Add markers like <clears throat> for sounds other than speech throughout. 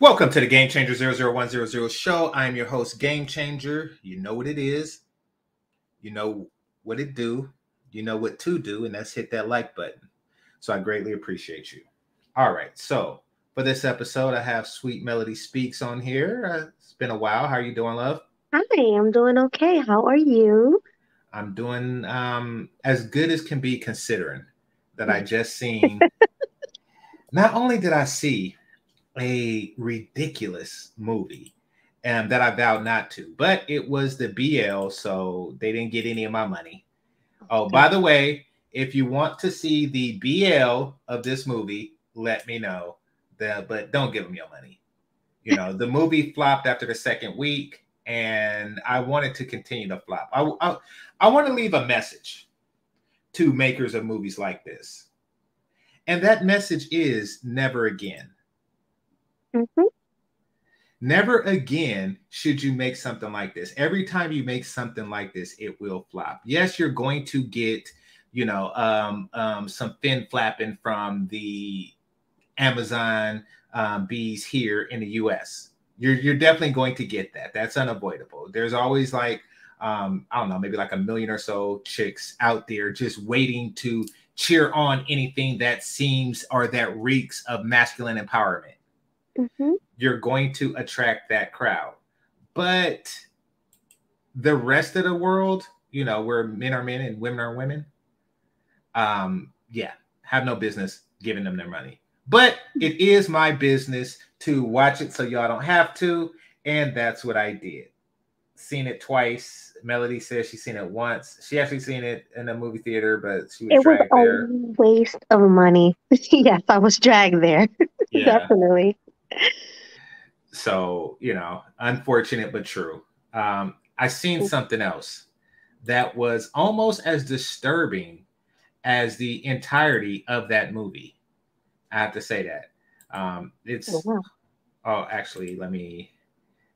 Welcome to the Game Changer 00100 show. I'm your host, Game Changer. You know what it is. You know what it do. You know what to do, and that's hit that like button. So I greatly appreciate you. All right. So for this episode, I have Sweet Melody Speaks on here. Uh, it's been a while. How are you doing, love? Hi, I'm doing okay. How are you? I'm doing um, as good as can be considering that I <laughs> just seen. not only did I see a ridiculous movie and that I vowed not to, but it was the BL, so they didn't get any of my money. Oh, by the way, if you want to see the BL of this movie, let me know. The, but don't give them your money. You know, the movie flopped after the second week, and I wanted to continue to flop. I, I, I want to leave a message to makers of movies like this. And that message is never again. Mm-hmm. Never again should you make something like this. Every time you make something like this, it will flop. Yes, you're going to get, you know, um, um, some fin flapping from the Amazon um, bees here in the U.S. You're you're definitely going to get that. That's unavoidable. There's always like um, I don't know, maybe like a million or so chicks out there just waiting to cheer on anything that seems or that reeks of masculine empowerment mm-hmm. you're going to attract that crowd. But the rest of the world, you know, where men are men and women are women, um, yeah, have no business giving them their money. But it is my business to watch it so y'all don't have to. And that's what I did. Seen it twice. Melody says she's seen it once. She actually seen it in a movie theater, but she was it was a waste of money. <laughs> yes, I was dragged there. <laughs> Yeah. Definitely so you know, unfortunate but true. Um, I seen something else that was almost as disturbing as the entirety of that movie. I have to say that. Um, it's oh, wow. oh, actually, let me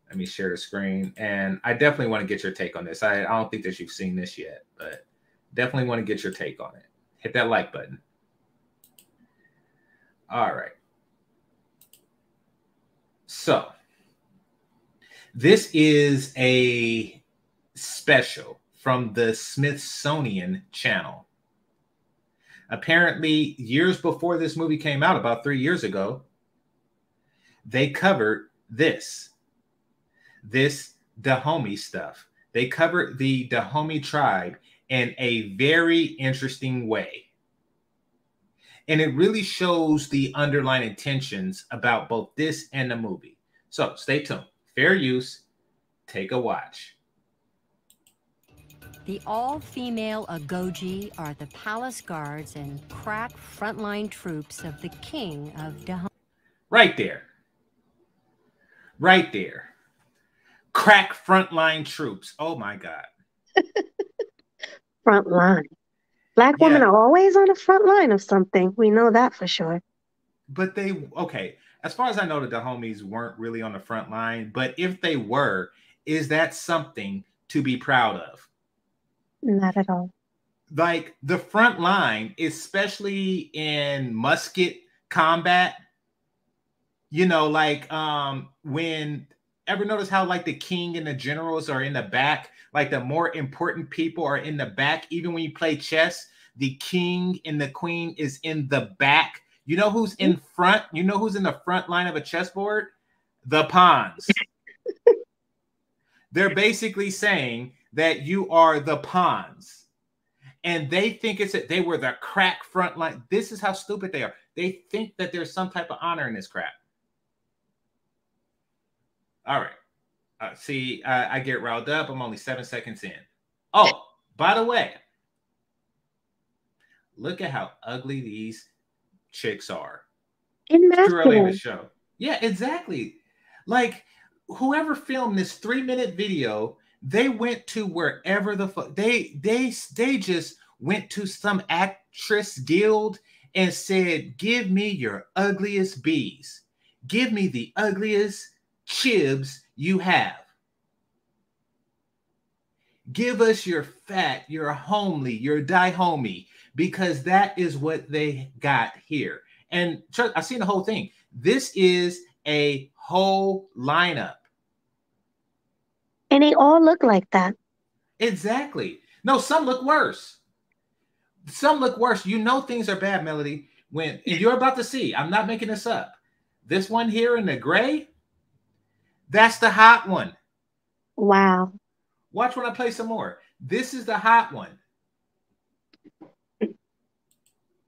let me share the screen, and I definitely want to get your take on this. I, I don't think that you've seen this yet, but definitely want to get your take on it. Hit that like button. All right. So, this is a special from the Smithsonian Channel. Apparently, years before this movie came out, about three years ago, they covered this, this Dahomey stuff. They covered the Dahomey tribe in a very interesting way. And it really shows the underlying intentions about both this and the movie. So stay tuned. Fair use. Take a watch. The all female Agoji are the palace guards and crack frontline troops of the king of Dahomey. Right there. Right there. Crack frontline troops. Oh my God. <laughs> frontline. Black women yeah. are always on the front line of something. We know that for sure. But they okay. As far as I know, the homies weren't really on the front line. But if they were, is that something to be proud of? Not at all. Like the front line, especially in musket combat, you know, like um when ever notice how like the king and the generals are in the back? Like the more important people are in the back. Even when you play chess the king and the queen is in the back. You know who's in front? You know who's in the front line of a chessboard? The pawns. They're basically saying that you are the pawns. And they think it's that they were the crack front line. This is how stupid they are. They think that there's some type of honor in this crap all right. Uh, see, I get riled up. I'm only seven seconds in. Oh, by the way, look at how ugly these chicks are. In masculine. show. Yeah, exactly. Like whoever filmed this three minute video, they went to wherever the fuck they they they just went to some actress guild and said, "Give me your ugliest bees. Give me the ugliest." Chibs you have. Give us your fat, your homely, your dihomey, because that is what they got here. And I've seen the whole thing. This is a whole lineup. And they all look like that. Exactly. No, some look worse. Some look worse. You know things are bad, Melody. When you're about to see, I'm not making this up. This one here in the gray, that's the hot one. Wow. Watch when I play some more. This is the hot one.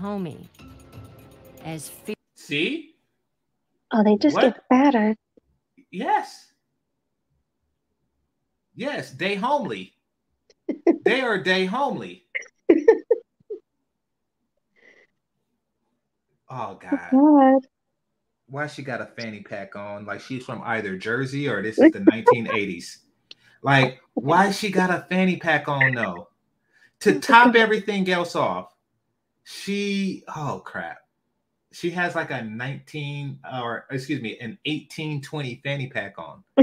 Homie. As See? Oh, they just What? get fatter. Yes. Yes, day homely. they are day homely. <laughs> Oh, oh God. God. Why she got a fanny pack on? Like she's from either Jersey or this is the <laughs> 1980s. Like, why she got a fanny pack on though? To top everything else off, she oh crap. She has like a 19 or excuse me, an 1820 fanny pack on. <laughs>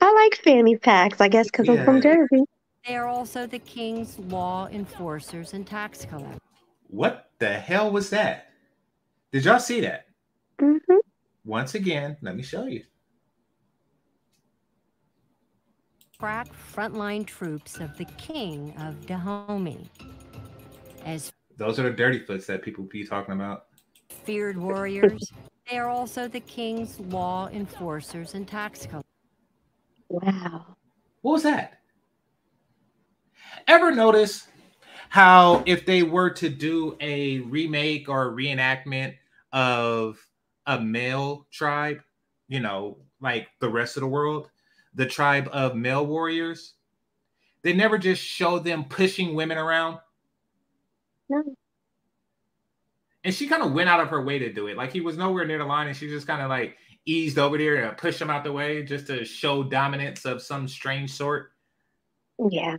I like fanny packs, I guess, because I'm from Jersey. they are also the king's law enforcers and tax collectors. What the hell was that? Did y'all see that? hmm Once again, let me show you. crack frontline troops of the king of Dahomey. As Those are the dirty foots that people be talking about. feared warriors, <laughs> they are also the king's law enforcers and tax collectors. Wow. What was that? Ever notice how if they were to do a remake or a reenactment of a male tribe, you know, like the rest of the world, the tribe of male warriors, they never just show them pushing women around. No. And she kind of went out of her way to do it. Like he was nowhere near the line, and she just kind of like eased over there and pushed him out the way just to show dominance of some strange sort. Yeah.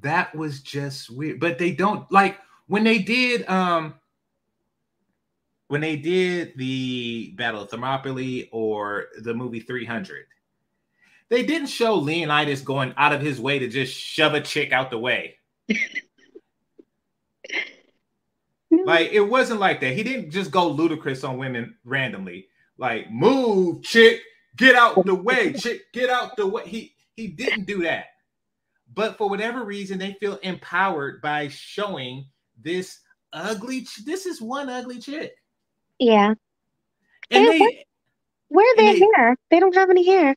That was just weird. But they don't like when they did um when they did the Battle of Thermopylae or the movie 300. They didn't show Leonidas going out of his way to just shove a chick out the way. <laughs> No. Like it wasn't like that. He didn't just go ludicrous on women randomly. Like move, chick, get out the way, <laughs> chick, get out the way. He he didn't do that. But for whatever reason, they feel empowered by showing this ugly. Ch- this is one ugly chick, yeah. and Hey, they Where are And their they- hair? They don't have any hair.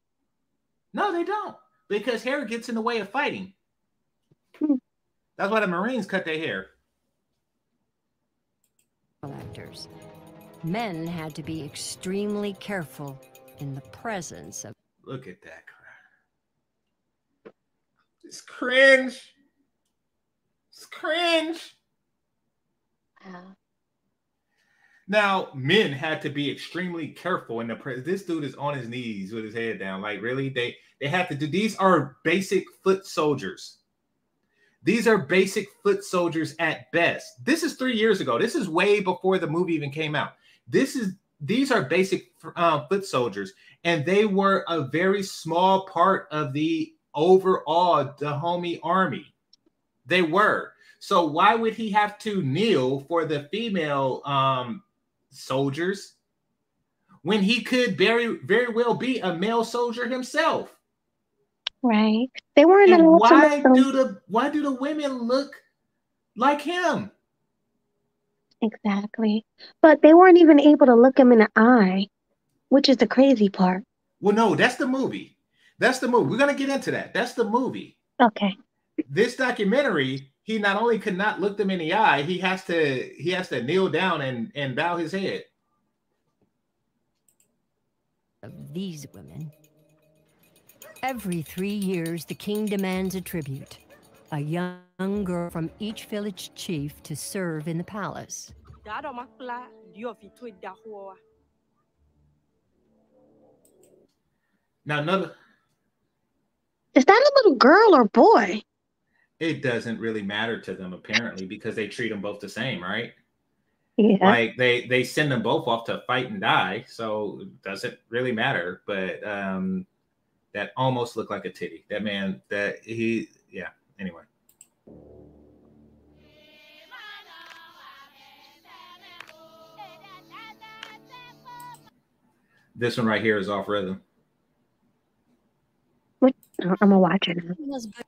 no, they don't because hair gets in the way of fighting. Hmm. That's why the Marines cut their hair. collectors. Men had to be extremely careful in the presence of Look at that crap. It's cringe. It's cringe. Wow. Now, men had to be extremely careful in the press. This dude is on his knees with his head down. Like, really? They they have to do these are basic foot soldiers. These are basic foot soldiers at best. This is three years ago. This is way before the movie even came out. This is these are basic uh, foot soldiers, and they were a very small part of the overall Dahomey army. They were. So why would he have to kneel for the female um, soldiers when he could very very well be a male soldier himself? Right. They weren't And allowed why do the why do the women look like him? Exactly. But they weren't even able to look him in the eye, which is the crazy part. Well, no, that's the movie. That's the movie. We're gonna get into that. That's the movie. Okay. This documentary, he not only could not look them in the eye, he has to he has to kneel down and and bow his head. of these women. Every three years, the king demands a tribute, a young girl from each village chief to serve in the palace. daa dɔ ma kpla diɔ fi to da hɔ wa Now, another Is that a little girl or boy? It doesn't really matter to them apparently because they treat them both the same, right? Yeah. Like they they send them both off to fight and die, so it doesn't really matter. But um, that almost looked like a titty. That man, that he, yeah. Anyway, This one right here is off rhythm. I'm gonna watch it. now. He has good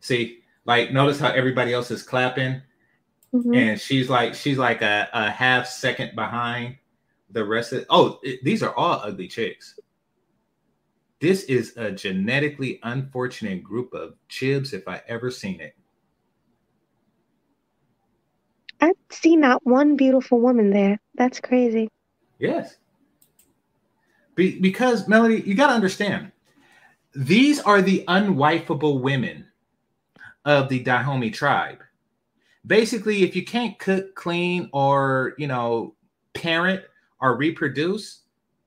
See, like notice how everybody else is clapping, Mhm. and she's like she's like a, a half second behind the rest of. Oh, it- these are all ugly chicks. This is a genetically unfortunate group of chibs if I ever seen it. I see not one beautiful woman there. That's crazy. Yes. Be, because Melody, you got to understand, these are the unwifeable women of the Dahomey tribe. Basically, if you can't cook, clean, or you know, parent or reproduce,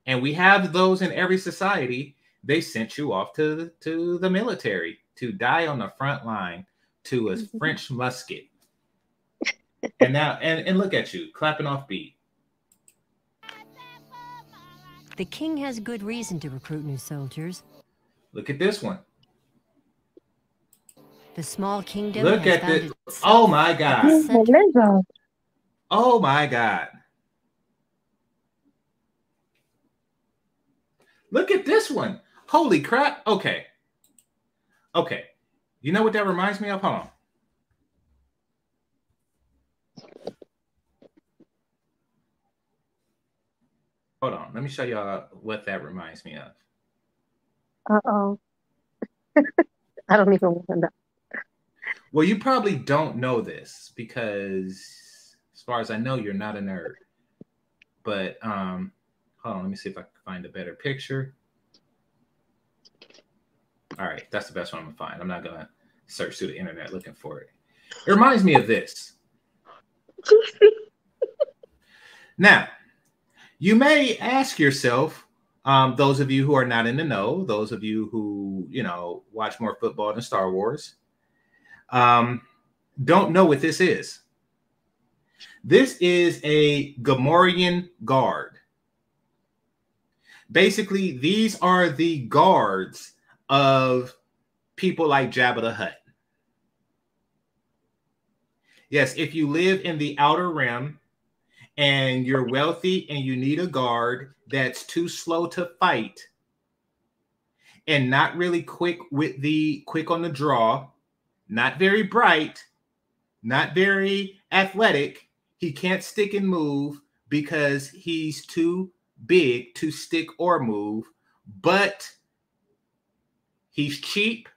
and we have those in every society, they sent you off to to the military to die on the front line to a Mhm. French musket. and now, and, and look at you clapping off beat. The king has good reason to recruit new soldiers. Look at this one. The small kingdom Look at this. Oh my God. Beautiful center- Lizzo. Oh my God. Look at this one. Holy crap. Okay. Okay. You know what that reminds me of? Hold on. Hold on. Let me show y'all what that reminds me of. Uh oh. <laughs> I don't even want to know. Well, you probably don't know this because, as far as I know, you're not a nerd. But um, hold on, let me see if I can find a better picture. All right, that's the best one I'm gonna find. I'm not gonna search through the internet looking for it. It reminds me of this. <laughs> Now, you may ask yourself, um, those of you who are not in the know, those of you who you know watch more football than Star Wars, um, don't know what this is. This is a Gamorrean guard. Basically, these are the guards of people like Jabba the Hutt. Yes, if you live in the outer rim and you're wealthy and you need a guard that's too slow to fight and not really quick with the quick on the draw, not very bright, not very athletic, he can't stick and move because he's too big to stick or move, but he's cheap.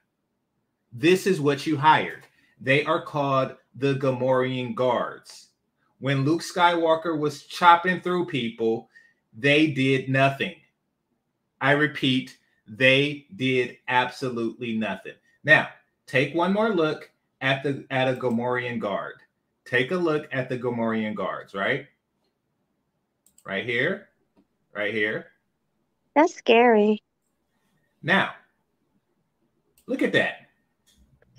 This is what you hired. They are called the Gamorrean guards. When Luke Skywalker was chopping through people, they did nothing. I repeat, they did absolutely nothing. Now, take one more look at the at a Gamorrean guard. Take a look at the Gamorrean guards, right? Right here, right here. That's scary. Now, look at that.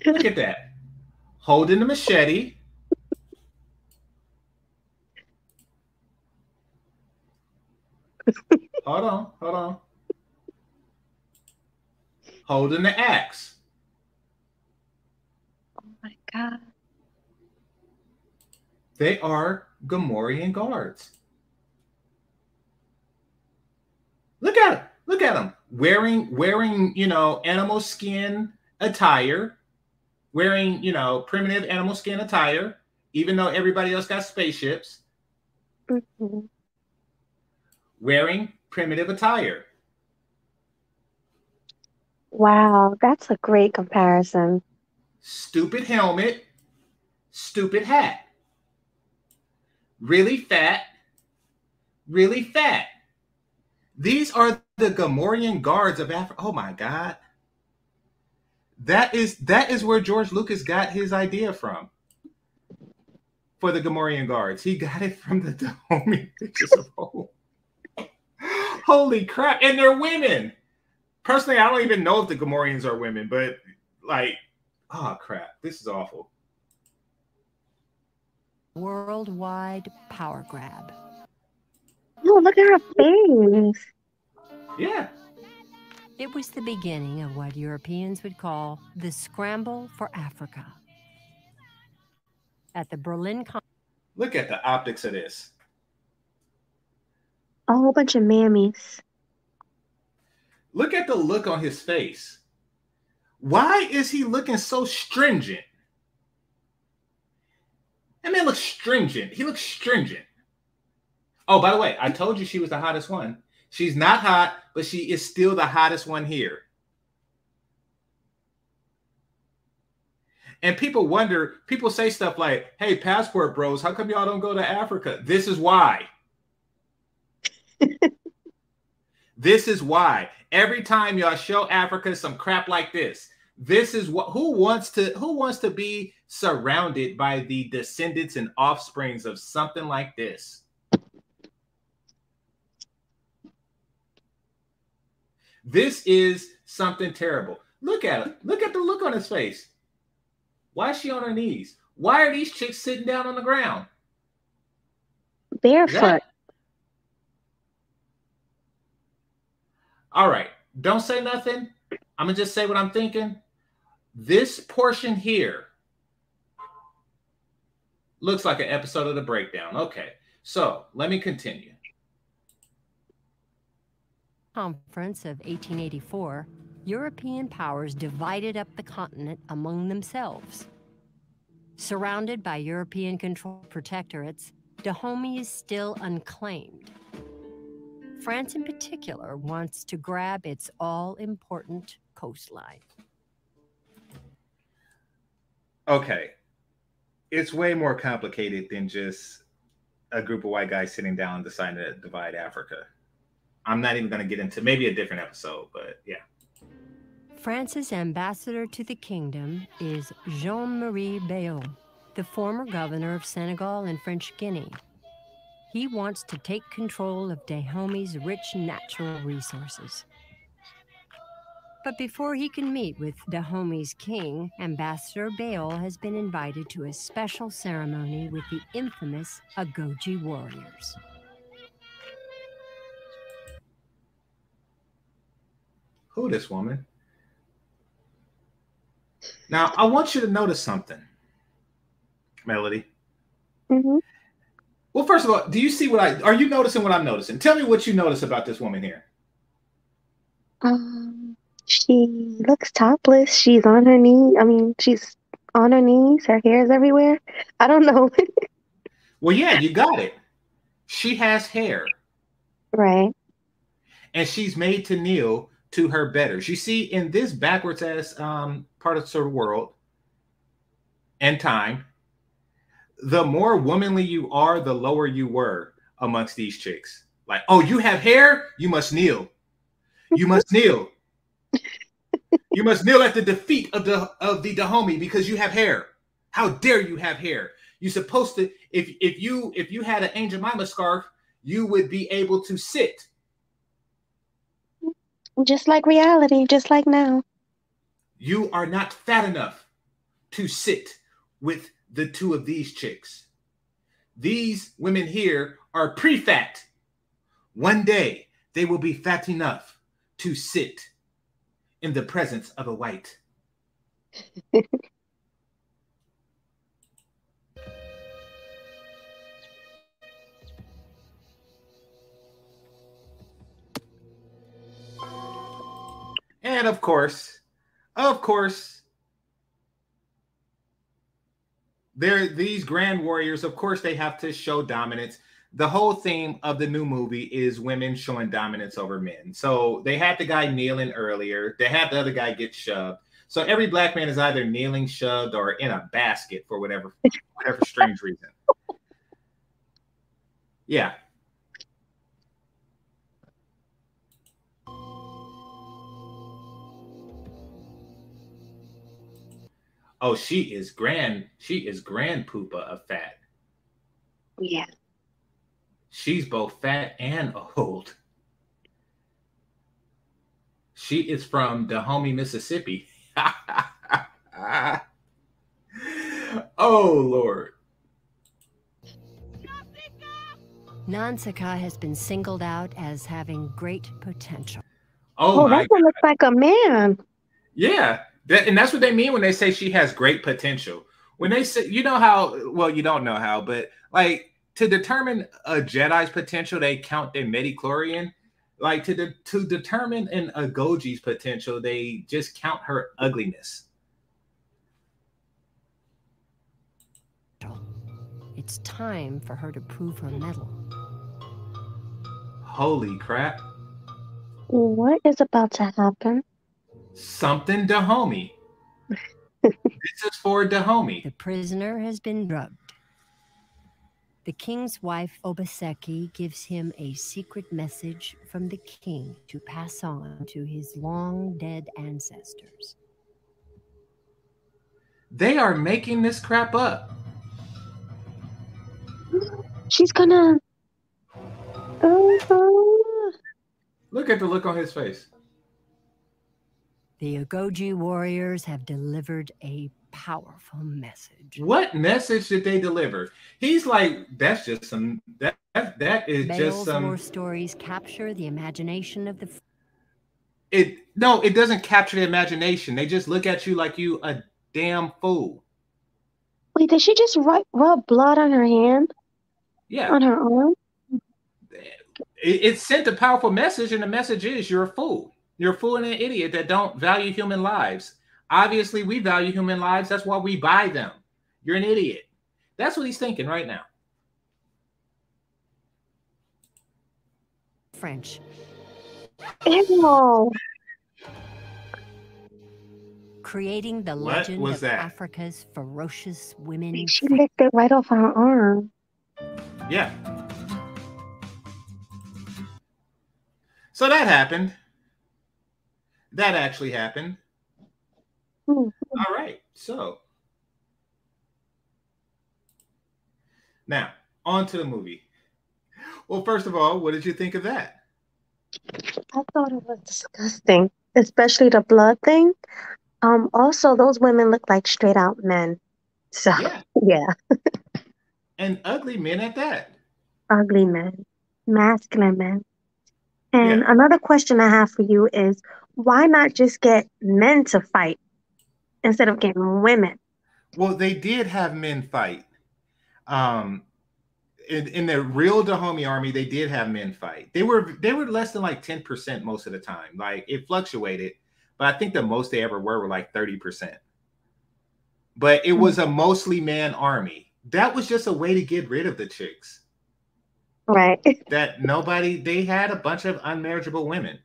Look at that. Holding the machete. hold on, hold on. Holding the axe. God. They are Gamorrean guards. Look at them. Look at them. Wearing wearing, you know, animal skin attire, wearing, you know, primitive animal skin attire, even though everybody else got spaceships, Mhm. wearing primitive attire. Wow, that's a great comparison. Stupid helmet, stupid hat. Really fat, really fat. These are the Gamorrean guards of Africa. Oh my God. That is that is where George Lucas got his idea from. For the Gamorrean guards. He got it from the <laughs> Dahomey pictures of old. Holy crap. And they're women. Personally, I don't even know if the Gamorreans are women, but like, oh crap. This is awful. Worldwide power grab. Oh, look at her face. Yeah. It was the beginning of what Europeans would call the scramble for Africa. At the Berlin Con- Look at the optics of this. A whole bunch of mammies. Look at the look on his face. Why is he looking so stringent? That man looks stringent. He looks stringent. Oh, by the way, I told you she was the hottest one. She's not hot, but she is still the hottest one here. And people wonder, people say stuff like, hey, passport bros, how come y'all don't go to Africa? This is why. <laughs> this is why. Every time y'all show Africa some crap like this, this is what who wants to who wants to be surrounded by the descendants and offsprings of something like this? This is something terrible. Look at it. Look at the look on his face. Why is she on her knees? Why are these chicks sitting down on the ground? Barefoot. That... All right. Don't say nothing. I'm going to just say what I'm thinking. This portion here looks like an episode of The Breakdown. Okay. So let me continue. Conference of 1884 European powers divided up the continent among themselves. Surrounded by European controlled protectorates, Dahomey is still unclaimed. France, in particular, wants to grab its all important coastline. Okay. It's way more complicated than just a group of white guys sitting down and deciding to divide Africa. I'm not even going to get into maybe a different episode, but yeah. France's ambassador to the kingdom is Jean Marie Bayol, the former governor of Senegal and French Guinea. He wants to take control of Dahomey's rich natural resources. But before he can meet with Dahomey's king, Ambassador Bayol has been invited to a special ceremony with the infamous Agojie warriors. Who this woman? Now, I want you to notice something, Melody. Mm-hmm. Well, first of all, do you see what I are you noticing what I'm noticing? Tell me what you notice about this woman here. Um, she looks topless. She's on her knee. I mean, she's on her knees. Her hair is everywhere. I don't know. <laughs> well, yeah, you got it. She has hair. Right. And she's made to kneel to her betters. You see, in this backwards ass um, part of the world and time, the more womanly you are, the lower you were amongst these chicks. Like, oh, you have hair, you must kneel. You must <laughs> kneel. You must kneel at the defeat of the of the Dahomey because you have hair. How dare you have hair? You're supposed to, if if you if you had an Angel Jemima scarf, you would be able to sit just like reality, just like now. You are not fat enough to sit with the two of these chicks. These women here are pre fat. One day they will be fat enough to sit in the presence of a white. <laughs> And of course, of course, they're these grand warriors. Of course, they have to show dominance. The whole theme of the new movie is women showing dominance over men. So they had the guy kneeling earlier. They had the other guy get shoved. So every black man is either kneeling, shoved, or in a basket for whatever whatever strange reason. Yeah, Oh, she is grand. She is grand poopa of fat. Yeah. She's both fat and <laughs> old. She is from Dahomey, Mississippi. <laughs> oh Lord. Nanseka has been singled out as having great potential. Oh, oh that one looks like a man. Yeah, that, and that's what they mean when they say she has great potential. When they say, you know how, well, you don't know how, but like to determine a Jedi's potential, they count their midi-chlorian. Like to de- to determine an Agogi's potential, they just count her ugliness. It's time for her to prove her mettle. Holy crap! What is about to happen? Something Dahomey. <laughs> this is for Dahomey. The prisoner has been drugged. The king's wife, Obaseki, gives him a secret message from the king to pass on to his long dead ancestors. They are making this crap up. She's gonna. Oh, Look at the look on his face. The Agoji warriors have delivered a powerful message. What message did they deliver? He's like, that's just some that that, that is just Bale's some war stories capture the imagination of the it no, it doesn't capture the imagination. They just look at you like you a damn fool. wait, did she just ru- rub blood on her hand? Yeah. On her arm? it, it sent a powerful message, and the message is you're a fool. You're a fool and an idiot that don't value human lives. Obviously, we value human lives. That's why we buy them. You're an idiot. That's what he's thinking right now. French. Ew. creating the What legend was of that? Africa's ferocious women. She licked it right off her arm. Yeah. So that happened. That actually happened. Hmm. All right. So now on to the movie. Well, first of all, what did you think of that? I thought it was disgusting, especially the blood thing. Um, also, those women look like straight out men. So, Yeah. <laughs> yeah, And ugly men at that. ugly men, masculine men. And another question I have for you is why not just get men to fight instead of getting women? Well, they did have men fight. Um, in, in the real Dahomey army, they did have men fight. They were they were less than like ten percent most of the time. Like it fluctuated, but I think the most they ever were were like thirty percent. But it was a mostly man army. That was just a way to get rid of the chicks. Right. <laughs> That nobody they had a bunch of unmarriageable women.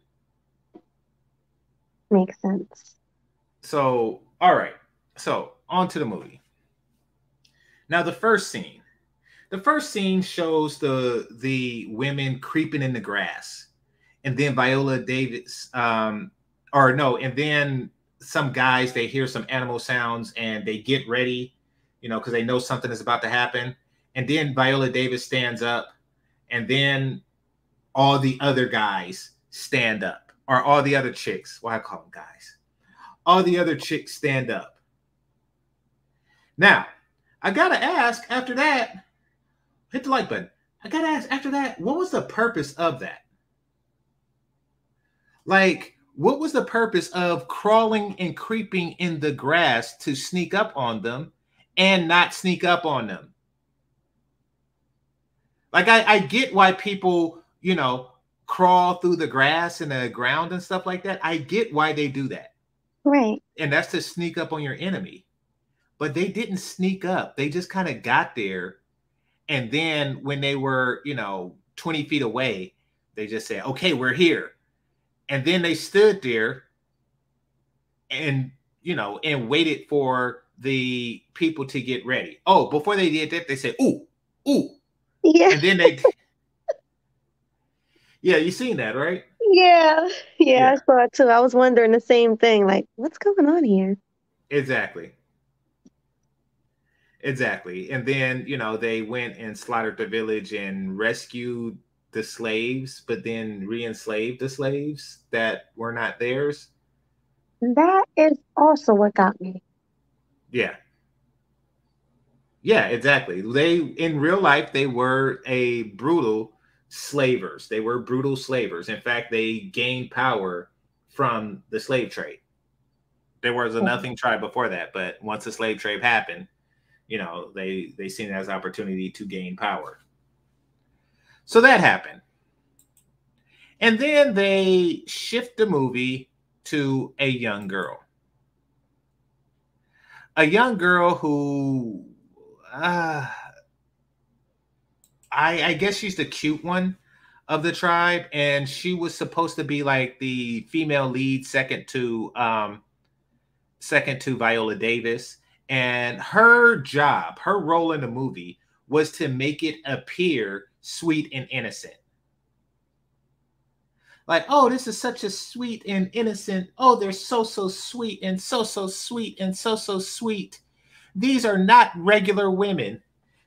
Makes sense. So, all right. So, on to the movie. Now, the first scene. The first scene shows the the women creeping in the grass. And then Viola Davis um or no, and then some guys they hear some animal sounds and they get ready, you know, because they know something is about to happen. And then Viola Davis stands up and then all the other guys stand up or all the other chicks. Why I call them guys? all the other chicks stand up. Now, I gotta ask after that, hit the like button. I gotta ask after that, what was the purpose of that? Like, what was the purpose of crawling and creeping in the grass to sneak up on them and not sneak up on them? Like, I, I get why people, you know, crawl through the grass and the ground and stuff like that. I get why they do that Right. and that's to sneak up on your enemy. But they didn't sneak up. They just kind of got there. And then when they were, you know, 20 feet away, they just said, okay, we're here. And then they stood there and, you know, and waited for the people to get ready. Oh, before they did that, they said, ooh, ooh. Yeah. And then they, <laughs> yeah, you seen that, right? Yeah. Yeah, Yeah. I saw it too. I was wondering the same thing. Like, what's going on here? Exactly. Exactly. And then, you know, they went and slaughtered the village and rescued the slaves, but then re enslaved the slaves that were not theirs. That is also what got me. Yeah. Yeah, exactly. They, in real life, they were a brutal slavers. They were brutal slavers. In fact, they gained power from the slave trade. There was a nothing tribe before that, but once the slave trade happened, you know, they they seen it as opportunity to gain power. So that happened. And then they shift the movie to a young girl. A young girl who uh, I, I guess she's the cute one of the tribe, and she was supposed to be like the female lead, second to um, second to Viola Davis. And her job, her role in the movie was to make it appear sweet and innocent. Like, oh, this is such a sweet and innocent. Oh, they're so, so sweet and so, so sweet and so, so sweet. These are not regular women,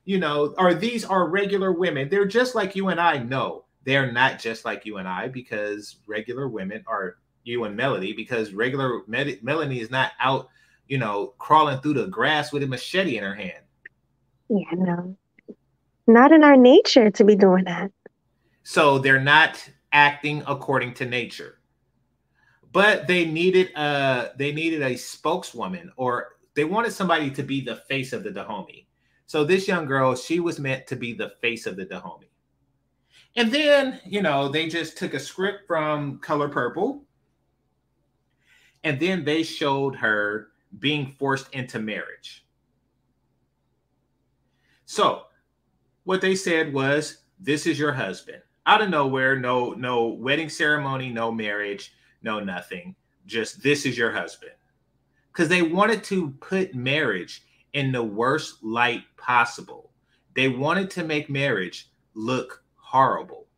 you know, or these are regular women. They're just like you and I. No, they're not just like you and I because regular women are you and Melody because regular Med- Melanie is not out, you know, crawling through the grass with a machete in her hand. Yeah, no. Not in our nature to be doing that. So they're not acting according to nature. But they needed a they needed a spokeswoman or they wanted somebody to be the face of the Dahomey. So this young girl, she was meant to be the face of the Dahomey. And then, you know, they just took a script from Color Purple and then they showed her being forced into marriage. So, what they said was, "This is your husband." Out of nowhere, no no wedding ceremony, no marriage, no nothing. Just this is your husband. Cuz they wanted to put marriage in the worst light possible. They wanted to make marriage look horrible.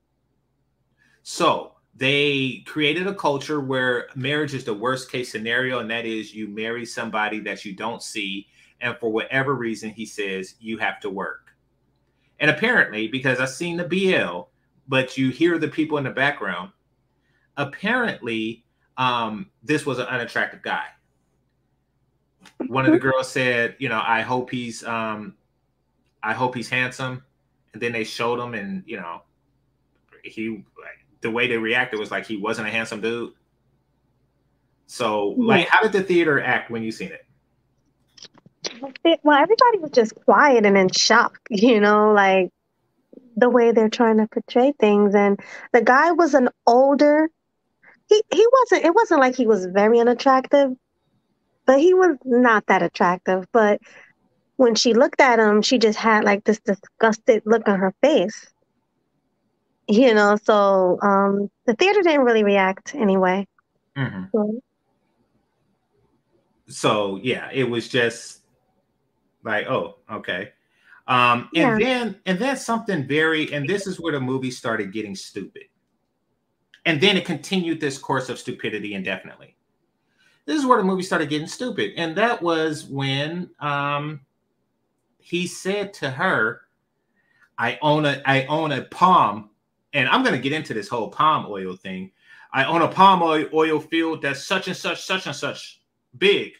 So, they created a culture where marriage is the worst case scenario and that is you marry somebody that you don't see and for whatever reason he says you have to work and apparently because i've seen the bl but you hear the people in the background apparently um, this was an unattractive guy one of the girls said you know i hope he's um, i hope he's handsome and then they showed him and you know he the way they reacted was like he wasn't a handsome dude. So, like, how did the theater act when you seen it? Well, everybody was just quiet and in shock, <laughs> you know, like the way they're trying to portray things. And the guy was an older. He he wasn't. It wasn't like he was very unattractive, but he was not that attractive. But when she looked at him, she just had like this disgusted look on her face you know so um the theater didn't really react anyway mm-hmm. so. so yeah it was just like oh okay um and yeah. then and then something very and this is where the movie started getting stupid and then it continued this course of stupidity indefinitely this is where the movie started getting stupid and that was when um he said to her i own a i own a palm and I'm going to get into this whole palm oil thing. I own a palm oil, oil field that's such and such, such and such big.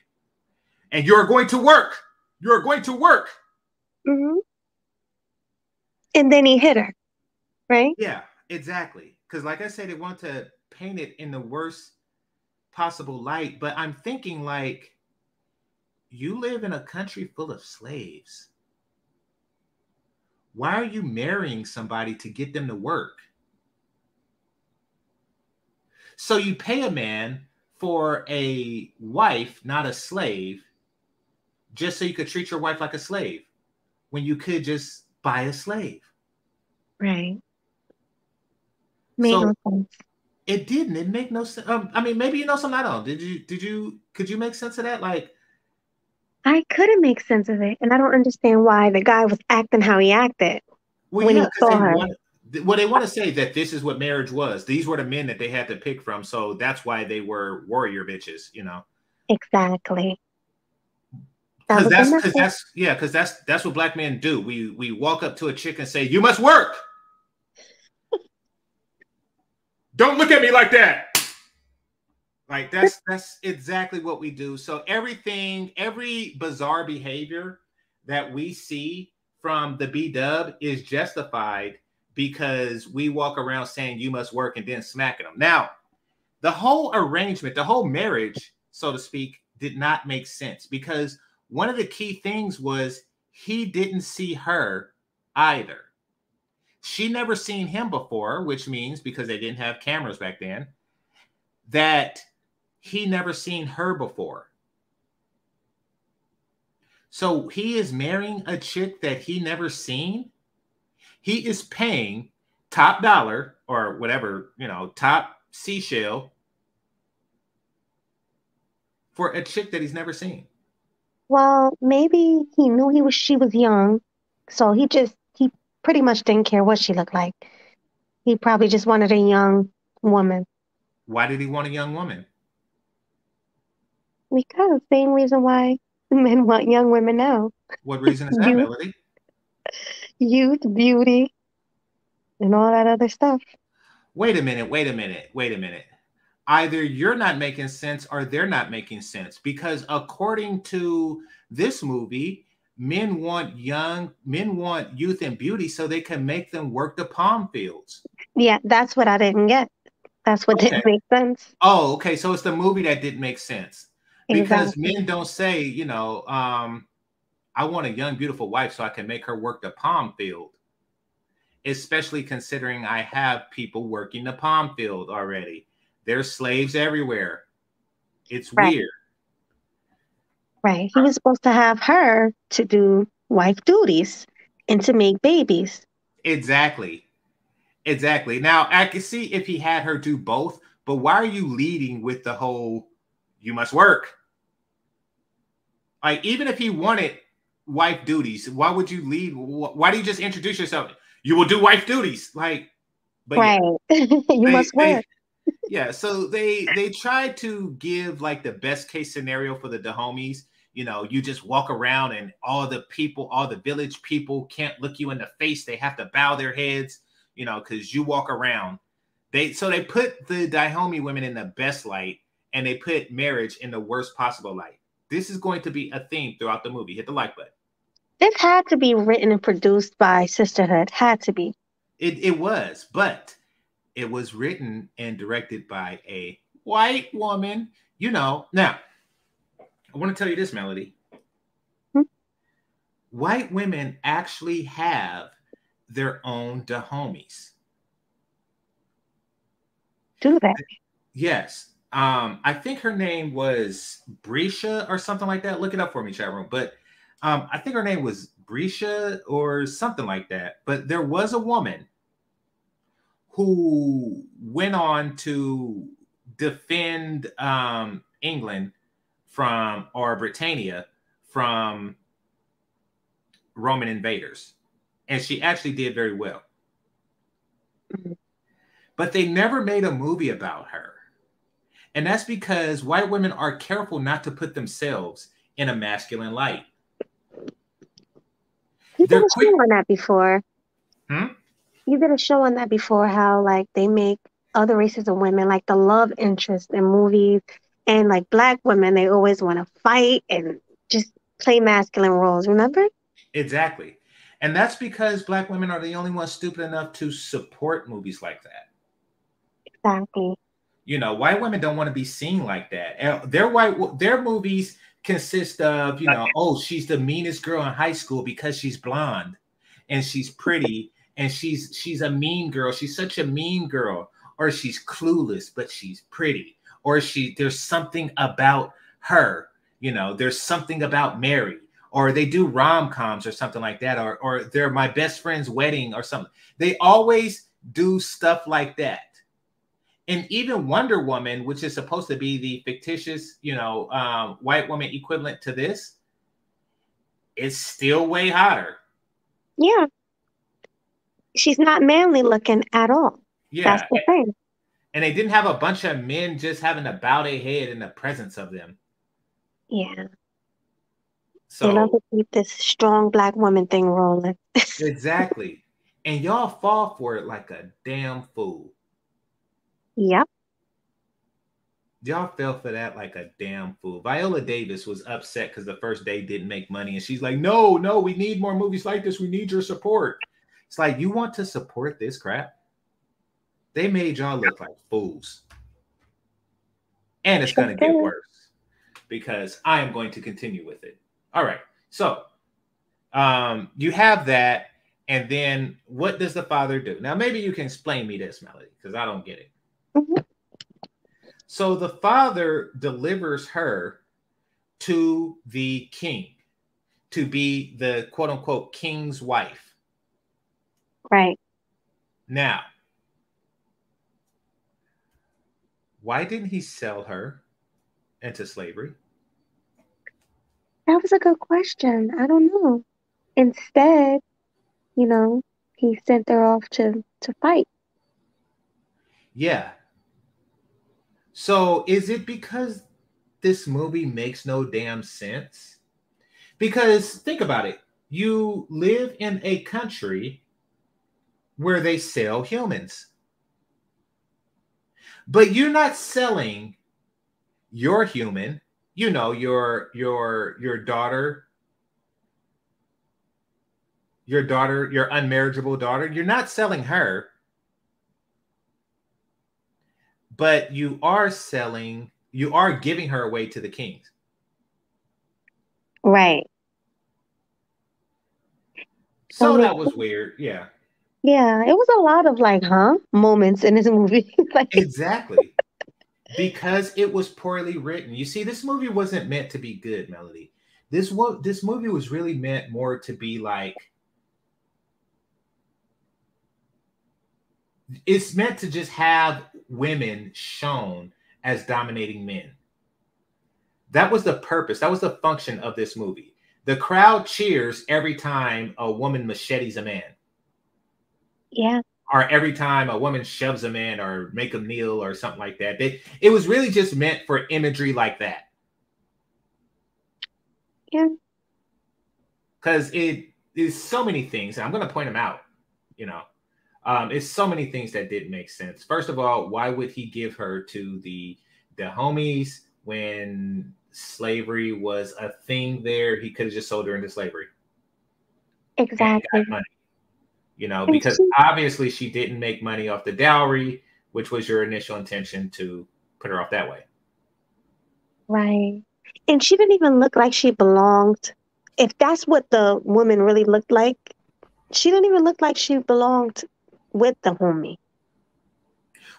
And you're going to work. You're going to work. Mm-hmm. And then he hit her, right? Yeah, exactly. Because, like I said, they want to paint it in the worst possible light. But I'm thinking, like, you live in a country full of slaves why are you marrying somebody to get them to work? So you pay a man for a wife, not a slave, just so you could treat your wife like a slave when you could just buy a slave. Right. Made so no sense. It didn't. It make no sense. Um, I mean, maybe you know something I don't. Did you? Did you? Could you make sense of that? Like, I couldn't make sense of it, and I don't understand why the guy was acting how he acted well, when yeah, he saw her. Want, well, they want to say that this is what marriage was. These were the men that they had to pick from, so that's why they were warrior bitches. You know. Exactly. Because that's because that's yeah because that's that's what black men do. We we walk up to a chick and say, "You must work." Don't look at me like that. Like that's that's exactly what we do. So everything, every bizarre behavior that we see from the B dub is justified because we walk around saying you must work and then smacking them. Now, the whole arrangement, the whole marriage, so to speak, did not make sense because one of the key things was he didn't see her either. She never seen him before, which means because they didn't have cameras back then, that he never seen her before. So he is marrying a chick that he never seen. He is paying top dollar or whatever, you know, top seashell for a chick that he's never seen. Well, maybe he knew he was she was young, so he just pretty much didn't care what she looked like. He probably just wanted a young woman. Why did he want a young woman? Because same reason why <laughs> men want young women now. What reason is that, Youth. Melody? Youth, beauty, and all that other stuff. Wait a minute, wait a minute, wait a minute. Either you're not making sense or they're not making sense because according to this movie, men want young, men want youth and beauty so they can make them work the palm fields. Yeah, that's what I didn't get. That's what didn't make sense. Oh, okay. So it's the movie that didn't make sense. Because Exactly. men don't say, you know, um, I want a young, beautiful wife so I can make her work the palm field. Especially considering I have people working the palm field already. There's slaves everywhere. It's Right. weird. Right. He uh, was supposed to have her to do wife duties and to make babies. Exactly. Exactly. Now I can see if he had her do both, but why are you leading with the whole you must work? Like, even if he wanted wife duties, why would you lead? Why do you just introduce yourself? You will do wife duties. Like, but yeah, <laughs> you they- must they- work. Yeah, so they they tried to give like the best case scenario for the Dahomies. You know, you just walk around and all the people, all the village people can't look you in the face. They have to bow their heads, you know, because you walk around. They so they put the Dahomey women in the best light and they put marriage in the worst possible light. This is going to be a theme throughout the movie. Hit the like button. This had to be written and produced by Sisterhood. Had to be. It it was, but it was written and directed by a white woman. You know, now I want to tell you this, Melody. Hmm? White women actually have their own Dahomies. Do that. Yes. Um, I think her name was Brescia or something like that. Look it up for me, chat room. But um, I think her name was Brescia or something like that. But there was a woman who went on to defend um, England from or Britannia from Roman invaders. And she actually did very well. Mhm. But they never made a movie about her. And that's because white women are careful not to put themselves in a masculine light. You They're quick- on that before. Hmm? You did a show on that before. How like they make other races of women like the love interest in movies, and like black women, they always want to fight and just play masculine roles. Remember? Exactly. And that's because black women are the only ones stupid enough to support movies like that. Exactly. You know, white women don't want to be seen like that. And Their white their movies consist of, you know, oh, she's the meanest girl in high school because she's blonde and she's pretty and she's she's a mean girl. She's such a mean girl or she's clueless but she's pretty or she there's something about her, you know, there's something about Mary or they do rom-coms or something like that or or they're my best friend's wedding or something. They always do stuff like that and even Wonder Woman, which is supposed to be the fictitious, you know, um, white woman equivalent to this, is still way hotter. Yeah. She's not manly looking at all. Yeah, That's the thing. and they didn't have a bunch of men just having to bow their head in the presence of them. Yeah. So They love to keep this strong black woman thing rolling. <laughs> exactly, and y'all fall for it like a damn fool. Yep. Y'all fell for that like a damn fool. Viola Davis was upset because the first day didn't make money, and she's like, "No, no, we need more movies like this. We need your support." It's like you want to support this crap. They made y'all look like fools, and it's going to get worse because I am going to continue with it. All right, so um, you have that, And then what does the father do? Now, maybe you can explain me this, Melody, because I don't get it. Mhm. So the father delivers her to the king to be the quote unquote king's wife. Right. Now, why didn't he sell her into slavery? That was a good question. I don't know. Instead, you know, he sent her off to to fight. Yeah. So is it because this movie makes no damn sense? Because think about it. You live in a country where they sell humans. But you're not selling your human, you know, your your your daughter your daughter, your unmarriageable daughter, you're not selling her but you are selling, you are giving her away to the kings. Right. So that was weird. Yeah, Yeah, it was a lot of like, huh, moments in this movie. <laughs> like, exactly. because it was poorly written. You see, this movie wasn't meant to be good, Melody. This was this movie was really meant more to be like it's meant to just have women shown as dominating men. That was the purpose. That was the function of this movie. The crowd cheers every time a woman machetes a man, yeah, or every time a woman shoves a man, or make him kneel, or something like that. They, it was really just meant for imagery like that. Yeah. Because it is so many things, and I'm going to point them out. You know, um, it's so many things that didn't make sense. First of all, why would he give her to the the Dahomies when slavery was a thing there? He could have just sold her into slavery. exactly. You know, because obviously she didn't make money off the dowry, which was your initial intention to put her off that way. Right. And she didn't even look like she belonged. If that's what the woman really looked like, she didn't even look like she belonged with the Dahomey.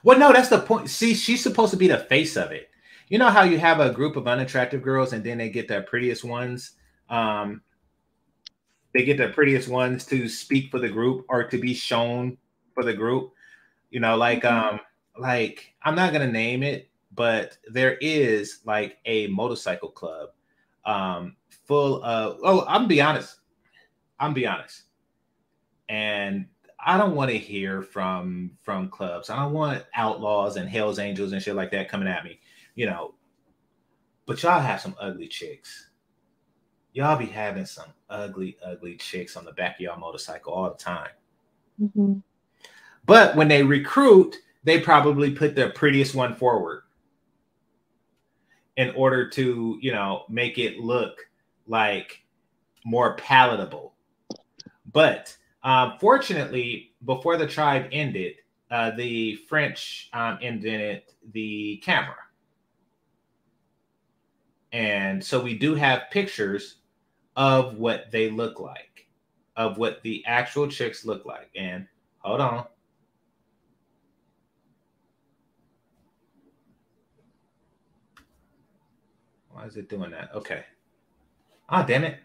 Well, no, that's the point. See, she's supposed to be the face of it. You know how you have a group of unattractive girls and then they get the prettiest ones. Um, they get the prettiest ones to speak for the group or to be shown for the group. You know, like Mhm. um, like I'm not gonna name it, but there is like a motorcycle club, um, full of. Oh, I'm be honest. I'm be honest, and I don't want to hear from from clubs. I don't want outlaws and Hell's Angels and shit like that coming at me, you know. But y'all have some ugly chicks. Y'all be having some ugly, ugly chicks on the back of y'all motorcycle all the time. Mhm. But when they recruit, they probably put the prettiest one forward in order to, you know, make it look like more palatable. But um, fortunately, before the tribe ended, uh, the French um, invented the camera. And so we do have pictures of what they look like, of what the actual chicks look like. And hold on. Why is it doing that? Okay. Ah, damn it.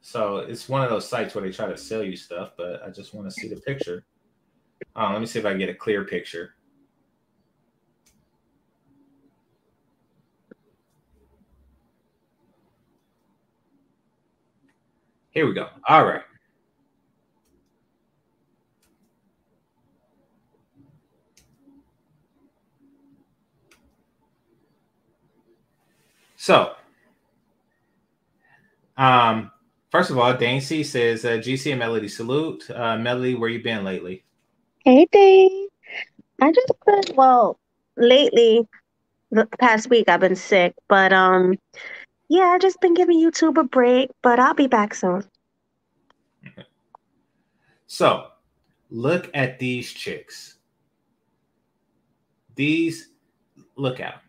So it's one of those sites where they try to sell you stuff, but I just want to see the picture. Oh, let me see if I can get a clear picture. Here we go. All right. So, um, first of all, Dane C says, uh, GC and Melody salute. Uh, Melody, where you been lately? Hey, Dave. I just been, well, lately, the past week I've been sick, but um, yeah, I've just been giving YouTube a break, but I'll be back soon. <laughs> So, look at these chicks. These, look at them.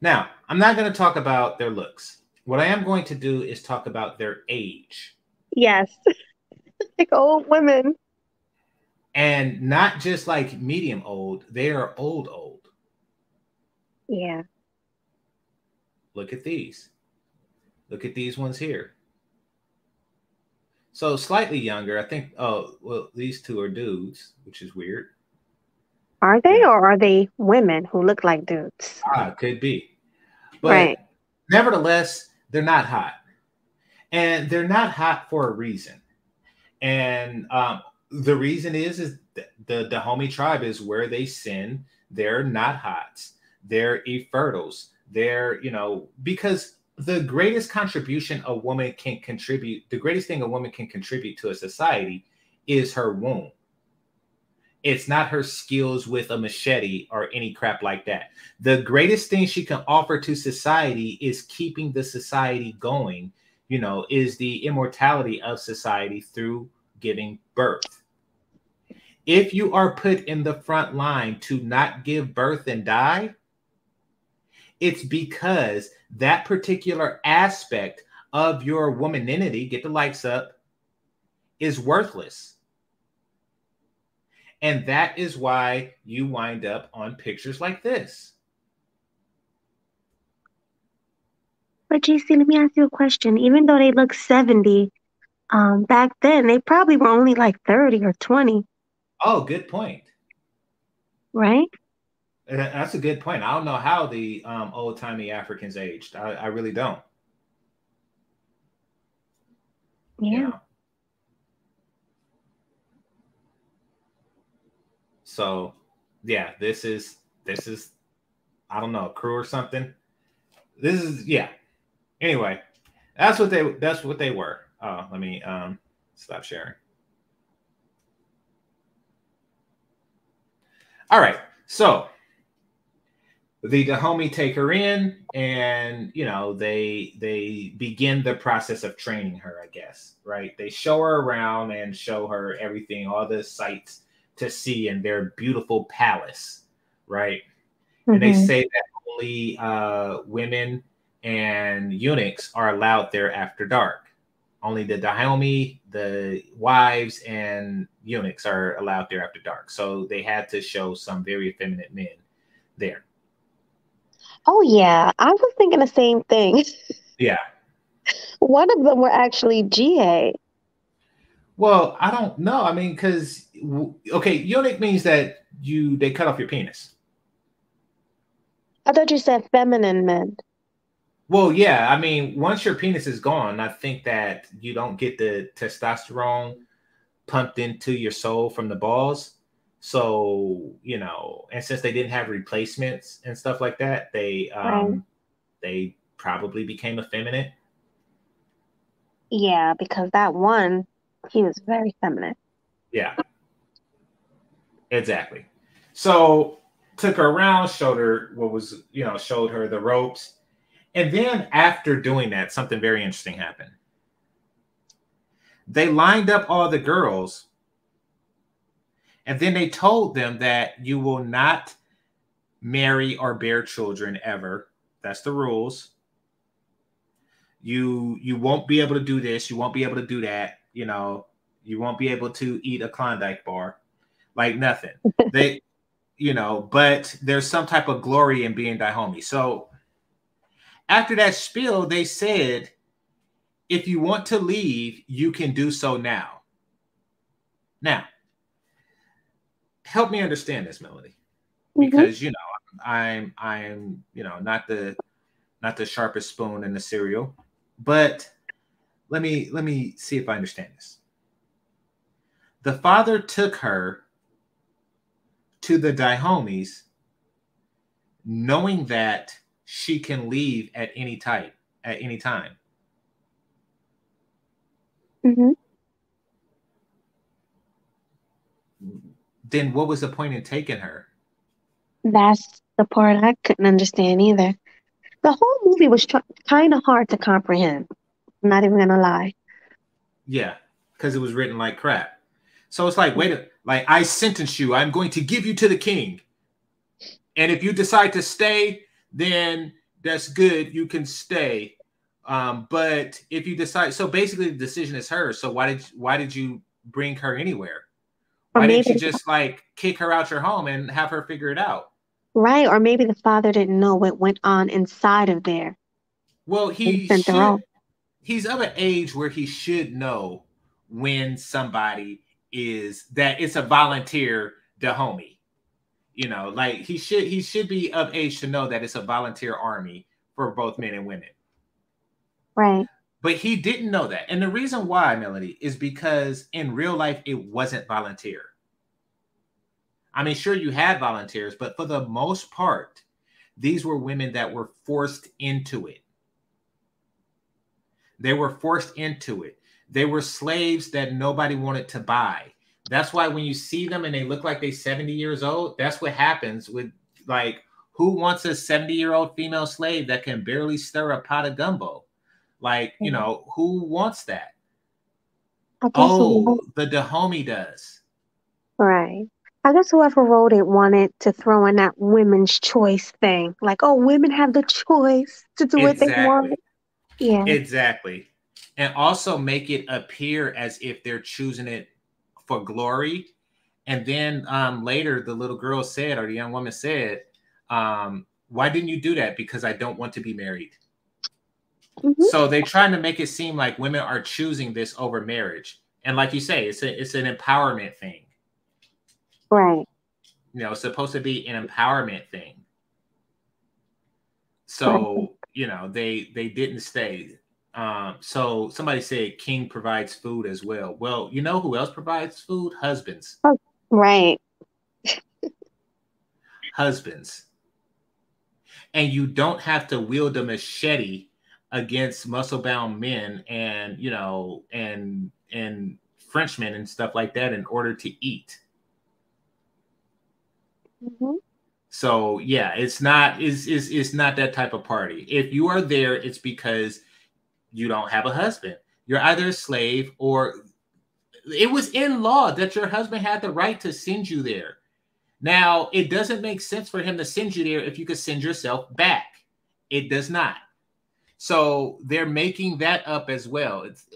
Now, I'm not going to talk about their looks. what I am going to do is talk about their age. Yes. <laughs> like old women. And not just like medium old, they are old, old. Yeah. Look at these. Look at these ones here. So slightly younger. I think, oh, well, these two are dudes, which is weird. Are they, or are they women who look like dudes? Ah, could be. But Right. nevertheless, they're not hot. And they're not hot for a reason. And um, the reason is is th- the Dahomey tribe is where they sin. They're not hots. They're infertiles. They're, you know, because the greatest contribution a woman can contribute, the greatest thing a woman can contribute to a society is her womb. It's not her skills with a machete or any crap like that. The greatest thing she can offer to society is keeping the society going, you know, is the immortality of society through giving birth. If you are put in the front line to not give birth and die, it's because that particular aspect of your womaninity, get the lights up, is worthless. And that is why you wind up on pictures like this. But JC, let me ask you a question. Even though they look 70, um, back then they probably were only like 30 or 20, Oh, good point. right? That's a good point. I don't know how the um, old timey Africans aged. I, I really don't. Yeah. you know. So, yeah, this is this is I don't know, a crew or something. This is yeah. Anyway, that's what they that's what they were. Oh, let me um stop sharing. All right. So, the Dahomey take her in and you know they they begin the process of training her i guess right they show her around and show her everything all the sights to see in their beautiful palace right and they Mhm. say that only uh, women and eunuchs are allowed there after dark only the Dahomey, the wives, and eunuchs are allowed there after dark. So they had to show some very effeminate men there. Oh, yeah. I was thinking the same thing. <laughs> Yeah. One of them were actually GA. Well, I don't know. I mean, because okay, eunuch means that you they cut off your penis. I thought you said feminine men. Well, yeah. I mean, once your penis is gone, I think that you don't get the testosterone pumped into your soul from the balls. So you know, and since they didn't have replacements and stuff like that, they um Right. they probably became effeminate. Yeah, because that one, he was very feminine. Yeah. Exactly. So took her around, showed her what was, you know, showed her the ropes. And then after doing that, something very interesting happened. They lined up all the girls and then they told them that you will not marry or bear children ever. That's the rules. You you won't be able to do this, you won't be able to do that, you know, you won't be able to eat a Klondike bar. Like nothing. <laughs> They you know, but there's some type of glory in being Dahomey. So after that spiel, they said, if you want to leave, you can do so now. Now, help me understand this, Melody, Mhm. because you know I'm I'm you know not the not the sharpest spoon in the cereal, but let me let me see if I understand this. The father took her to the Dahomies, knowing that she can leave at any time. At any time. Mhm. Then what was the point in taking her? That's the part I couldn't understand either. The whole movie was tr kind of hard to comprehend. I'm not even gonna lie. Yeah, because it was written like crap. So it's like, wait, a, like I sentence you. I'm going to give you to the king, and if you decide to stay, then that's good. You can stay. Um, but if you decide, so basically the decision is hers. So why did why did you bring her anywhere? Why didn't you just like kick her out your home and have her figure it out? Right, or maybe the father didn't know what went on inside of there. Well, he should, he's of an age where he should know when somebody is that it's a volunteer homie. You know, like he should he should be of age to know that it's a volunteer army for both men and women. Right. But he didn't know that. And the reason why, Melody, is because in real life it wasn't volunteer. I mean, sure, you had volunteers, but for the most part, these were women that were forced into it. They were forced into it. They were slaves that nobody wanted to buy. That's why when you see them and they look like they're 70 years old, that's what happens with like who wants a 70 year old female slave that can barely stir a pot of gumbo? Like, you mm-hmm. know, who wants that? Oh, the Dahomey does. Right. I guess whoever wrote it wanted to throw in that women's choice thing. Like, oh, women have the choice to do exactly. what they want. Yeah. Exactly. And also make it appear as if they're choosing it for glory. And then um, later, the little girl said, or the young woman said, um, Why didn't you do that? Because I don't want to be married. Mm-hmm. So they're trying to make it seem like women are choosing this over marriage. And like you say, it's a, it's an empowerment thing. Right. You know, it's supposed to be an empowerment thing. So, you know, they they didn't stay. Um, so somebody said King provides food as well. Well, you know who else provides food? Husbands. Oh, right. Husbands. And you don't have to wield a machete against muscle bound men and you know and and Frenchmen and stuff like that in order to eat. Mm-hmm. So yeah, it's not is is it's not that type of party. If you are there, it's because you don't have a husband. You're either a slave or it was in law that your husband had the right to send you there. Now, it doesn't make sense for him to send you there if you could send yourself back. It does not. So they're making that up as well. It's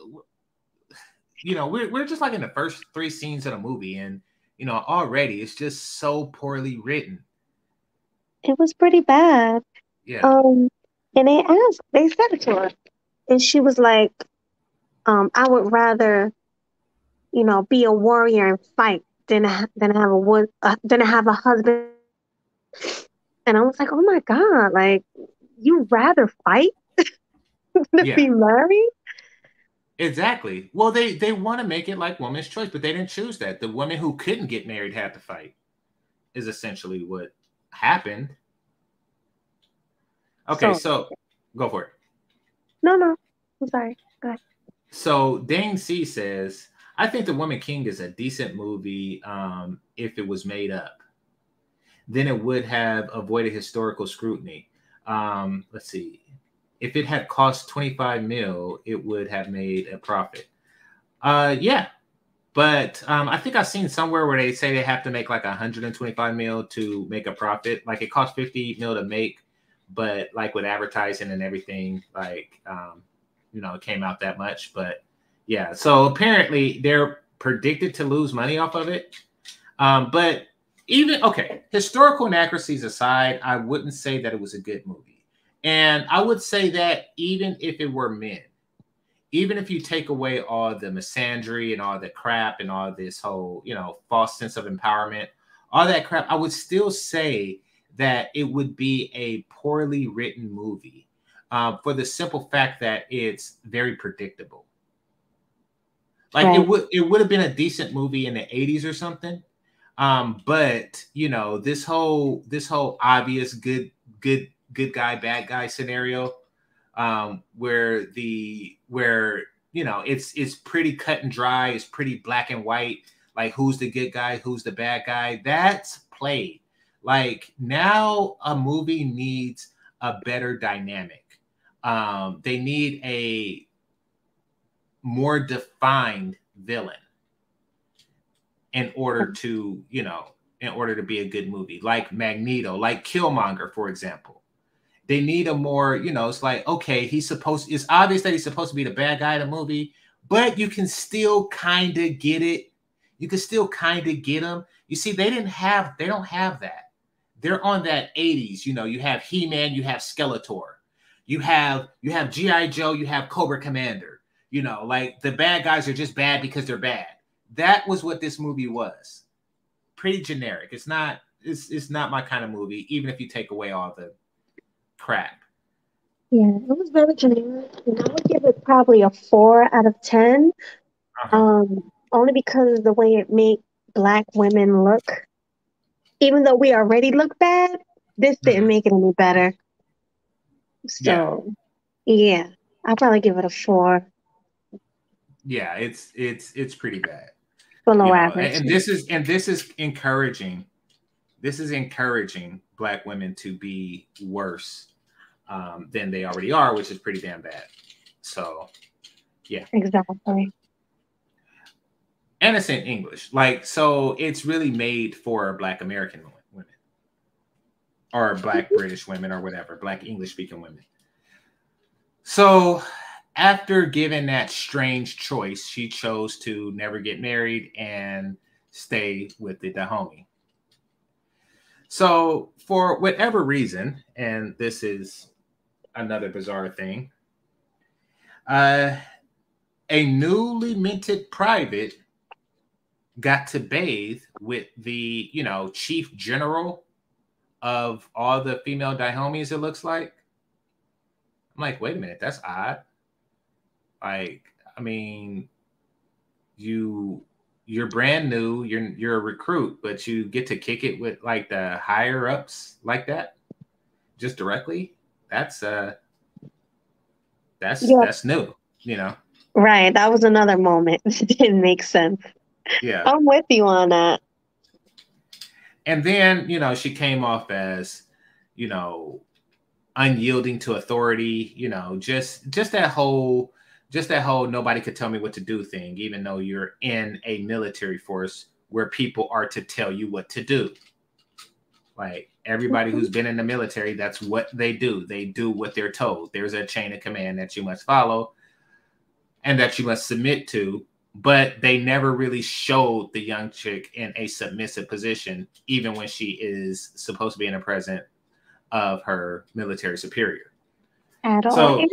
you know, we're we're just like in the first three scenes of the movie, and you know, already it's just so poorly written. It was pretty bad. Yeah. Um, and they asked, they said it to her, and she was like, um, "I would rather, you know, be a warrior and fight than than have a wood uh, than have a husband." And I was like, "Oh my god! Like, you rather fight than yeah. be married?" Exactly. Well, they they want to make it like woman's choice, but they didn't choose that. The women who couldn't get married had to fight. Is essentially what happened. Okay, so, so go for it. No, no, I'm sorry. Go ahead. So Dane C says, I think The Woman King is a decent movie um, if it was made up. Then it would have avoided historical scrutiny. Um, let's see if it had cost 25 mil, it would have made a profit. Uh, yeah, but um, I think I've seen somewhere where they say they have to make like 125 mil to make a profit. Like it costs 50 mil to make, but like with advertising and everything, like um, you know, it came out that much. But yeah, so apparently they're predicted to lose money off of it. Um, but even okay, historical inaccuracies aside, I wouldn't say that it was a good movie. And I would say that even if it were men, even if you take away all the misandry and all the crap and all this whole, you know, false sense of empowerment, all that crap, I would still say that it would be a poorly written movie uh, for the simple fact that it's very predictable. Like right. it would it would have been a decent movie in the 80s or something. Um, but you know, this whole this whole obvious good good good guy bad guy scenario um, where the where you know it's it's pretty cut and dry it's pretty black and white like who's the good guy who's the bad guy that's played. Like now a movie needs a better dynamic. Um, they need a more defined villain in order to you know in order to be a good movie like magneto like killmonger for example They need a more, you know, it's like, okay, he's supposed, it's obvious that he's supposed to be the bad guy in the movie, but you can still kind of get it. You can still kind of get him. You see, they didn't have, they don't have that. They're on that 80s, you know, you have He-Man, you have Skeletor, you have, you have G.I. Joe, you have Cobra Commander, you know, like the bad guys are just bad because they're bad. That was what this movie was. Pretty generic. It's not, it's, it's not my kind of movie, even if you take away all the crap. Yeah, it was very generic. And I would give it probably a four out of 10. Uh-huh. Um, only because of the way it made black women look. Even though we already look bad, this didn't Mhm. make it any better. So, yeah, I'll probably give it a four Yeah, it's it's it's pretty bad. below you know, average. and this is and this is encouraging this is encouraging black women to be worse um, than they already are which is pretty damn bad so yeah. Exactly. and it's in english like so it's really made for black american women or black british women or whatever black english speaking women so after given that strange choice she chose to never get married and stay with the Dahomey. So, for whatever reason, and this is another bizarre thing, uh, a newly minted private got to bathe with the, you know, chief general of all the female Dahomies, it looks like. I'm like, wait a minute, that's odd. Like, I mean, you you're brand new, you're you're a recruit, but you get to kick it with like the higher ups like that, just directly. That's uh that's Yeah. that's new, you know. Right. That was another moment. <laughs> It didn't make sense. Yeah. I'm with you on that. And then, you know, she came off as, you know, unyielding to authority, you know, just just that whole just that whole nobody could tell me what to do thing, even though you're in a military force where people are to tell you what to do. Like everybody who's <laughs> been in the military, that's what they do. They do what they're told. There's a chain of command that you must follow and that you must submit to. But they never really showed the young chick in a submissive position, even when she is supposed to be in the presence of her military superior. At all. So-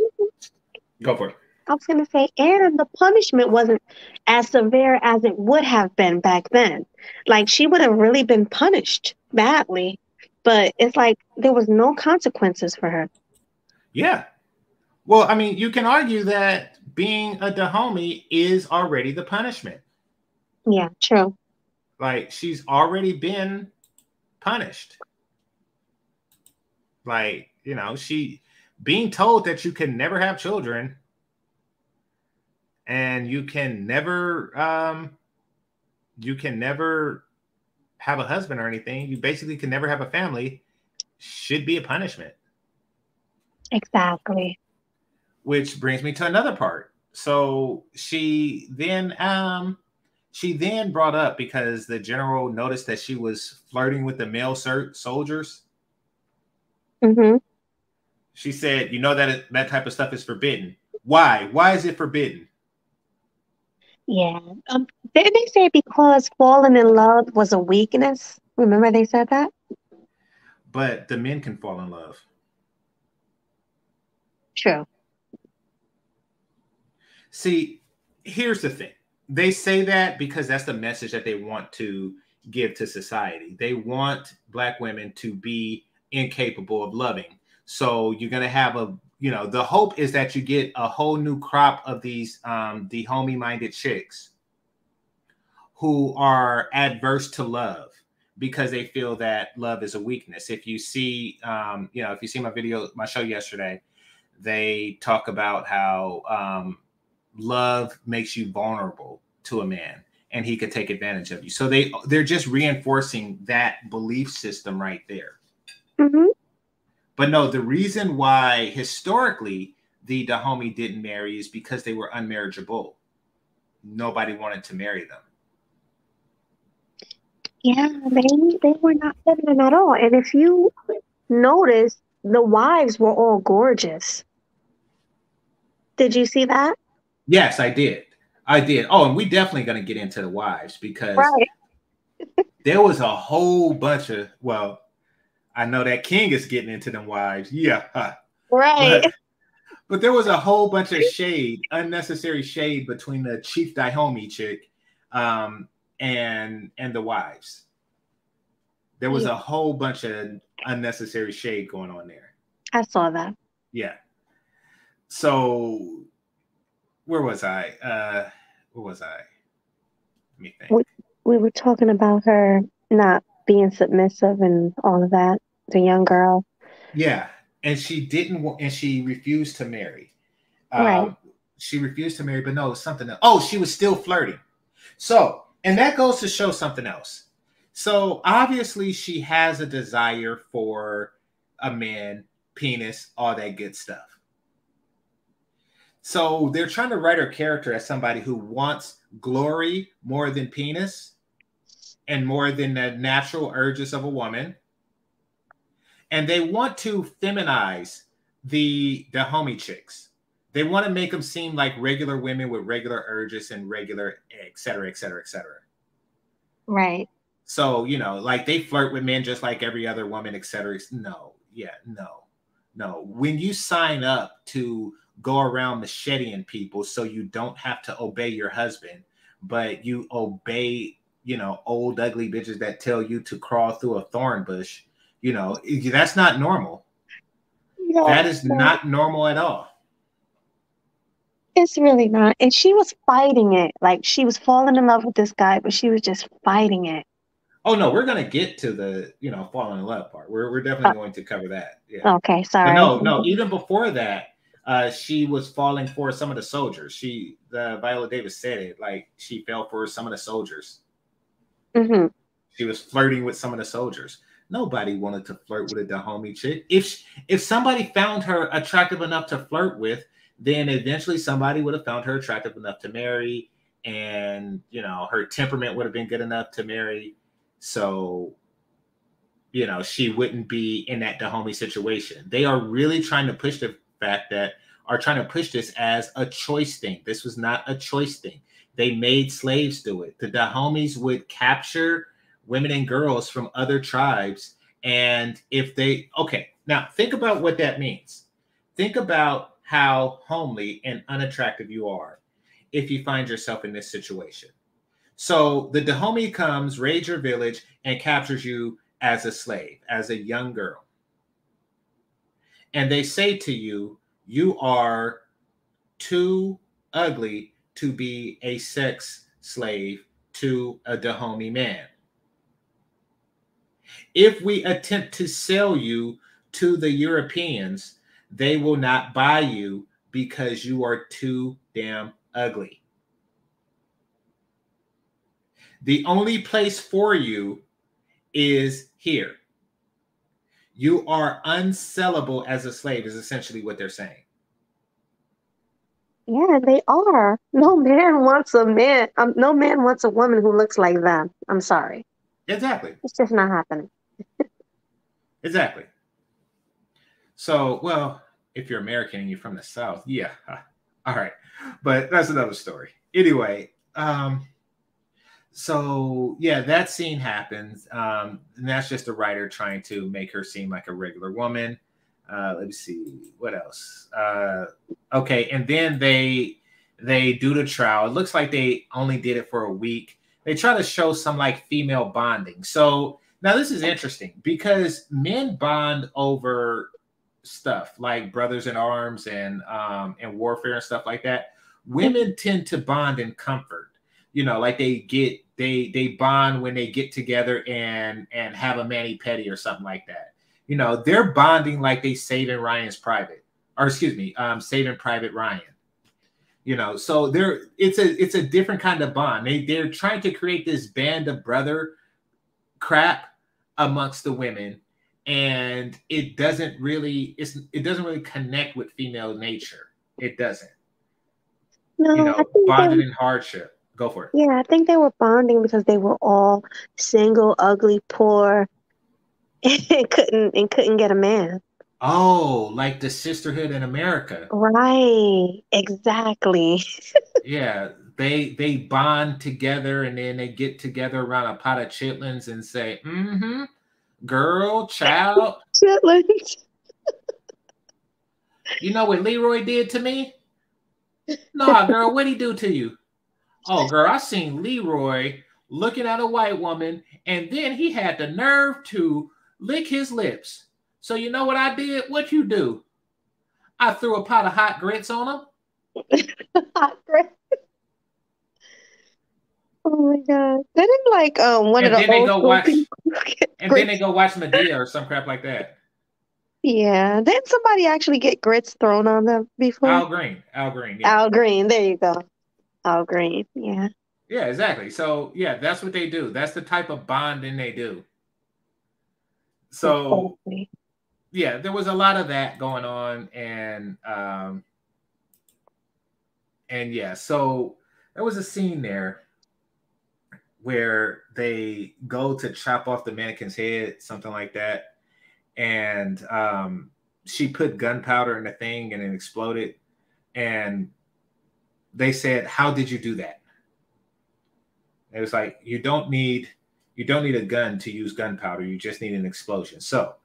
Go for it. I was going to say, and the punishment wasn't as severe as it would have been back then. Like she would have really been punished badly, but it's like there was no consequences for her. Yeah. Well, I mean, you can argue that being a Dahomey is already the punishment. Yeah, true. Like she's already been punished. Like, you know, she being told that you can never have children and you can never um you can never have a husband or anything. You basically can never have a family should be a punishment. Exactly. which brings me to another part so she then um she then brought up because the general noticed that she was flirting with the male ser- soldiers hmm she said you know that that type of stuff is forbidden why why is it forbidden Yeah. Um, didn't they say because falling in love was a weakness? Remember they said that? but the men can fall in love True. See, here's the thing. They say that because that's the message that they want to give to society. They want black women to be incapable of loving. So you're going to have a, you know, the hope is that you get a whole new crop of these um the Dahomey minded chicks who are adverse to love because they feel that love is a weakness. If you see um you know, if you see my video my show yesterday, they talk about how um love makes you vulnerable to a man and he could take advantage of you. So they they're just reinforcing that belief system right there. Hmm but no the reason why historically the dahomey didn't marry is because they were unmarriageable nobody wanted to marry them Yeah, they they were not feminine at all. And if you notice, the wives were all gorgeous. Did you see that? Yes, I did. I did. Oh, and we definitely going to get into the wives because Right. <laughs> there was a whole bunch of well, I know that King is getting into them wives. Yeah. Right. But, but there was a whole bunch of <laughs> shade, unnecessary shade between the Chief Dahomey chick um, and and the wives. There was a whole bunch of unnecessary shade going on there. I saw that. Yeah. So where was I? Uh where was I? Let me think. We were talking about her not being submissive and all of that. The young girl. Yeah, and she didn't want, and she refused to marry. Right. Um, she refused to marry, but no, something else. Oh, she was still flirting. So, and that goes to show something else. So obviously, she has a desire for a man, penis, all that good stuff. So they're trying to write her character as somebody who wants glory more than penis and more than the natural urges of a woman and they want to feminize the the Dahomey chicks. They want to make them seem like regular women with regular urges and regular et cetera, et cetera, et cetera. Right. So you know, like they flirt with men just like every other woman, et cetera. No, yeah, no, no. When you sign up to go around macheting people, so you don't have to obey your husband, but you obey, you know, old ugly bitches that tell you to crawl through a thorn bush you know that's not normal that is no, not normal at all It's really not. And she was fighting it. Like she was falling in love with this guy, but she was just fighting it. oh no we're gonna get to the you know falling in love part we're, we're definitely going to cover that yeah Okay, but sorry. no no even before that uh she was falling for some of the soldiers she the viola davis said it like she fell for some of the soldiers hmm she was flirting with some of the soldiers. Nobody wanted to flirt with a Dahomey chick. If if somebody found her attractive enough to flirt with then eventually somebody would have found her attractive enough to marry and you know her temperament would have been good enough to marry. So you know she wouldn't be in that Dahomey situation. They are really trying to push the fact that are trying to push this as a choice thing. This was not a choice thing they made slaves do it the Dahomies would capture women and girls from other tribes and if they okay now think about what that means think about how homely and unattractive you are if you find yourself in this situation. So the Dahomey comes, raids your village, and captures you as a slave, as a young girl. And they say to you, you are too ugly to be a sex slave to a Dahomey man. If we attempt to sell you to the Europeans, they will not buy you because you are too damn ugly. The only place for you is here. You are unsellable as a slave, is essentially what they're saying. Yeah, they are. No man <laughs> wants a man. Um, no man wants a woman who looks like them. I'm sorry. Exactly. It's just not happening. <laughs> Exactly. So, well, if you're American and you're from the South, yeah. All right. But that's another story. Anyway, um, so yeah, that scene happens. Um, and that's just a writer trying to make her seem like a regular woman. Uh, let me see what else. Uh, okay, and then they they do the trial. It looks like they only did it for a week. They try to show some like female bonding. So now this is interesting because men bond over stuff like brothers in arms and um and warfare and stuff like that. Women tend to bond in comfort. You know, like they get they they bond when they get together and and have a mani petty or something like that. You know, they're bonding like they saving Ryan's private, or excuse me, um, saving Private Ryan. You know, so they're it's a it's a different kind of bond. They they're trying to create this band of brother crap amongst the women, and it doesn't really it's it doesn't really connect with female nature. It doesn't. No, You know, I think they, in hardship. Go for it. yeah, I think they were bonding because they were all single, ugly, poor, and <laughs> couldn't and couldn't get a man. Oh, like the sisterhood in America. Right. Exactly. <laughs> Yeah, they they bond together and then they get together around a pot of chitlins and say, "Mm-hmm, girl, child." <laughs> Chitlins. You know what Leroy did to me? No, girl, what'd he do to you? Oh, girl, I seen Leroy looking at a white woman, and then he had the nerve to lick his lips. So you know what I did? What you do? I threw a pot of hot grits on him. <laughs> Hot grits. Oh my god. They didn't like um one And of the then they old go school watch- <laughs> And Grits. then they go watch Madea or some crap like that. Yeah. Didn't somebody actually get grits thrown on them before? Al Green. Al Green. Yeah. Al Green. There you go. Al Green. Yeah. yeah, exactly. So yeah, that's what they do. That's the type of bonding they do. So yeah, there was a lot of that going on, and um, and yeah, so there was a scene there where they go to chop off the mannequin's head, something like that, and um, she put gunpowder in the thing and it exploded, and they said, "How did you do that?" It was like you don't need you don't need a gun to use gunpowder. You just need an explosion. So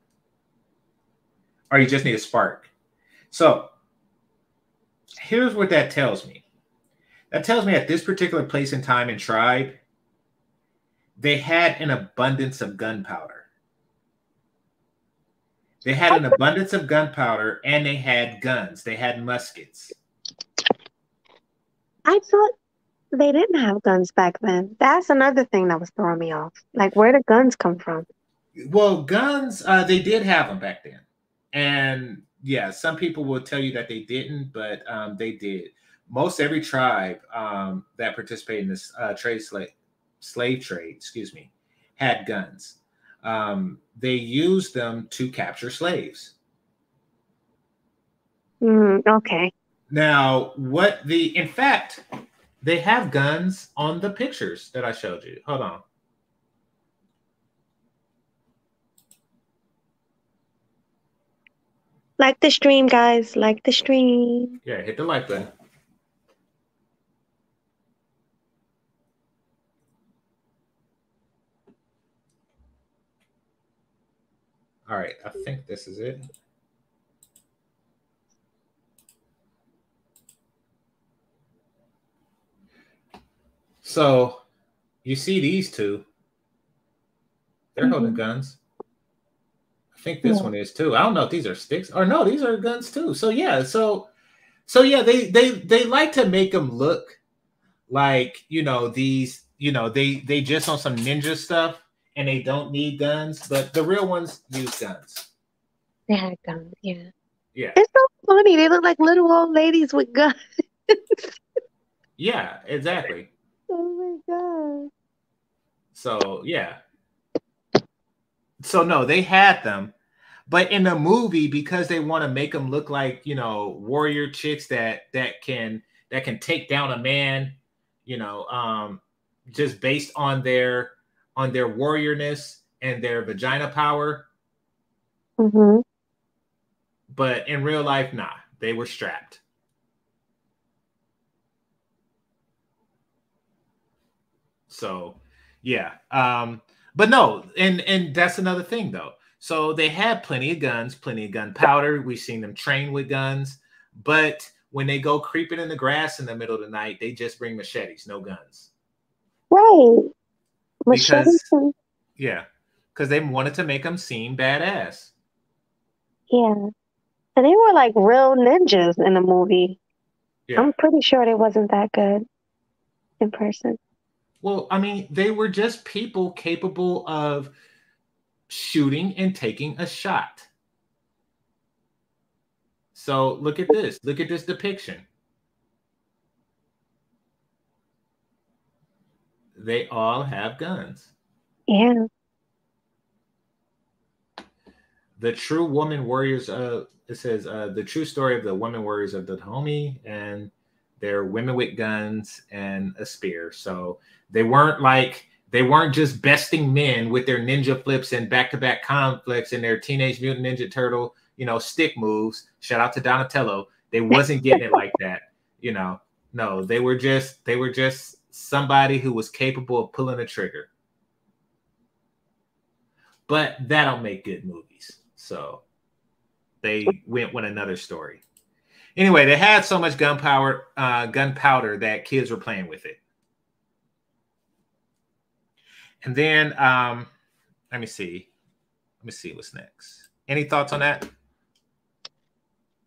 or you just need a spark. So here's what that tells me. That tells me at this particular place in time and tribe, they had an abundance of gunpowder. They had an abundance of gunpowder and they had guns. They had muskets. I thought they didn't have guns back then. That's another thing that was throwing me off. Like, where did guns come from? Well, guns, uh, they did have them back then. And yeah, some people will tell you that they didn't, but um, they did. Most every tribe um, that participated in this uh, trade slave slave trade, excuse me, had guns. Um, they used them to capture slaves. Mm, okay. Now, what the in fact, they have guns on the pictures that I showed you. Hold on. Like the stream, guys. Like the stream. Yeah, hit the like button. All right, I think this is it. So, you see these two? They're holding Mhm. guns. I think this Yeah. one is too. I don't know if these are sticks or no, these are guns too. So yeah, so so yeah, they they they like to make them look like you know these you know they they just on some ninja stuff and they don't need guns, but the real ones use guns. They had guns, yeah. Yeah, It's so funny. They look like little old ladies with guns. <laughs> yeah, exactly. Oh my god. So yeah. So no, they had them, but in the movie, because they want to make them look like you know warrior chicks that that can that can take down a man, you know, um, just based on their on their warriorness and their vagina power. Mm-hmm. But in real life, nah, they were strapped. So yeah. Um, but no, and and that's another thing though. So they had plenty of guns, plenty of gunpowder. We've seen them train with guns, but when they go creeping in the grass in the middle of the night, they just bring machetes, no guns. Right. Machetes and- Yeah, because they wanted to make them seem badass. yeah. And they were like real ninjas in the movie. Yeah. I'm pretty sure they wasn't that good in person. Well, I mean, they were just people capable of shooting and taking a shot. So look at this. Look at this depiction. They all have guns. Yeah. The true woman warriors. Uh, it says uh, the true story of the women warriors of the Dahomey, and they're women with guns and a spear. So they weren't like they weren't just besting men with their ninja flips and back-to-back conflicts and their teenage mutant ninja turtle you know, stick moves. Shout out to Donatello. They wasn't getting it like that, you know. No, they were just they were just somebody who was capable of pulling a trigger. But that don't make good movies. So they went with another story. Anyway, they had so much gunpowder, uh, gunpowder that kids were playing with it. And then um, let me see. Let me see what's next. Any thoughts on that?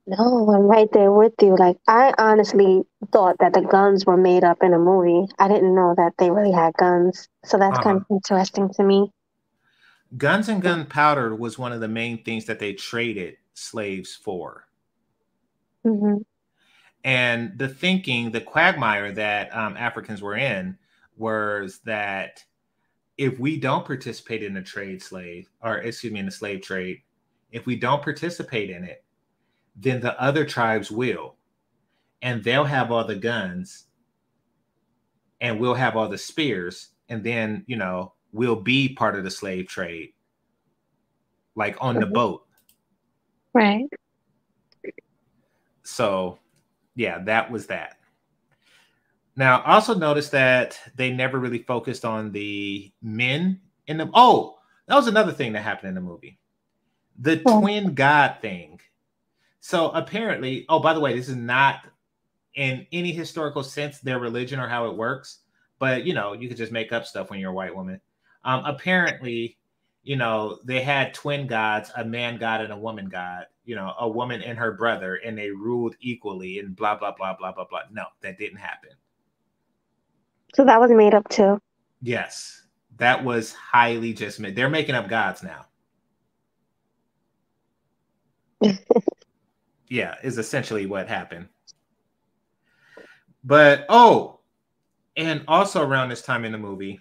No, I'm right there with you. Like, I honestly thought that the guns were made up in a movie. I didn't know that they really had guns. So that's Uh-huh. kind of interesting to me. Guns and gunpowder was one of the main things that they traded slaves for. hmm And the thinking, the quagmire that um, Africans were in was that if we don't participate in the trade slave, or excuse me, in the slave trade, if we don't participate in it, then the other tribes will. And they'll have all the guns and we'll have all the spears. And then, you know, we'll be part of the slave trade, like on the boat. Right. So, yeah, that was that. Now, also notice that they never really focused on the men in the. Oh, that was another thing that happened in the movie the Oh. twin god thing. So, apparently, oh, by the way, this is not in any historical sense their religion or how it works, but you know, you could just make up stuff when you're a white woman. Um, apparently, you know, they had twin gods, a man god and a woman god, you know, a woman and her brother, and they ruled equally and blah, blah, blah, blah, blah, blah. No, that didn't happen. So that was made up too. Yes, that was highly just made. They're making up gods now. <laughs> yeah, is essentially what happened. But oh, and also around this time in the movie,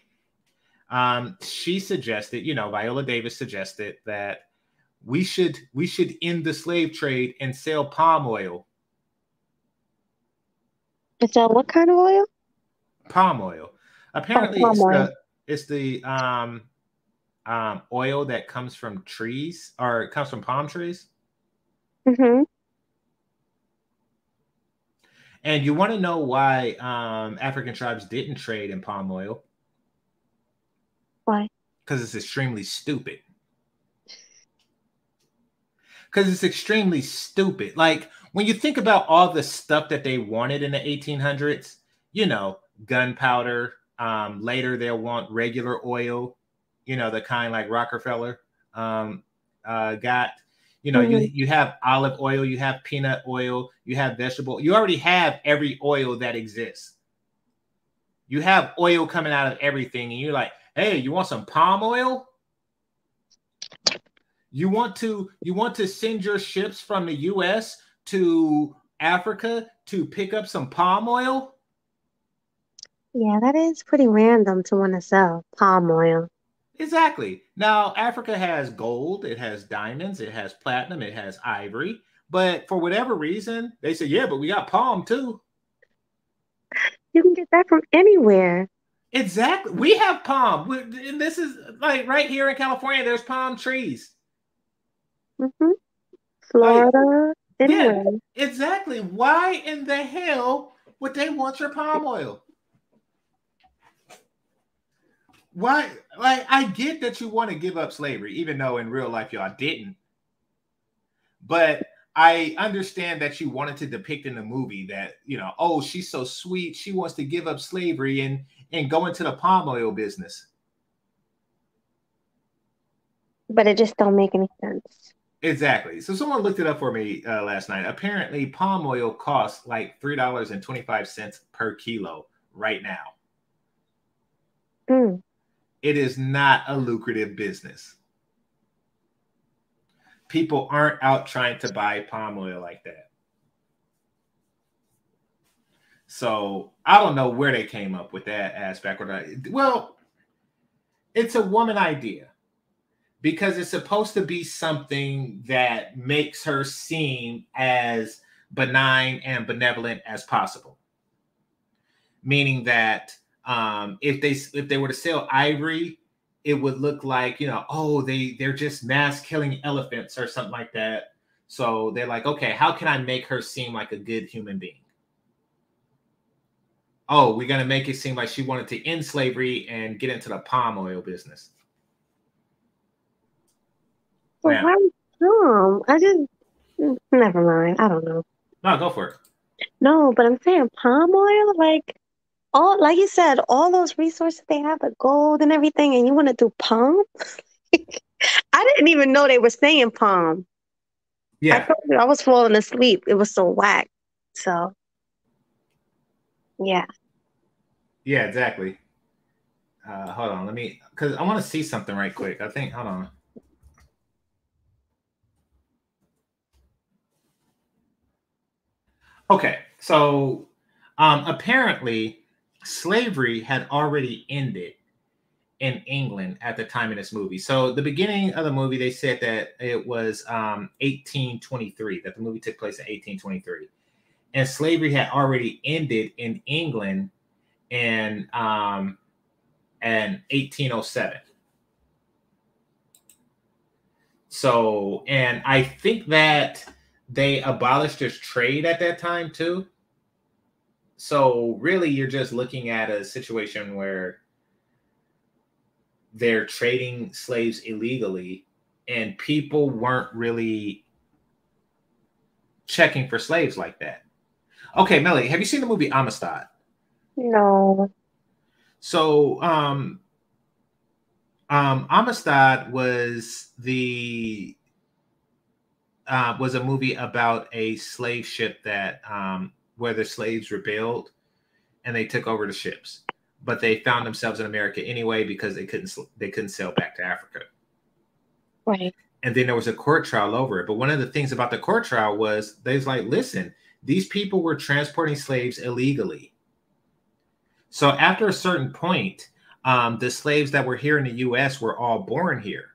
um, she suggested, you know, Viola Davis suggested that we should we should end the slave trade and sell palm oil. Is that what kind of oil? Palm oil. Apparently, palm it's oil. the it's the um um oil that comes from trees or it comes from palm trees. hmm And you want to know why um, African tribes didn't trade in palm oil? Why? Because it's extremely stupid. Because it's extremely stupid. Like when you think about all the stuff that they wanted in the 1800s, you know, gunpowder. Um, later, they'll want regular oil, you know, the kind like Rockefeller um, uh, got. You know, you, you have olive oil, you have peanut oil, you have vegetable. You already have every oil that exists. You have oil coming out of everything, and you're like, hey, you want some palm oil? You want to you want to send your ships from the US to Africa to pick up some palm oil? Yeah, that is pretty random to want to sell palm oil. Exactly. Now, Africa has gold, it has diamonds, it has platinum, it has ivory, but for whatever reason, they say, yeah, but we got palm too. You can get that from anywhere. Exactly. We have palm. And this is like right here in California, there's palm trees. Mm-hmm. Florida, yeah. anywhere. Exactly. Why in the hell would they want your palm oil? Why? Like, I get that you want to give up slavery, even though in real life y'all didn't. But I understand that you wanted to depict in the movie that, you know, oh, she's so sweet. She wants to give up slavery and and go into the palm oil business. But it just don't make any sense. Exactly. So someone looked it up for me uh, last night. Apparently, palm oil costs like three dollars and twenty five cents per kilo right now. Mm. It is not a lucrative business. People aren't out trying to buy palm oil like that. So I don't know where they came up with that aspect. Well, it's a woman idea because it's supposed to be something that makes her seem as benign and benevolent as possible. Meaning that um, if they if they were to sell ivory, it would look like you know, oh, they they're just mass killing elephants or something like that. So they're like, okay, how can I make her seem like a good human being? Oh, we're gonna make it seem like she wanted to end slavery and get into the palm oil business. Well, yeah. why I just never mind. I don't know. No, go for it. No, but I'm saying palm oil, like all like you said, all those resources they have, the gold and everything, and you want to do palm? <laughs> I didn't even know they were saying palm. Yeah. I, I was falling asleep. It was so whack. So yeah. Yeah, exactly. Uh, hold on, let me because I want to see something right quick. I think hold on. Okay, so um, apparently slavery had already ended in England at the time of this movie. So the beginning of the movie, they said that it was um, 1823, that the movie took place in 1823. And slavery had already ended in England in, um, in 1807. So, and I think that they abolished this trade at that time too. So really, you're just looking at a situation where they're trading slaves illegally, and people weren't really checking for slaves like that. Okay, Melly, have you seen the movie Amistad? No. So, um, um, Amistad was the uh, was a movie about a slave ship that um, where the slaves rebelled and they took over the ships, but they found themselves in America anyway because they couldn't they couldn't sail back to Africa. Right. And then there was a court trial over it. But one of the things about the court trial was they was like, listen, these people were transporting slaves illegally. So after a certain point, um, the slaves that were here in the U.S. were all born here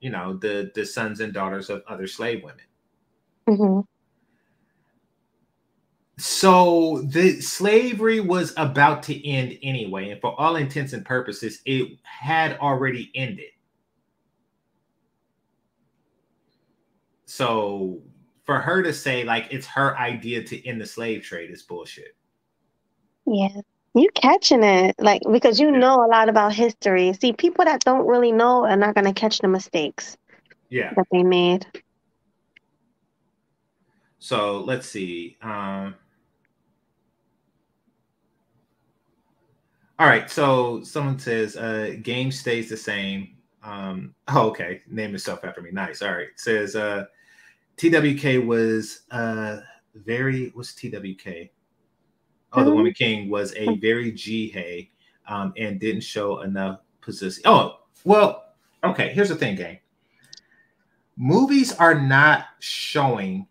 you know the the sons and daughters of other slave women mm-hmm. So the slavery was about to end anyway and for all intents and purposes it had already ended so for her to say like it's her idea to end the slave trade is bullshit yeah you catching it, like because you know a lot about history. See, people that don't really know are not gonna catch the mistakes. Yeah. That they made. So let's see. Um, all right. So someone says uh, game stays the same. Um, oh, okay. Name yourself after me. Nice. All right. says uh, TWK was uh, very. What's TWK? Oh, the Woman King was a very Jihei um, and didn't show enough position. Oh, well, okay. Here's the thing, gang. Movies are not showing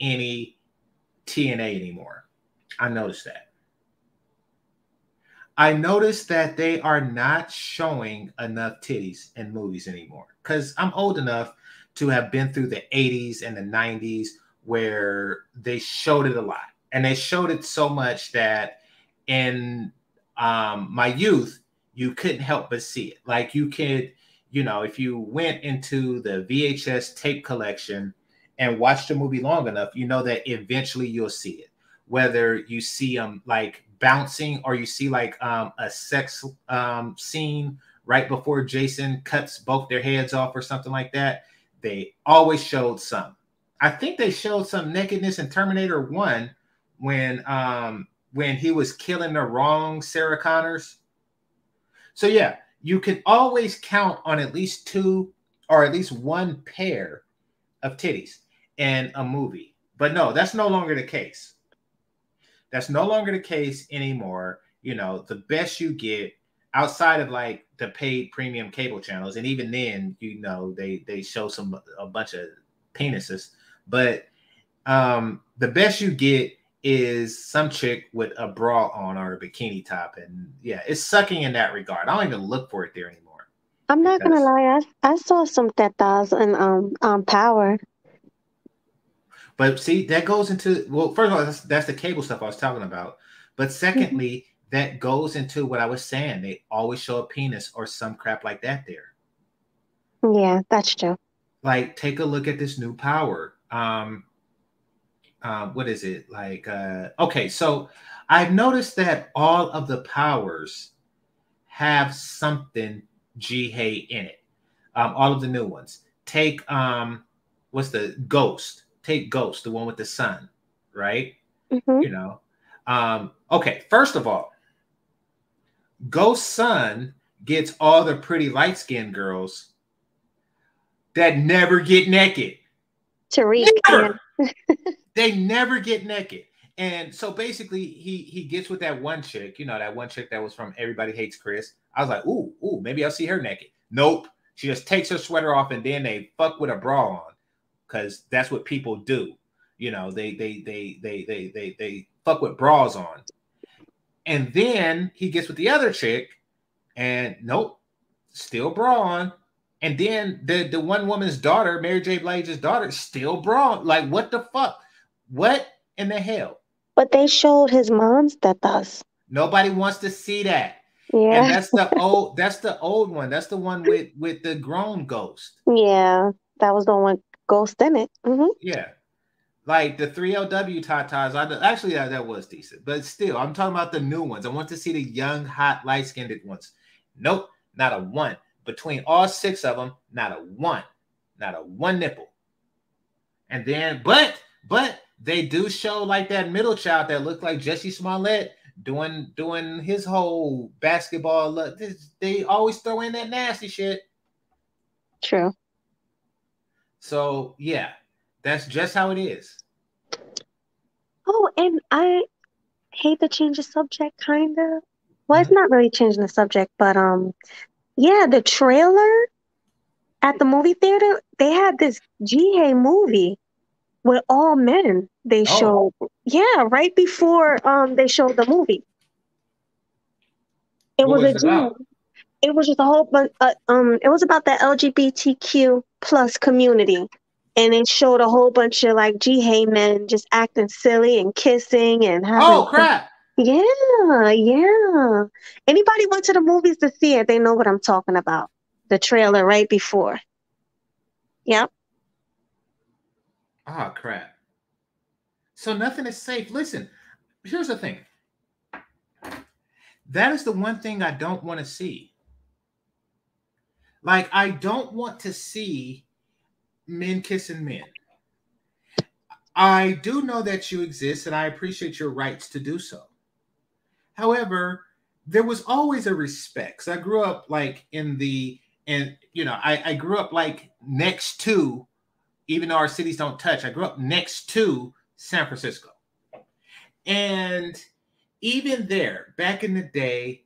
any TNA anymore. I noticed that. I noticed that they are not showing enough titties in movies anymore. Because I'm old enough to have been through the 80s and the 90s where they showed it a lot and they showed it so much that in um, my youth you couldn't help but see it like you could you know if you went into the vhs tape collection and watched the movie long enough you know that eventually you'll see it whether you see them like bouncing or you see like um, a sex um, scene right before jason cuts both their heads off or something like that they always showed some i think they showed some nakedness in terminator 1 when um when he was killing the wrong Sarah Connors. So yeah, you can always count on at least two or at least one pair of titties in a movie. But no, that's no longer the case. That's no longer the case anymore. You know, the best you get outside of like the paid premium cable channels, and even then, you know, they they show some a bunch of penises, but um the best you get is some chick with a bra on or a bikini top, and yeah, it's sucking in that regard. I don't even look for it there anymore. I'm not gonna lie, I, I saw some tetas and um um power. But see, that goes into well, first of all, that's, that's the cable stuff I was talking about. But secondly, mm-hmm. that goes into what I was saying. They always show a penis or some crap like that there. Yeah, that's true. Like, take a look at this new power um, uh, what is it like? Uh, okay, so I've noticed that all of the powers have something Jihei in it. Um, all of the new ones. Take um, what's the ghost? Take ghost, the one with the sun, right? Mhm. You know. Um, okay, first of all, Ghost Son gets all the pretty light skinned girls that never get naked. Tariq. Never. <laughs> They never get naked. And so basically he he gets with that one chick, you know, that one chick that was from Everybody Hates Chris. I was like, ooh, ooh, maybe I'll see her naked. Nope. She just takes her sweater off and then they fuck with a bra on. Cause that's what people do. You know, they they they they they they they fuck with bras on. And then he gets with the other chick, and nope, still bra on. And then the the one woman's daughter, Mary J. Blige's daughter, still bra. on. Like, what the fuck? What in the hell? But they showed his mom's tetas. Nobody wants to see that. Yeah. And that's the <laughs> old. That's the old one. That's the one with with the grown ghost. Yeah. That was the one ghost in it. hmm Yeah. Like the 3LW tatas, I actually that, that was decent, but still, I'm talking about the new ones. I want to see the young, hot, light-skinned ones. Nope, not a one. Between all six of them, not a one, not a one nipple. And then, but but they do show like that middle child that looked like Jussie Smollett doing doing his whole basketball. Look, they always throw in that nasty shit. True. So yeah, that's just how it is. Oh, and I hate to change the subject, kind of. Well, Mm-hmm. it's not really changing the subject, but um, yeah, the trailer at the movie theater, they had this Jihei movie with all men. They Oh. showed, yeah, right before um they showed the movie. It What was was a? Jihei- It was just a whole bunch. Uh, um, it was about the LGBTQ plus community, and it showed a whole bunch of like Jihei men just acting silly and kissing and having. Oh crap! Yeah, yeah. Anybody went to the movies to see it, they know what I'm talking about. The trailer right before. Yep. Oh crap. So nothing is safe. Listen, here's the thing. That is the one thing I don't want to see. Like, I don't want to see men kissing men. I do know that you exist and I appreciate your rights to do so. However, there was always a respect. 'cause I grew up like in the, and you know, I, I grew up like next to even though our cities don't touch, I grew up next to San Francisco. And even there, back in the day,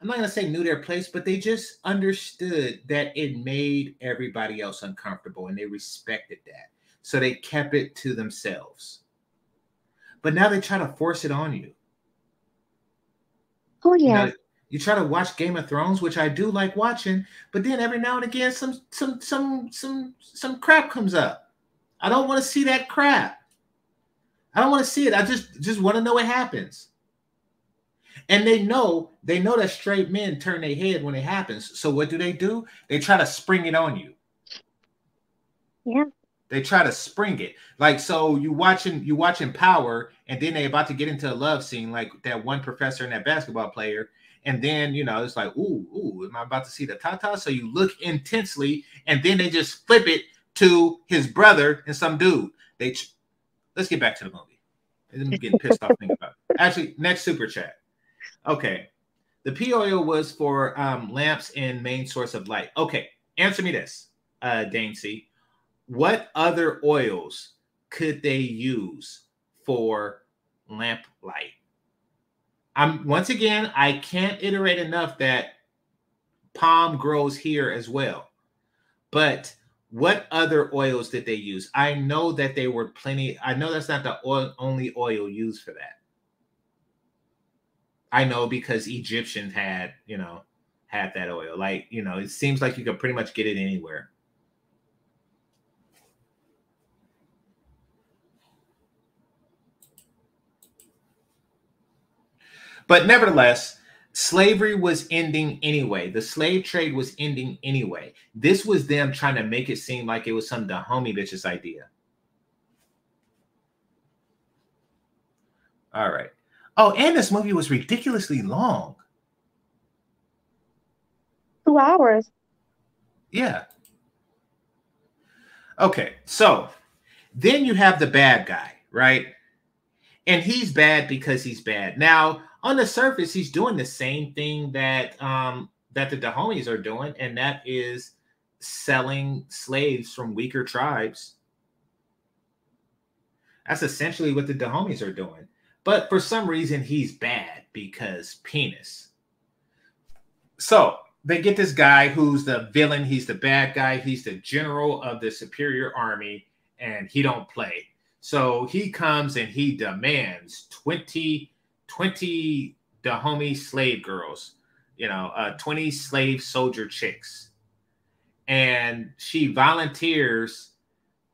I'm not going to say knew their place, but they just understood that it made everybody else uncomfortable and they respected that. So they kept it to themselves. But now they try to force it on you. Oh You yeah. know, you try to watch Game of Thrones, which I do like watching, but then every now and again some some some some some crap comes up. I don't want to see that crap. I don't want to see it. I just just want to know what happens. And they know they know that straight men turn their head when it happens. So what do they do? They try to spring it on you. Yeah. They try to spring it. Like so you watching you watching Power and then they about to get into a love scene like that one professor and that basketball player and then you know it's like ooh ooh am I about to see the tata? So you look intensely and then they just flip it to his brother and some dude. They ch- let's get back to the movie. I'm getting pissed off thinking about. It. Actually, next super chat. Okay, the P oil was for um, lamps and main source of light. Okay, answer me this, uh, Dane. What other oils could they use for lamp light? I'm once again, I can't iterate enough that palm grows here as well. But what other oils did they use? I know that they were plenty. I know that's not the oil, only oil used for that. I know because Egyptians had, you know, had that oil. Like, you know, it seems like you could pretty much get it anywhere. But nevertheless, slavery was ending anyway. The slave trade was ending anyway. This was them trying to make it seem like it was some homie bitches idea. All right. Oh, and this movie was ridiculously long. Two hours. Yeah. Okay, so then you have the bad guy, right? And he's bad because he's bad. Now, on the surface, he's doing the same thing that um that the Dahomies are doing, and that is selling slaves from weaker tribes. That's essentially what the Dahomies are doing. But for some reason, he's bad because penis. So they get this guy who's the villain. He's the bad guy. He's the general of the superior army, and he don't play. So he comes and he demands 20, 20 Dahomey slave girls, you know, uh, 20 slave soldier chicks. And she volunteers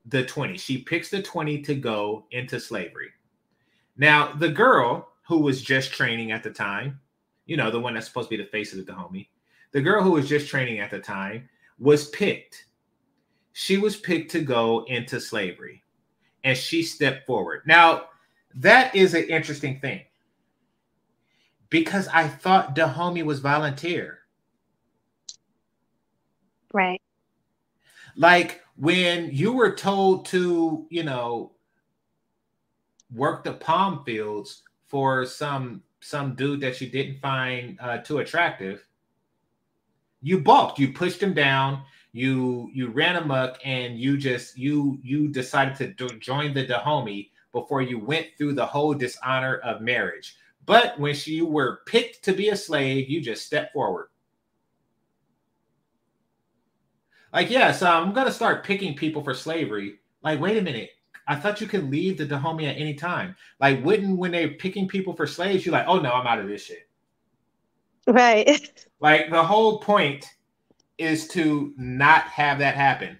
the 20. She picks the 20 to go into slavery. Now, the girl who was just training at the time, you know, the one that's supposed to be the face of the Dahomey, the girl who was just training at the time was picked. She was picked to go into slavery and she stepped forward. Now, that is an interesting thing because I thought Dahomey was volunteer. Right. Like when you were told to, you know, work the palm fields for some some dude that you didn't find uh, too attractive, you balked. You pushed him down. You you ran amok, and you just you you decided to do, join the Dahomey before you went through the whole dishonor of marriage. But when she, you were picked to be a slave, you just stepped forward. Like, yes, yeah, so I'm to start picking people for slavery. Like, wait a minute. I thought you could leave the Dahomey at any time. Like, wouldn't when they're picking people for slaves, you're like, oh no, I'm out of this shit. Right. <laughs> Like the whole point is to not have that happen.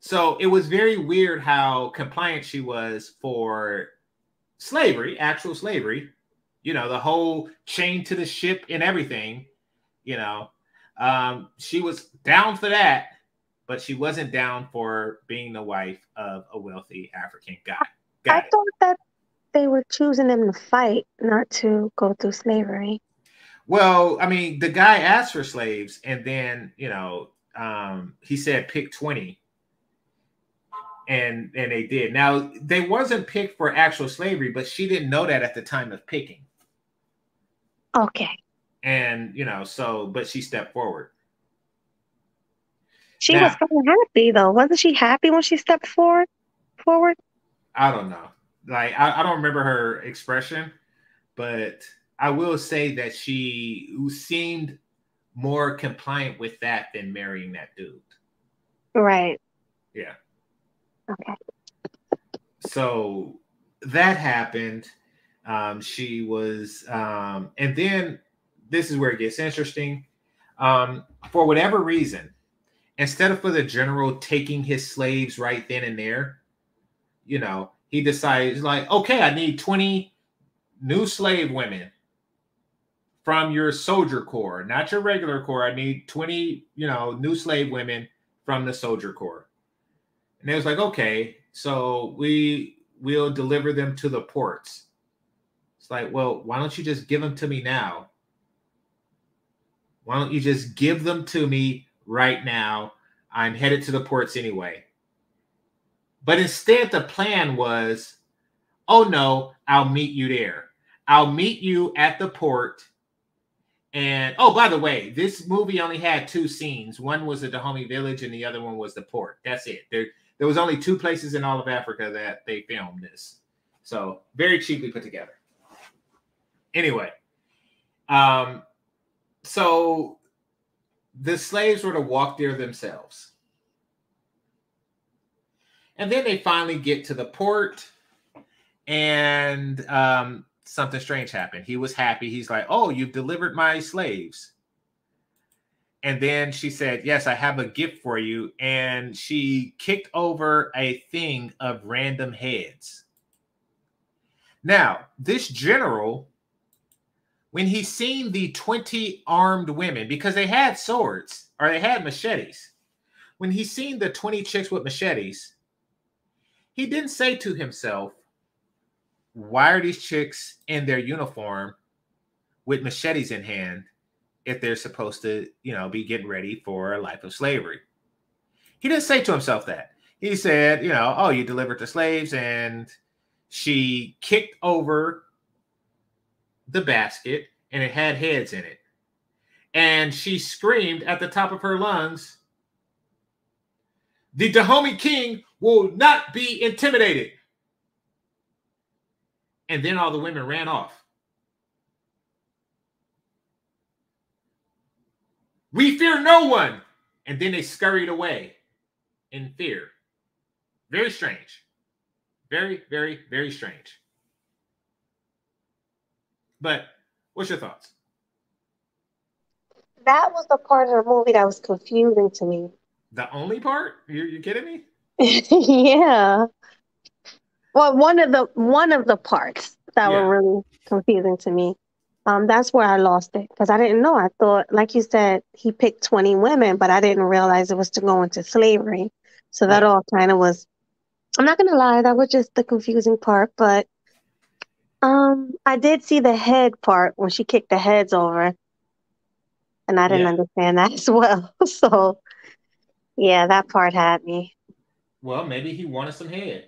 So it was very weird how compliant she was for slavery, actual slavery, you know, the whole chain to the ship and everything, you know. Um, she was down for that, but she wasn't down for being the wife of a wealthy African guy. Got I it. thought that they were choosing them to fight, not to go through slavery. Well, I mean, the guy asked for slaves, and then you know, um, he said pick twenty, and and they did. Now they wasn't picked for actual slavery, but she didn't know that at the time of picking. Okay. And you know, so but she stepped forward. She now, was so happy though, wasn't she happy when she stepped forward? Forward. I don't know. Like I, I don't remember her expression, but I will say that she seemed more compliant with that than marrying that dude. Right. Yeah. Okay. So that happened. Um, she was, um, and then this is where it gets interesting. Um, for whatever reason, instead of for the general taking his slaves right then and there, you know, he decides like, okay, I need 20 new slave women from your soldier corps, not your regular corps. I need 20, you know, new slave women from the soldier corps. And it was like, okay, so we will deliver them to the ports. It's like, well, why don't you just give them to me now? Why don't you just give them to me right now? I'm headed to the ports anyway. But instead, the plan was, oh no, I'll meet you there. I'll meet you at the port. And oh, by the way, this movie only had two scenes. One was the Dahomey village, and the other one was the port. That's it. There, there was only two places in all of Africa that they filmed this. So very cheaply put together. Anyway, um, so the slaves were to walk there themselves. And then they finally get to the port, and um, something strange happened. He was happy. He's like, Oh, you've delivered my slaves. And then she said, Yes, I have a gift for you. And she kicked over a thing of random heads. Now, this general, when he seen the 20 armed women, because they had swords or they had machetes, when he seen the 20 chicks with machetes, he didn't say to himself, why are these chicks in their uniform with machetes in hand if they're supposed to, you know, be getting ready for a life of slavery? He didn't say to himself that. He said, you know, oh, you delivered the slaves, and she kicked over the basket and it had heads in it. And she screamed at the top of her lungs, The Dahomey King will not be intimidated. And then all the women ran off. We fear no one. And then they scurried away in fear. Very strange. Very, very, very strange. But what's your thoughts? That was the part of the movie that was confusing to me. The only part? You're, you kidding me? <laughs> yeah. Well, one of the one of the parts that Yeah. were really confusing to me. Um, that's where I lost it because I didn't know. I thought, like you said, he picked 20 women, but I didn't realize it was to go into slavery. So that all kind of was, I'm not gonna lie, that was just the confusing part. But um, I did see the head part when she kicked the heads over, and I didn't Yeah. understand that <laughs> as well. So yeah, that part had me. Well, maybe he wanted some head.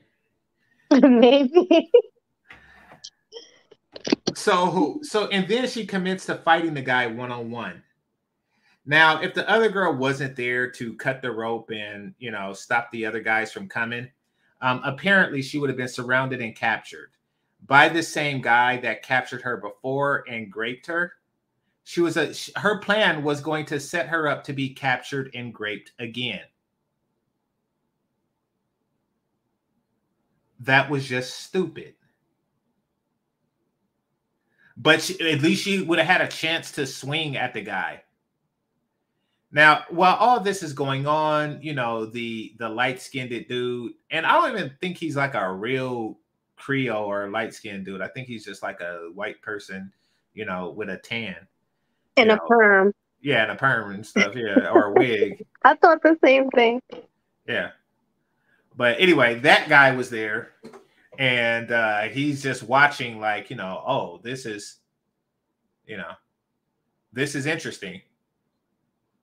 <laughs> Maybe. So, who? so, and then she commits to fighting the guy one on one. Now, if the other girl wasn't there to cut the rope and you know stop the other guys from coming, um, apparently she would have been surrounded and captured by the same guy that captured her before and raped her. She was a her plan was going to set her up to be captured and raped again. That was just stupid. But she, at least she would have had a chance to swing at the guy. Now, while all this is going on, you know, the the light-skinned dude, and I don't even think he's like a real Creole or light-skinned dude. I think he's just like a white person, you know, with a tan. And a know, perm. Yeah, and a perm and stuff, yeah, or a <laughs> wig. I thought the same thing. Yeah. But anyway, that guy was there and uh he's just watching like, you know, oh, this is you know, this is interesting.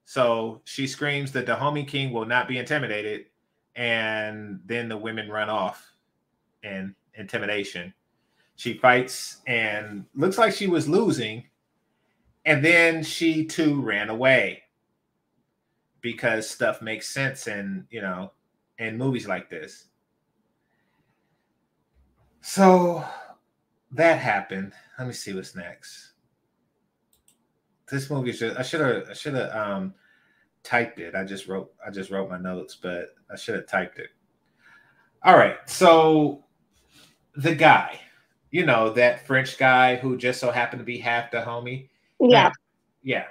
So she screams the Dahomey King will not be intimidated and then the women run off in intimidation. She fights and looks like she was losing and then she too ran away because stuff makes sense in, you know, in movies like this. So that happened. Let me see what's next. This movie just I should have I should have um typed it. I just wrote I just wrote my notes, but I should have typed it. All right. So the guy, you know, that French guy who just so happened to be half the homie. Yeah. Yeah.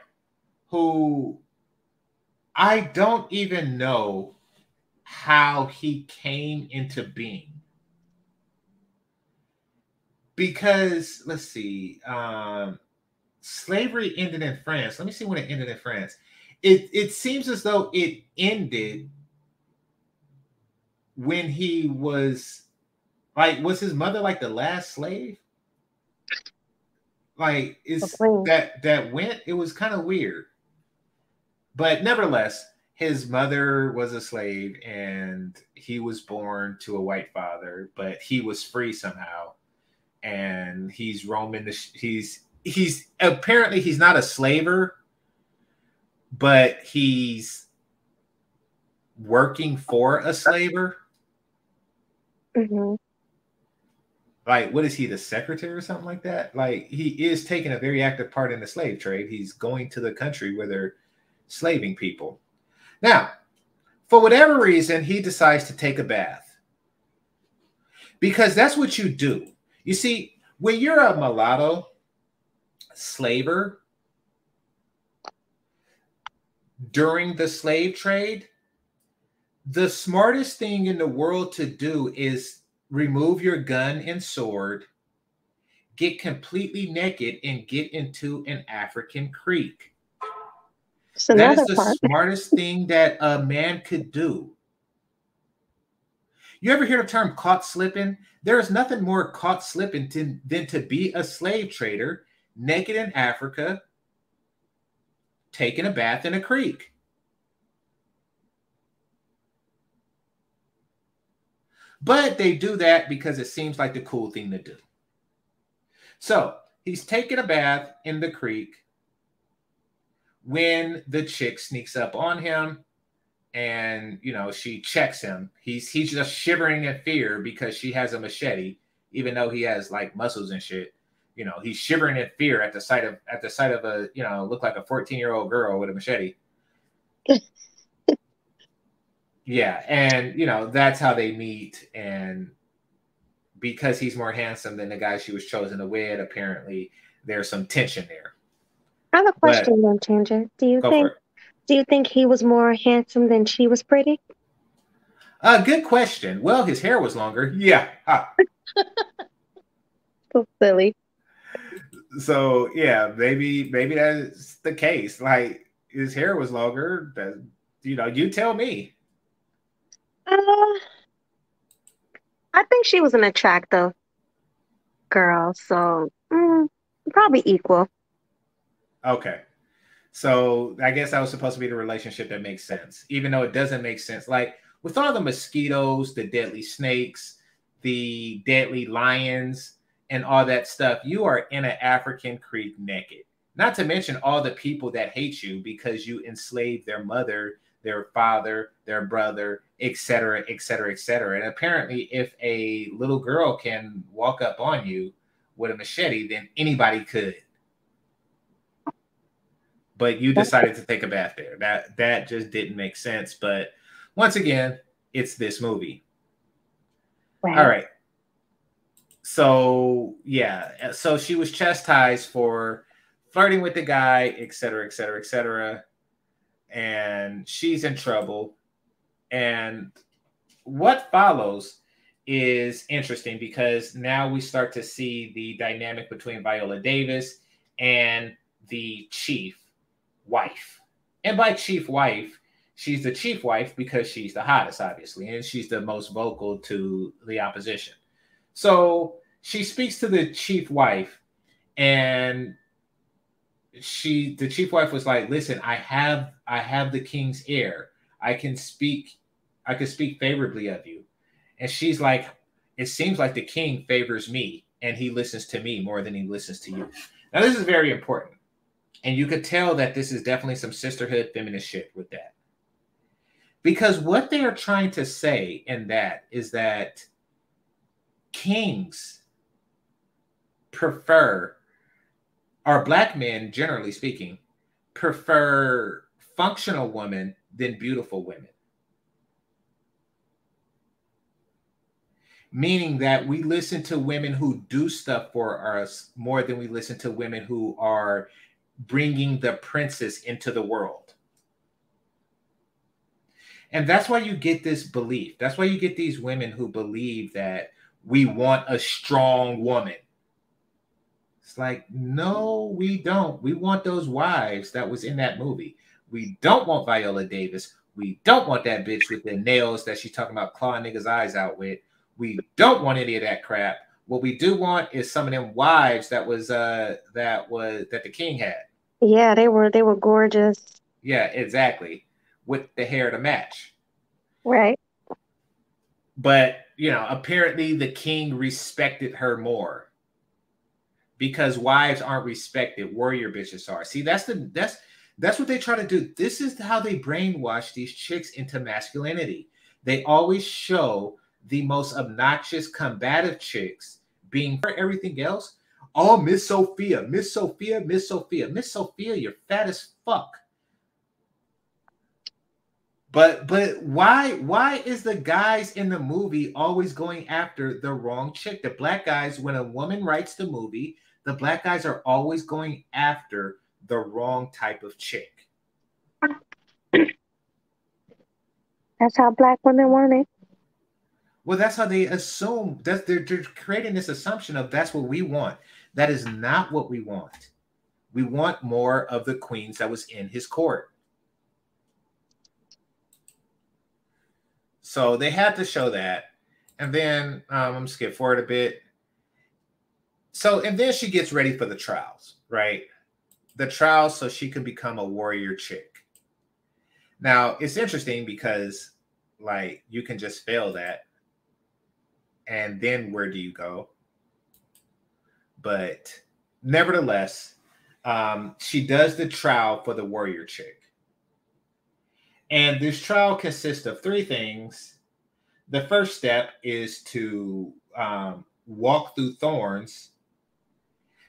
Who I don't even know how he came into being. Because let's see, um, slavery ended in France. Let me see when it ended in France. It it seems as though it ended when he was like was his mother like the last slave? Like is that that went it was kind of weird. But nevertheless, his mother was a slave and he was born to a white father, but he was free somehow. And he's roaming the sh- he's he's apparently he's not a slaver, but he's working for a slaver. hmm Like, what is he, the secretary or something like that? Like, he is taking a very active part in the slave trade. He's going to the country where they're slaving people. Now, for whatever reason, he decides to take a bath because that's what you do. You see, when you're a mulatto slaver during the slave trade, the smartest thing in the world to do is remove your gun and sword, get completely naked, and get into an African creek. That the part. smartest <laughs> thing that a man could do. You ever hear the term caught slipping? There is nothing more caught slipping to, than to be a slave trader naked in Africa, taking a bath in a creek. But they do that because it seems like the cool thing to do. So he's taking a bath in the creek when the chick sneaks up on him and you know she checks him. He's he's just shivering in fear because she has a machete even though he has like muscles and shit. You know he's shivering in fear at the sight of at the sight of a you know look like a 14 year old girl with a machete <laughs> yeah and you know that's how they meet and because he's more handsome than the guy she was chosen to wed apparently there's some tension there I have a question, then, Changer. Do you think do you think he was more handsome than she was pretty? Uh, good question. Well, his hair was longer. Yeah. <laughs> so silly. So yeah, maybe maybe that's the case. Like his hair was longer. That you know, you tell me. Uh, I think she was an attractive girl, so mm, probably equal. Okay. So I guess that was supposed to be the relationship that makes sense, even though it doesn't make sense. Like with all the mosquitoes, the deadly snakes, the deadly lions, and all that stuff, you are in an African creek naked. Not to mention all the people that hate you because you enslaved their mother, their father, their brother, etc., etc., etc. And apparently, if a little girl can walk up on you with a machete, then anybody could but you decided to take a bath there. That that just didn't make sense. But once again, it's this movie. Right. All right. So yeah, so she was chastised for flirting with the guy, et cetera, et cetera, et cetera. And she's in trouble. And what follows is interesting because now we start to see the dynamic between Viola Davis and the chief wife. And by chief wife, she's the chief wife because she's the hottest, obviously, and she's the most vocal to the opposition. So she speaks to the chief wife, and she the chief wife was like, Listen, I have I have the king's ear. I can speak, I can speak favorably of you. And she's like, It seems like the king favors me and he listens to me more than he listens to you. Now, this is very important and you could tell that this is definitely some sisterhood feminist shit with that. Because what they are trying to say in that is that kings prefer, or black men, generally speaking, prefer functional women than beautiful women. Meaning that we listen to women who do stuff for us more than we listen to women who are bringing the princess into the world. And that's why you get this belief. That's why you get these women who believe that we want a strong woman. It's like, no, we don't. We want those wives that was in that movie. We don't want Viola Davis. We don't want that bitch with the nails that she's talking about clawing niggas' eyes out with. We don't want any of that crap. What we do want is some of them wives that was uh that was that the king had. Yeah, they were they were gorgeous. Yeah, exactly. With the hair to match. Right. But, you know, apparently the king respected her more. Because wives aren't respected, warrior bitches are. See, that's the that's that's what they try to do. This is how they brainwash these chicks into masculinity. They always show the most obnoxious, combative chicks being for everything else Oh, Miss Sophia, Miss Sophia, Miss Sophia, Miss Sophia, you're fat as fuck. But but why why is the guys in the movie always going after the wrong chick? The black guys, when a woman writes the movie, the black guys are always going after the wrong type of chick. That's how black women want it. Well, that's how they assume that they're, they're creating this assumption of that's what we want. That is not what we want. We want more of the queens that was in his court. So they had to show that. and then um, I'm skip forward a bit. So, and then she gets ready for the trials, right? The trials so she can become a warrior chick. Now, it's interesting because, like, you can just fail that. And then where do you go? But nevertheless, um, she does the trial for the warrior chick. And this trial consists of three things. The first step is to um, walk through thorns.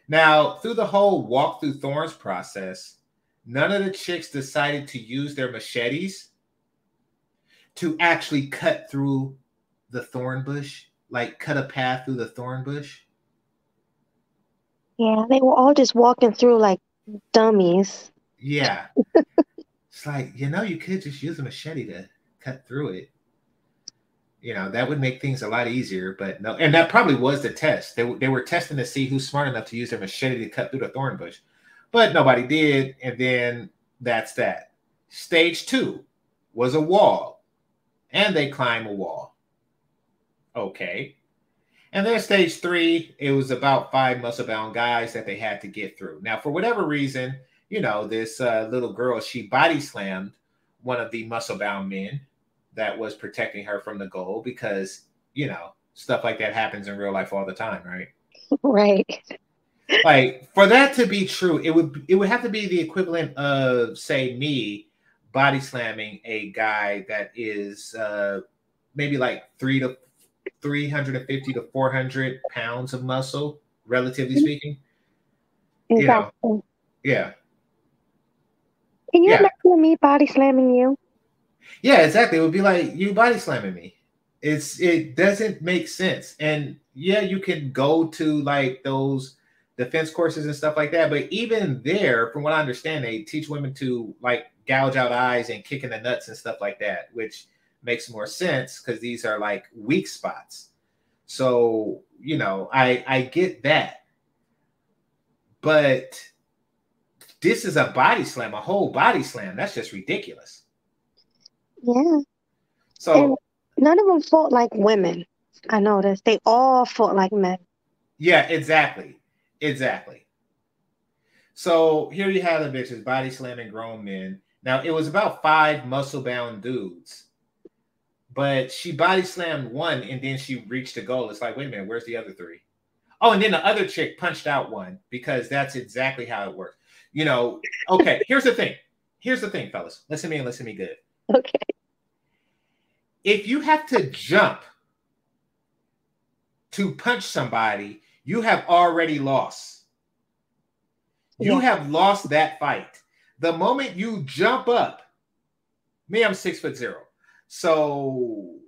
Now, through the whole walk through thorns process, none of the chicks decided to use their machetes to actually cut through the thorn bush, like cut a path through the thorn bush. Yeah, they were all just walking through like dummies. Yeah. <laughs> it's like, you know, you could just use a machete to cut through it. You know, that would make things a lot easier, but no. And that probably was the test. They, they were testing to see who's smart enough to use their machete to cut through the thorn bush, but nobody did. And then that's that. Stage two was a wall, and they climb a wall. Okay. And then stage three, it was about five muscle bound guys that they had to get through. Now, for whatever reason, you know, this uh, little girl, she body slammed one of the muscle bound men that was protecting her from the goal because, you know, stuff like that happens in real life all the time, right? Right. Like for that to be true, it would it would have to be the equivalent of say me body slamming a guy that is uh maybe like three to 350 to 400 pounds of muscle, relatively Mm-hmm. speaking. Exactly. You know, yeah. Can you Yeah. imagine me body slamming you? Yeah, exactly. It would be like you body slamming me. It's it doesn't make sense. And yeah, you can go to like those defense courses and stuff like that. But even there, from what I understand, they teach women to like gouge out eyes and kick in the nuts and stuff like that, which makes more sense because these are like weak spots. So, you know, I I get that. But this is a body slam, a whole body slam. That's just ridiculous. Yeah. So None of them fought like women. I noticed. They all fought like men. yeah, exactly. Exactly. So here you have the bitches body slamming grown men. Now it was about five muscle bound dudes, but she body slammed one and then she reached the goal. It's like, wait a minute, where's the other three? Oh, and then the other chick punched out one because that's exactly how it works. You know, okay, here's the thing. Here's the thing, fellas. Listen to me and listen to me good. <laughs> Okay. if you have to jump to punch somebody, you have already lost. You Yeah. have lost that fight. The moment you jump up, me, I'm six foot zero. So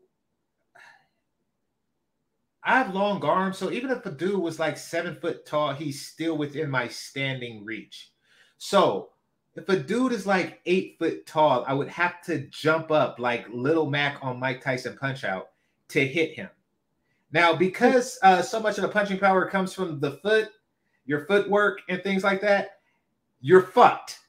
I have long arms. So even if a dude was like seven foot tall, he's still within my standing reach. So if a dude is like eight foot tall, I would have to jump up like Little Mac on Mike Tyson Punch Out to hit him. Now, because uh, so much of the punching power comes from the foot, your footwork, and things like that, you're fucked.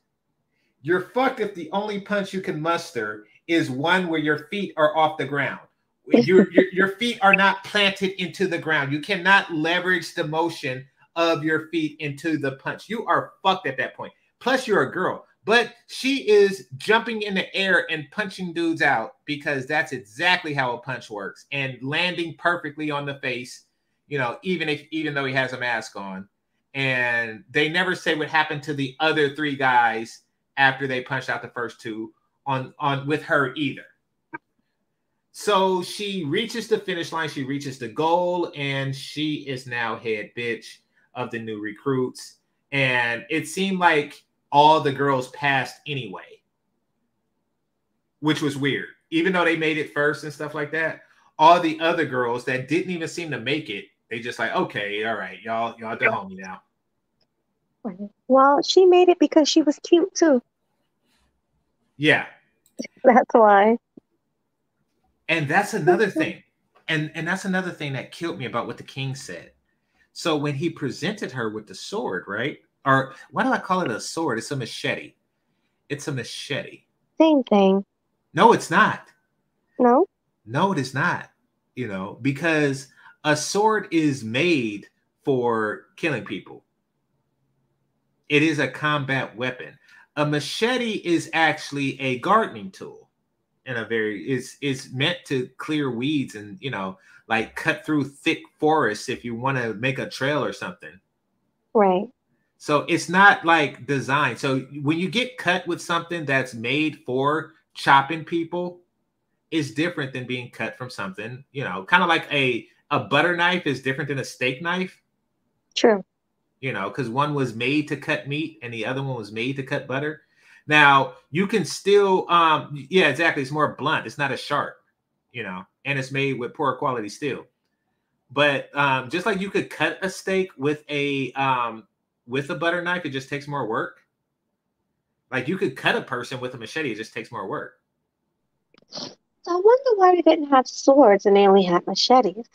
You're fucked if the only punch you can muster is one where your feet are off the ground. <laughs> Your, your, your feet are not planted into the ground. You cannot leverage the motion of your feet into the punch. You are fucked at that point. Plus, you're a girl, but she is jumping in the air and punching dudes out because that's exactly how a punch works and landing perfectly on the face. You know, even if even though he has a mask on, and they never say what happened to the other three guys after they punched out the first two on on with her either. So she reaches the finish line, she reaches the goal, and she is now head bitch of the new recruits. And it seemed like all the girls passed anyway, which was weird. Even though they made it first and stuff like that, all the other girls that didn't even seem to make it, they just like, okay, all right, y'all, y'all Dahomey now. Well, she made it because she was cute too. Yeah. That's why. And that's another thing. And and that's another thing that killed me about what the king said. So when he presented her with the sword, right? Or why do I call it a sword? It's a machete. It's a machete. Same thing. No, it's not. No? No, it is not. you know, because a sword is made for killing people. It is a combat weapon. A machete is actually a gardening tool and a very it's it's meant to clear weeds and you know like cut through thick forests if you want to make a trail or something. Right. So it's not like design. So when you get cut with something that's made for chopping people, it's different than being cut from something, you know, kind of like a a butter knife is different than a steak knife. True. You know, because one was made to cut meat and the other one was made to cut butter. Now you can still, um, yeah, exactly. It's more blunt. It's not as sharp, you know, and it's made with poor quality steel. But um, just like you could cut a steak with a um, with a butter knife, it just takes more work. Like you could cut a person with a machete, it just takes more work. So I wonder why they didn't have swords and they only had machetes.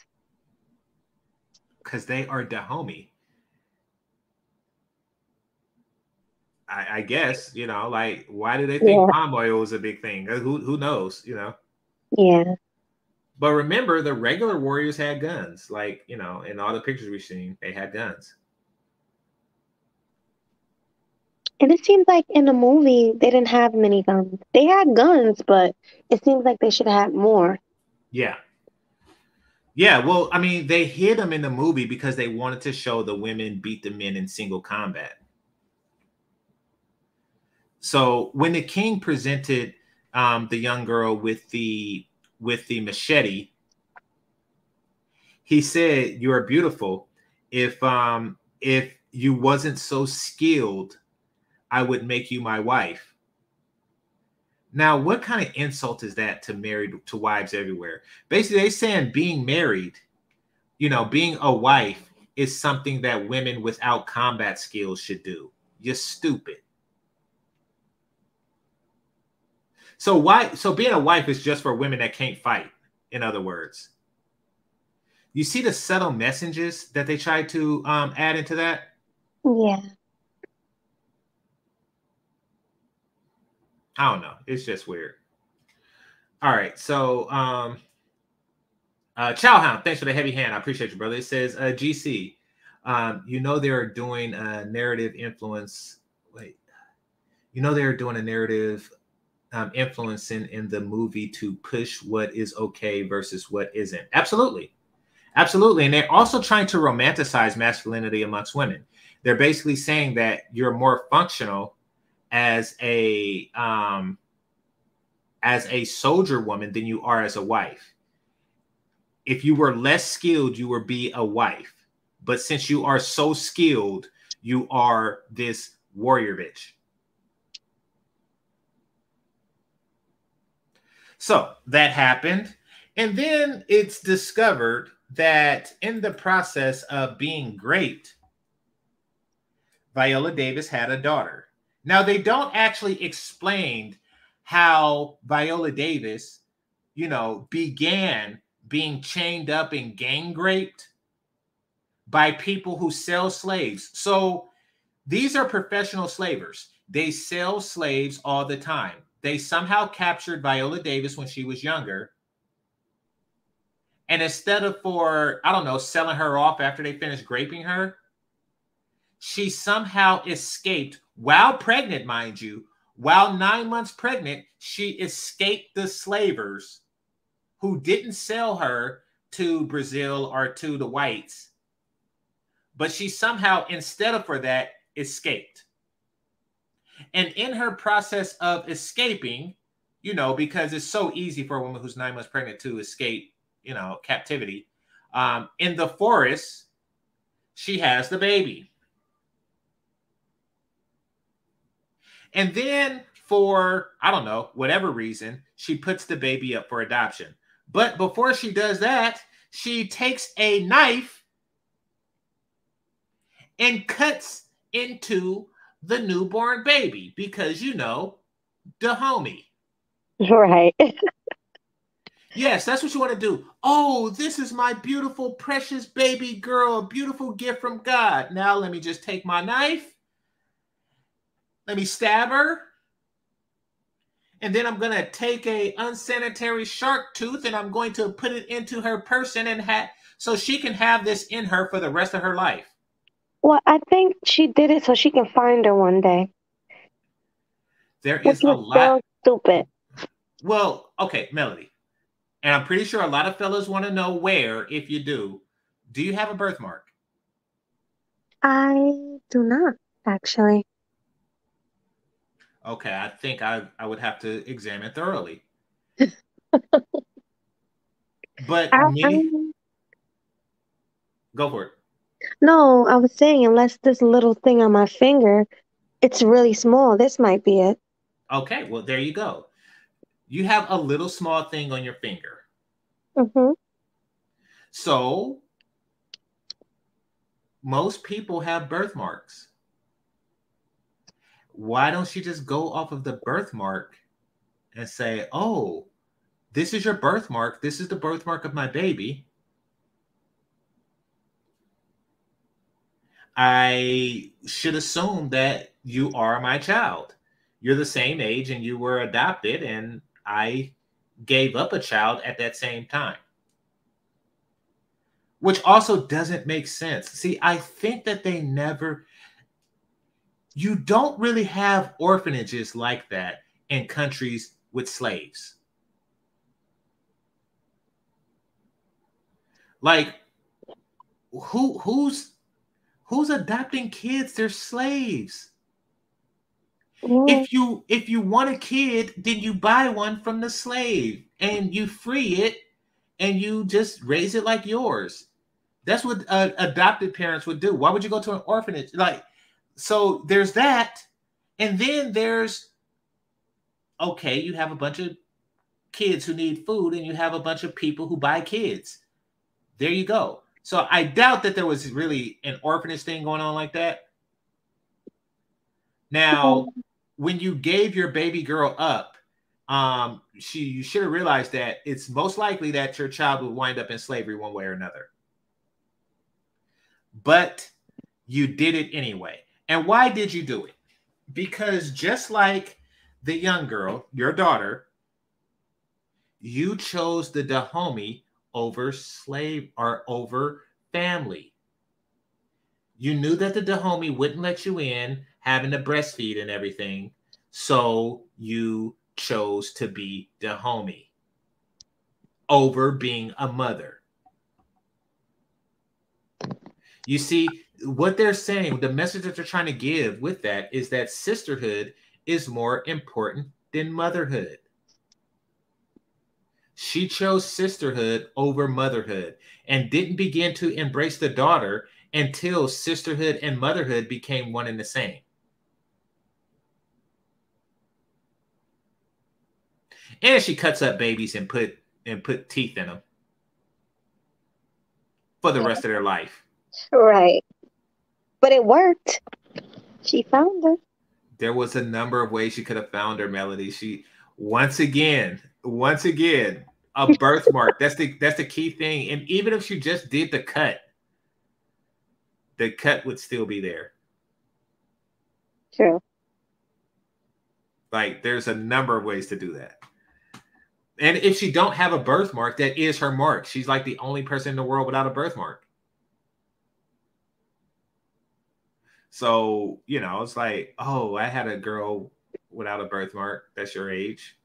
Because they are Dahomey. I, I, guess you know, like, why do they think yeah. palm oil is a big thing? Uh, who who knows? You know. Yeah. But remember, the regular warriors had guns. Like you know, in all the pictures we've seen, they had guns. And it seems like in the movie they didn't have many guns. They had guns, but it seems like they should have had more. Yeah. Yeah, well, I mean, they hid them in the movie because they wanted to show the women beat the men in single combat. So when the king presented um, the young girl with the with the machete, he said, "You are beautiful. If um, if you wasn't so skilled, I would make you my wife." Now, what kind of insult is that to married to wives everywhere? Basically, they saying being married, you know, being a wife is something that women without combat skills should do. You're stupid. So why? So being a wife is just for women that can't fight. In other words, you see the subtle messages that they try to um, add into that. Yeah. I don't know. It's just weird. All right. So, um, uh, Chowhound, thanks for the heavy hand. I appreciate you, brother. It says, uh, GC, um, you know they're doing a narrative influence. Wait, you know they're doing a narrative um, influencing in the movie to push what is okay versus what isn't. Absolutely. Absolutely. And they're also trying to romanticize masculinity amongst women. They're basically saying that you're more functional as a um as a soldier woman than you are as a wife. If you were less skilled, you would be a wife. But since you are so skilled, you are this warrior bitch. So that happened. And then it's discovered that in the process of being great, Viola Davis had a daughter. Now, they don't actually explain how Viola Davis, you know, began being chained up and gang raped by people who sell slaves. So these are professional slavers. They sell slaves all the time they somehow captured Viola Davis when she was younger. And instead of for, I don't know, selling her off after they finished raping her, she somehow escaped while pregnant, mind you. While nine months pregnant, she escaped the slavers who didn't sell her to Brazil or to the whites. But she somehow, instead of for that, escaped. And in her process of escaping, you know, because it's so easy for a woman who's nine months pregnant to escape, you know, captivity. Um, in the forest, she has the baby. And then, for I don't know, whatever reason, she puts the baby up for adoption. But before she does that, she takes a knife and cuts into the newborn baby because you know Dahomey. Right. <laughs> yes, that's what you want to do. Oh, this is my beautiful, precious baby girl, a beautiful gift from God. Now let me just take my knife. Let me stab her. and then I'm gonna take a unsanitary shark tooth and I'm going to put it into her person and have so she can have this in her for the rest of her life. Well, I think she did it so she can find her one day. There Which is a lot. so stupid. Well, okay, Melody, and I'm pretty sure a lot of fellas want to know where. If you do, do you have a birthmark? I do not actually. Okay, I think I I would have to examine thoroughly. <laughs> but I, me, I- go for it. no, I was saying unless this little thing on my finger, it's really small. This might be it. Okay, well there you go. You have a little small thing on your finger. hmm So most people have birthmarks. Why don't you just go off of the birthmark and say, "Oh, this is your birthmark. This is the birthmark of my baby." I should assume that you are my child. You're the same age and you were adopted, and I gave up a child at that same time. Which also doesn't make sense. See, I think that they never, you don't really have orphanages like that in countries with slaves. Like, who who's who's adopting kids? They're slaves. if you if you want a kid then you buy one from the slave and you free it and you just raise it like yours that's what uh, adopted parents would do why would you go to an orphanage like so there's that and then there's okay you have a bunch of kids who need food and you have a bunch of people who buy kids there you go so i doubt that there was really an orphanage thing going on like that now when you gave your baby girl up, um, she you should have realized that it's most likely that your child would wind up in slavery one way or another. But you did it anyway. And why did you do it? Because just like the young girl, your daughter, you chose the Dahomey over slave or over family. You knew that the Dahomey wouldn't let you in, having to breastfeed and everything. So you chose to be Dahomey over being a mother. You see, what they're saying, the message that they're trying to give with that is that sisterhood is more important than motherhood. She chose sisterhood over motherhood and didn't begin to embrace the daughter until sisterhood and motherhood became one and the same. And she cuts up babies and put and put teeth in them for the rest of their life. Right. But it worked. She found her. There was a number of ways she could have found her melody. She once again, once again, a <laughs> birthmark. that's the that's the key thing. And even if she just did the cut, the cut would still be there. True. Like there's a number of ways to do that. And if she don't have a birthmark, that is her mark. She's like the only person in the world without a birthmark. So, you know, it's like, oh, I had a girl without a birthmark. That's your age.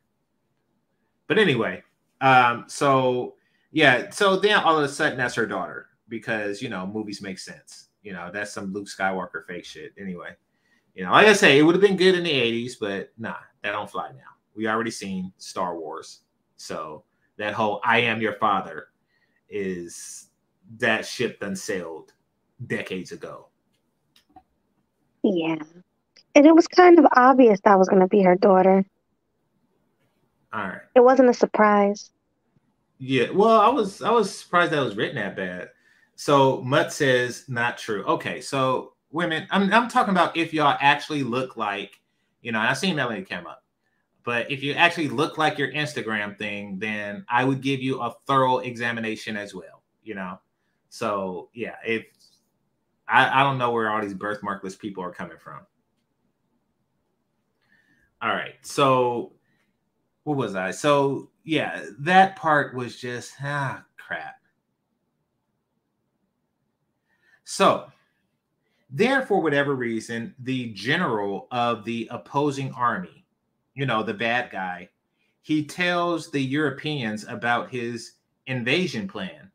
But anyway, um, so yeah, so then all of a sudden that's her daughter because you know movies make sense. You know, that's some Luke Skywalker fake shit. Anyway, you know, like I say, it would have been good in the 80s, but nah, that don't fly now. We already seen Star Wars. So that whole I am your father is that ship done sailed decades ago. Yeah. And it was kind of obvious that was going to be her daughter. All right. It wasn't a surprise. Yeah. Well, I was I was surprised that was written that bad. So Mutt says not true. Okay, so women, I'm I'm talking about if y'all actually look like, you know, I've seen Melanie came up. But if you actually look like your Instagram thing, then I would give you a thorough examination as well. You know, so yeah, if I, I don't know where all these birthmarkless people are coming from. All right, so what was I? So yeah, that part was just ah crap. So then, for whatever reason, the general of the opposing army, you know, the bad guy, he tells the Europeans about his invasion plan.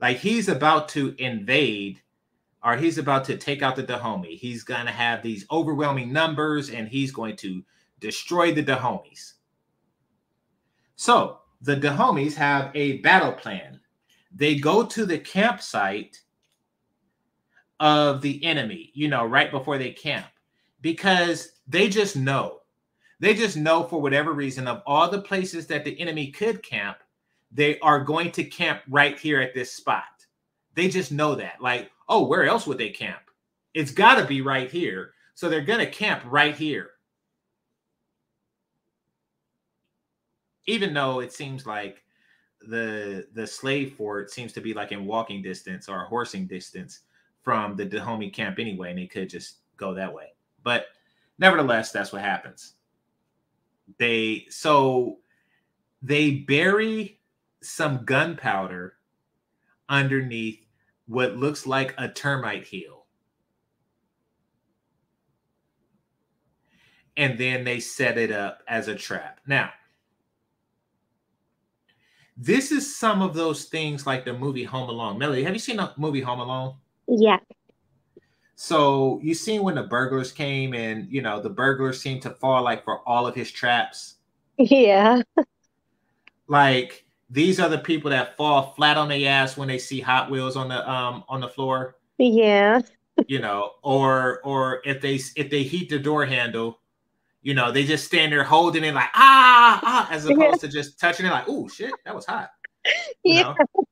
Like he's about to invade or he's about to take out the Dahomey. He's going to have these overwhelming numbers and he's going to destroy the Dahomeys. So the Dahomeys have a battle plan. They go to the campsite of the enemy, you know, right before they camp, because they just know. They just know for whatever reason of all the places that the enemy could camp, they are going to camp right here at this spot. They just know that. Like, oh, where else would they camp? It's got to be right here. So they're going to camp right here. Even though it seems like the the slave fort seems to be like in walking distance or horsing distance from the Dahomey camp anyway, and they could just go that way. But nevertheless, that's what happens. They so they bury some gunpowder underneath what looks like a termite hill. And then they set it up as a trap. Now, this is some of those things like the movie Home Alone. Melody, have you seen the movie Home Alone? Yeah. So you seen when the burglars came and you know the burglars seemed to fall like for all of his traps. <laughs> Yeah. like these are the people that fall flat on their ass when they see Hot Wheels on the um on the floor. Yeah. <laughs> you know, or or if they if they heat the door handle, you know, they just stand there holding it like ah ah as opposed yeah. to just touching it like oh shit that was hot. You yeah. Know?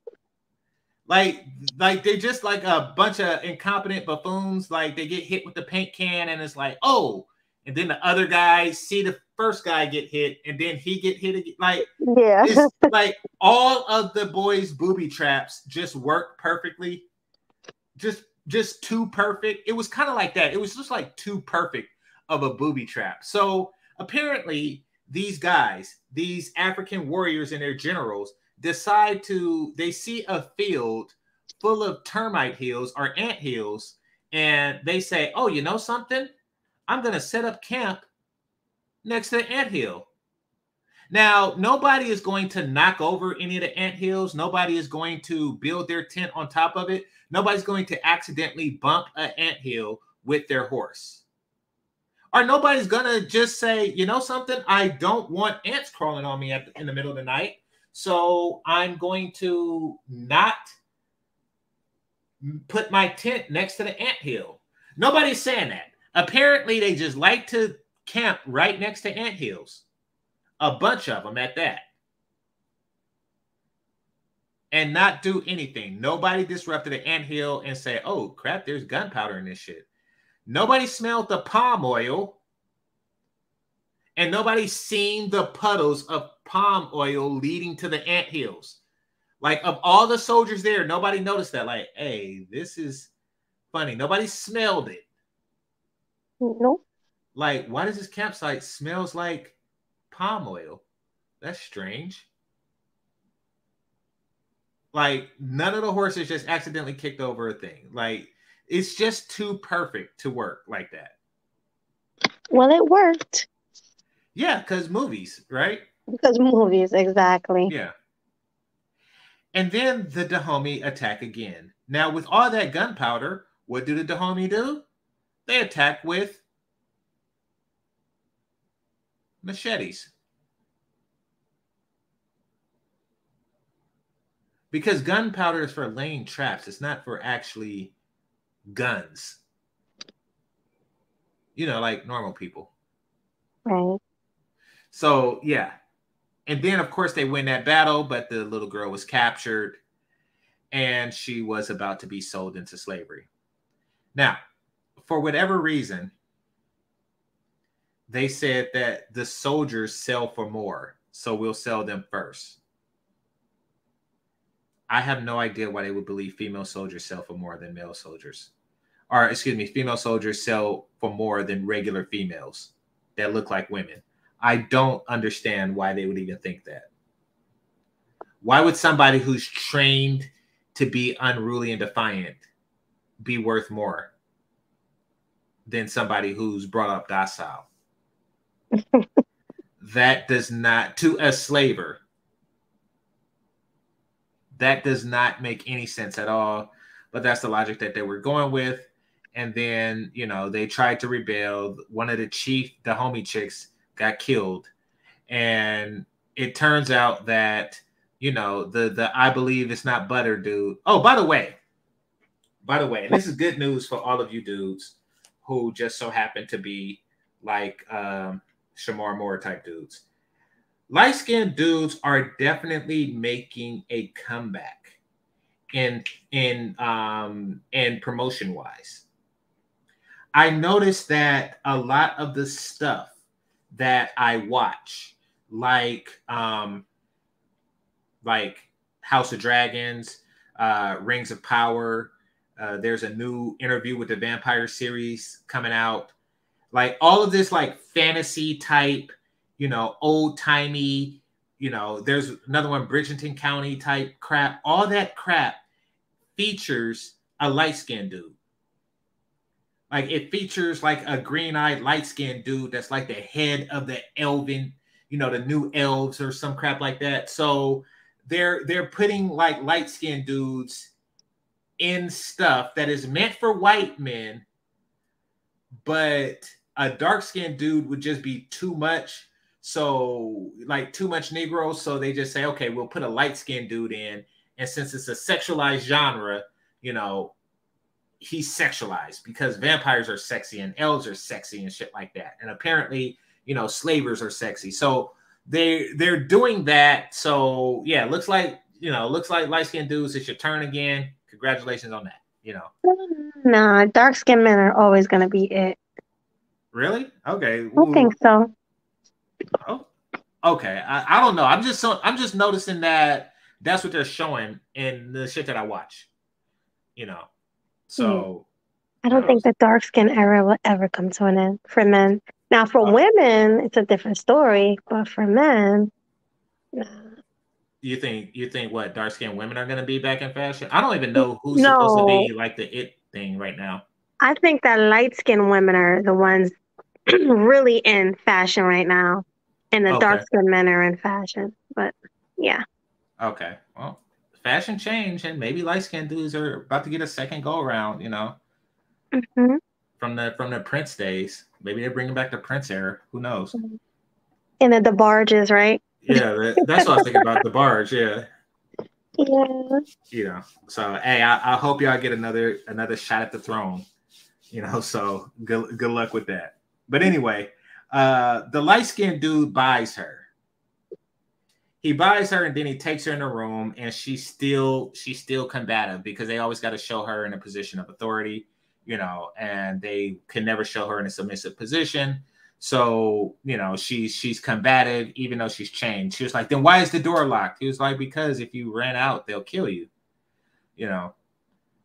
Like like they're just like a bunch of incompetent buffoons. Like they get hit with the paint can and it's like oh, and then the other guys see the first guy get hit and then he get hit again. Like yeah, <laughs> like all of the boys' booby traps just work perfectly. Just just too perfect. It was kind of like that. It was just like too perfect of a booby trap. So apparently these guys, these African warriors and their generals, decide to they see a field full of termite hills or ant hills, and they say, "Oh, you know something? I'm going to set up camp next to the ant hill. Now, nobody is going to knock over any of the ant hills. Nobody is going to build their tent on top of it. Nobody's going to accidentally bump an ant hill with their horse. Or nobody's going to just say, you know something? I don't want ants crawling on me in the middle of the night. So I'm going to not put my tent next to the ant hill. Nobody's saying that. Apparently, they just like to camp right next to ant hills. A bunch of them at that. And not do anything. Nobody disrupted an ant hill and say, oh crap, there's gunpowder in this shit. Nobody smelled the palm oil. And nobody seen the puddles of palm oil leading to the ant hills. Like of all the soldiers there, nobody noticed that. Like, hey, this is funny. Nobody smelled it. No. Like, why does this campsite smells like palm oil? That's strange. Like, none of the horses just accidentally kicked over a thing. Like, it's just too perfect to work like that. Well, it worked. Yeah, because movies, right? Because movies, exactly. Yeah. And then the Dahomey attack again. Now, with all that gunpowder, what do the Dahomey do? They attack with machetes. Because gunpowder is for laying traps, it's not for actually guns. You know, like normal people. Right. So, yeah. And then, of course, they win that battle, but the little girl was captured and she was about to be sold into slavery. Now, for whatever reason, they said that the soldiers sell for more, so we'll sell them first. I have no idea why they would believe female soldiers sell for more than male soldiers. Or, excuse me, female soldiers sell for more than regular females that look like women. I don't understand why they would even think that. Why would somebody who's trained to be unruly and defiant be worth more than somebody who's brought up docile? <laughs> that does not, to a slaver, that does not make any sense at all. But that's the logic that they were going with. And then, you know, they tried to rebel. One of the chief, Dahomey chicks, got killed. And it turns out that, you know, the the I believe it's not butter dude. Oh, by the way, by the way, and this is good news for all of you dudes who just so happen to be like um Shemar Moore type dudes. Light skinned dudes are definitely making a comeback in in um in promotion wise. I noticed that a lot of the stuff that I watch, like um, like House of Dragons, uh, Rings of Power. Uh, there's a new interview with the Vampire series coming out. Like all of this, like fantasy type, you know, old timey. You know, there's another one, Bridgerton County type crap. All that crap features a light skinned dude. Like it features like a green-eyed, light-skinned dude that's like the head of the elven, you know, the new elves or some crap like that. So they're they're putting like light-skinned dudes in stuff that is meant for white men, but a dark-skinned dude would just be too much. So like too much Negro. So they just say, okay, we'll put a light-skinned dude in. And since it's a sexualized genre, you know, he's sexualized because vampires are sexy and elves are sexy and shit like that. And apparently, you know, slavers are sexy. So they they're doing that. So yeah, looks like you know, looks like light skinned dudes. It's your turn again. Congratulations on that. You know. Nah, dark skinned men are always gonna be it. Really? Okay. I don't think so. Oh, okay. I, I don't know. I'm just so I'm just noticing that that's what they're showing in the shit that I watch. You know. So hmm. I don't think the dark skin era will ever come to an end for men. Now, for oh. women, it's a different story, but for men, nah. You think you think what dark skinned women are going to be back in fashion? I don't even know who's no. supposed to be like the it thing right now. I think that light skinned women are the ones <clears throat> really in fashion right now, and the okay. dark skinned men are in fashion. But yeah. Okay. Well, fashion change, and maybe light skinned dudes are about to get a second go around. You know, mm-hmm. from the from the Prince days. Maybe they're bringing back the Prince era. Who knows? And the, DeBarges, right? Yeah, that's what I was thinking about DeBarge. Yeah. Yeah. You know, so hey, I, I hope y'all get another another shot at the throne. You know, so good good luck with that. But anyway, uh the light skinned dude buys her he buys her and then he takes her in a room and she's still she's still combative because they always got to show her in a position of authority you know and they can never show her in a submissive position so you know she's she's combative even though she's chained. She was like then why is the door locked? He was like because if you ran out they'll kill you. You know?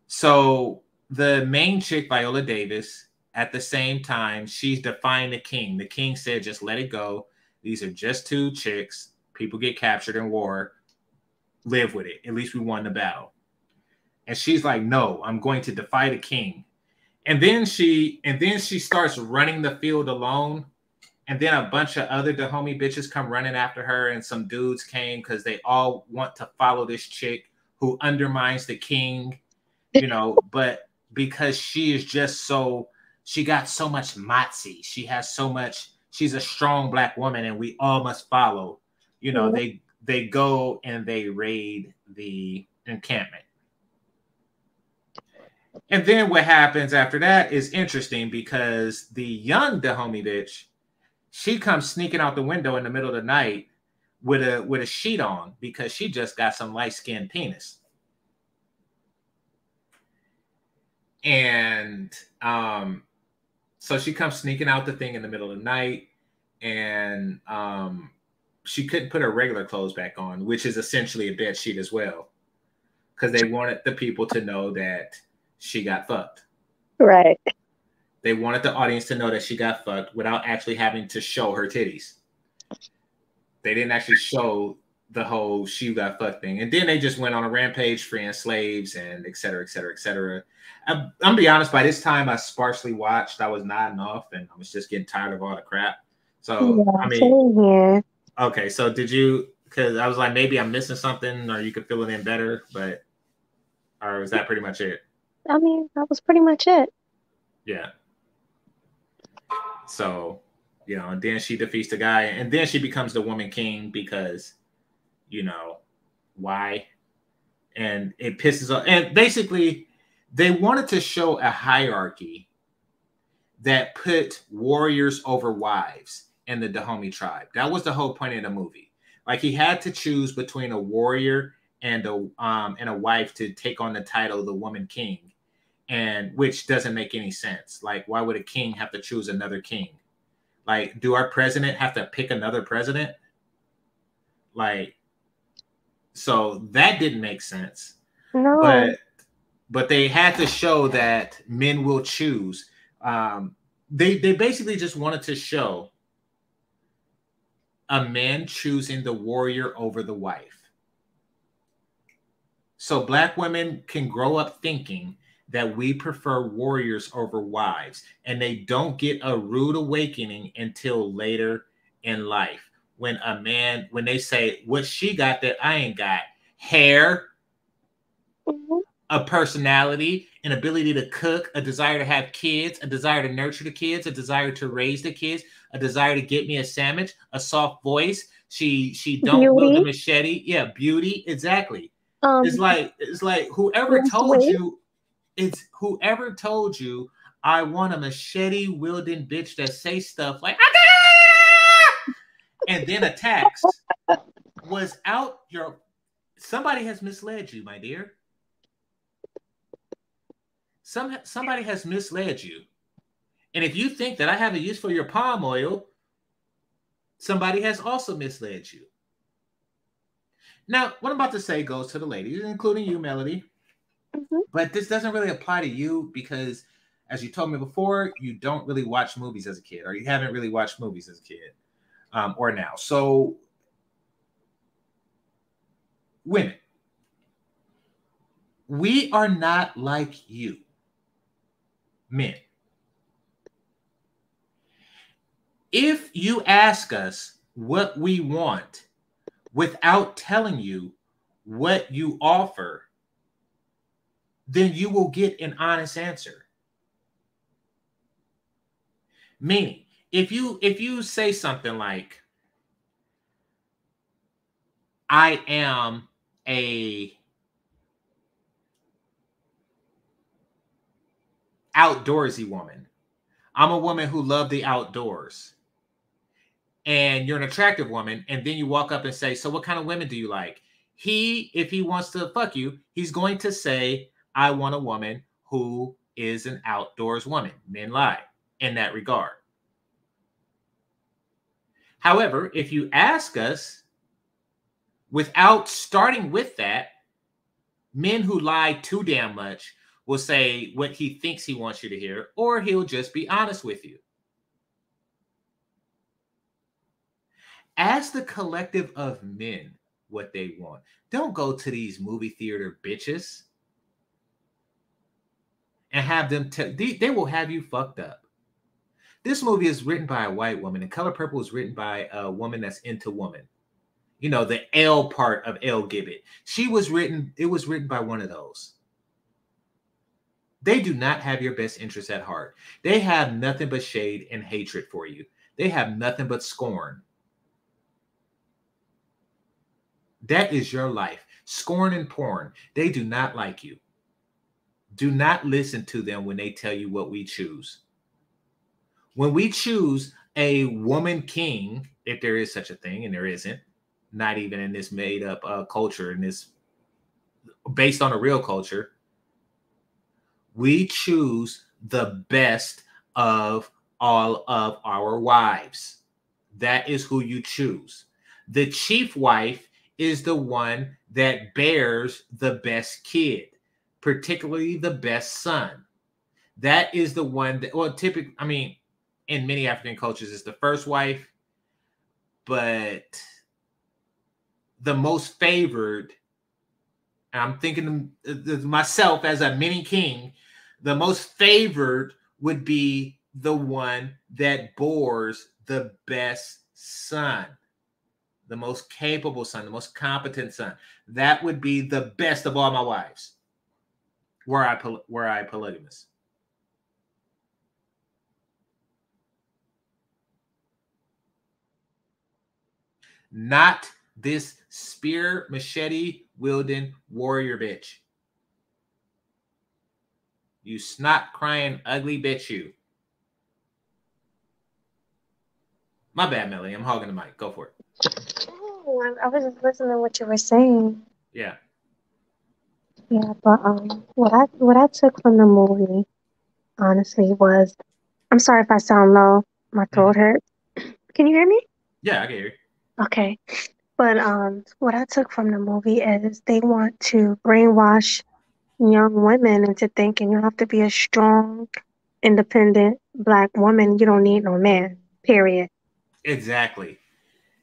So the main chick viola davis at the same time she's defying the king. The king said just let it go. These are just two chicks. People get captured in war, live with it. At least we won the battle. And she's like, no, I'm going to defy the king. And then she and then she starts running the field alone. And then a bunch of other Dahomey bitches come running after her, and some dudes came because they all want to follow this chick who undermines the king, you know, <laughs> but because she is just so she got so much moxie, she has so much, she's a strong black woman, and we all must follow you know, they they go and they raid the encampment. And then what happens after that is interesting because the young Dahomey bitch, she comes sneaking out the window in the middle of the night with a with a sheet on because she just got some light skinned penis. And um, so she comes sneaking out the thing in the middle of the night, and um, she couldn't put her regular clothes back on, which is essentially a bed sheet as well, because they wanted the people to know that she got fucked. Right. They wanted the audience to know that she got fucked without actually having to show her titties. they didn't actually show the whole she got fucked thing. And then they just went on a rampage freeing slaves and et cetera, et cetera, et cetera. I'm, I'm be honest, by this time I sparsely watched. I was nodding off and I was just getting tired of all the crap. So Yeah, I mean okay, so did you because I was like maybe I'm missing something or you could fill it in better, but or was that pretty much it? I mean, that was pretty much it. Yeah. So, you know, and then she defeats the guy, and then she becomes the woman king because, you know, why? And it pisses off. And basically, they wanted to show a hierarchy that put warriors over wives in the Dahomey tribe. That was the whole point of the movie. Like he had to choose between a warrior and a um and a wife to take on the title of the woman king and which doesn't make any sense. Like, why would a king have to choose another king? Like, do our president have to pick another president? Like, so that didn't make sense. No. But but they had to show that men will choose. Um, they they basically just wanted to show a man choosing the warrior over the wife. So black women can grow up thinking that we prefer warriors over wives, and they don't get a rude awakening until later in life. When a man, when they say, What she got that I ain't got? Hair, Mhm. a personality, an ability to cook, a desire to have kids, a desire to nurture the kids, a desire to raise the kids, a desire to get me a sandwich, a soft voice. She she don't wield the Beauty. machete. Yeah, beauty. Exactly. Um, It's like it's like whoever told you, it's whoever told you I want a machete wielding bitch that say stuff like and then attacks was out your somebody has misled you, my dear. Some somebody has misled you. And if you think that I have a use for your palm oil, somebody has also misled you. Now, what I'm about to say goes to the ladies, including you, Melody. Mhm. But this doesn't really apply to you because, as you told me before, you don't really watch movies as a kid, or you haven't really watched movies as a kid, um, or now. So, women, we are not like you, men. If you ask us what we want without telling you what you offer, then you will get an honest answer. Meaning, if you if you say something like I am a outdoorsy woman. I'm a woman who love the outdoors. And you're an attractive woman and then you walk up and say, "So what kind of women do you like?" He if he wants to fuck you, he's going to say, "I want a woman who is an outdoors woman." Men lie in that regard. However, if you ask us without starting with that, men who lie too damn much will say what he thinks he wants you to hear, or he'll just be honest with you. Ask the collective of men what they want. Don't go to these movie theater bitches and have them tell they, they will have you fucked up. This movie is written by a white woman, and Color Purple is written by a woman that's into woman. You know, the L part of LGBT. She was written, it was written by one of those. They do not have your best interests at heart. They have nothing but shade and hatred for you. They have nothing but scorn. That is your life. Scorn and porn. They do not like you. Do not listen to them when they tell you what we choose. When we choose a woman king, if there is such a thing, and there isn't, not even in this made up uh, culture, in this based on a real culture, we choose the best of all of our wives. That is who you choose. The chief wife is the one that bears the best kid, particularly the best son. That is the one that, well, typically, I mean, in many African cultures, it's the first wife, but the most favored, I'm thinking of uh, myself as a mini king, the most favored would be the one that bores the best son, the most capable son, the most competent son. That would be the best of all my wives. Were I were I polygamous? Not this spear machete wielding warrior bitch. You snot crying ugly bitch, you. My bad, Melly. I'm hogging the mic. Go for it. Oh, I was just listening to what you were saying. Yeah. Yeah, but um, what I what I took from the movie, honestly, was I'm sorry if I sound low. My throat mm-hmm. hurts. Can you hear me? Yeah, I can hear you. Okay. But um, what I took from the movie is they want to brainwash young women into thinking you have to be a strong, independent black woman. You don't need no man. Period. Exactly.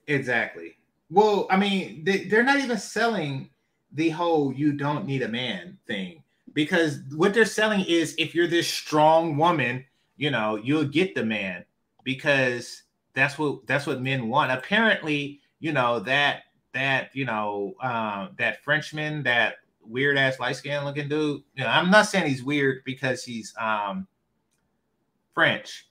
Exactly. Well, I mean, they, they're not even selling the whole "you don't need a man" thing because what they're selling is if you're this strong woman, you know, you'll get the man because that's what that's what men want. Apparently, you know that that you know um, that Frenchman, that weird ass light skin looking dude. You know, I'm not saying he's weird because he's um, French,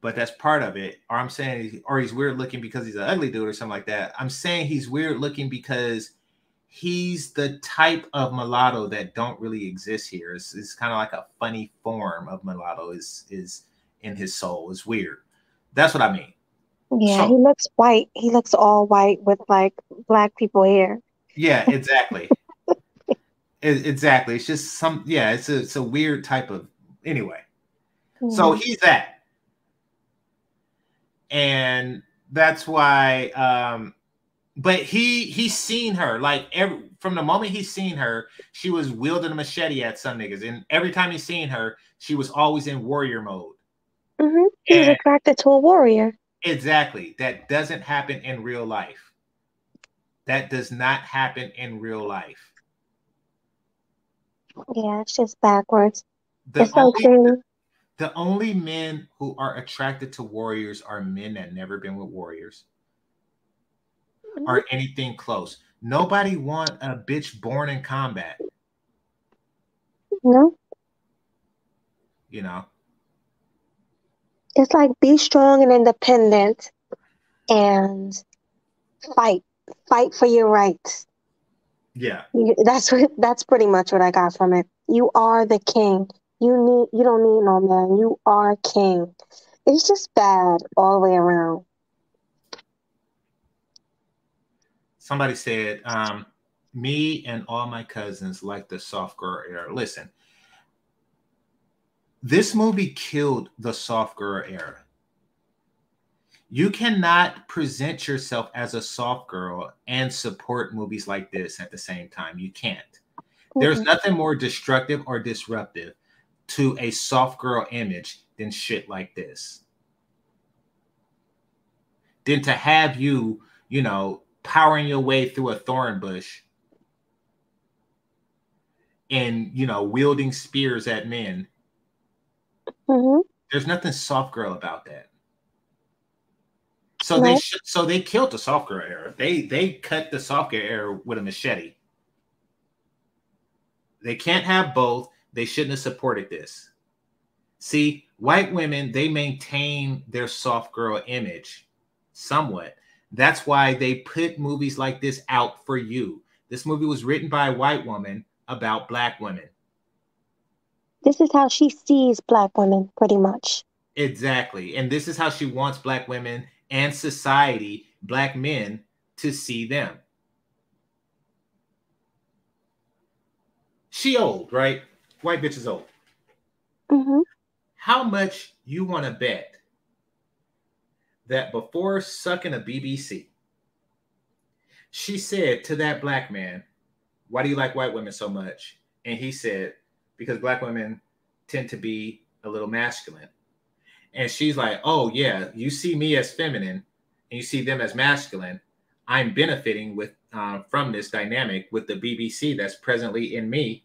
but that's part of it. Or I'm saying, or he's weird looking because he's an ugly dude or something like that. I'm saying he's weird looking because he's the type of mulatto that don't really exist here. It's, it's kind of like a funny form of mulatto is is in his soul. It's weird. That's what I mean. Yeah, so, he looks white. He looks all white with like black people hair. Yeah, <laughs> exactly. it, exactly. It's just some. Yeah, it's a it's a weird type of. Anyway, mm-hmm. so he's that, and that's why. um But he he's seen her like every from the moment he's seen her, she was wielding a machete at some niggas, and every time he's seen her, she was always in warrior mode. Mm-hmm. He's and, attracted to a warrior. Exactly. That doesn't happen in real life. That does not happen in real life. Yeah, it's just backwards. The it's only, the only men who are attracted to warriors are men that never been with warriors. Or anything close. Nobody want a bitch born in combat. No. You know, it's like be strong and independent and fight fight for your rights. Yeah. That's <laughs> what that's pretty much what i got from it. You are the king. You need you don't need no man. You are king. It's just bad all the way around somebody said um me and all my cousins like the soft girl era listen this movie killed the soft girl era. You cannot present yourself as a soft girl and support movies like this at the same time. You can't. There's nothing more destructive or disruptive to a soft girl image than shit like this. Than to have you, you know, powering your way through a thorn bush and, you know, wielding spears at men Mm-hmm. There's nothing soft girl about that. So they sh- so they killed the soft girl era. They they cut the soft girl era with a machete. They can't have both. They shouldn't have supported this. See, white women they maintain their soft girl image somewhat. That's why they put movies like this out for you. This movie was written by a white woman about black women. This is how she sees black women, pretty much. Exactly. And this is how she wants black women and society, black men, to see them. She old, right? White bitch is old. Mm-hmm. How much you want to bet that before sucking a BBC, she said to that black man, Why do you like white women so much? And he said, because black women tend to be a little masculine. And she's like, "Oh yeah, you see me as feminine and you see them as masculine. I'm benefiting with uh, from this dynamic with the BBC that's presently in me.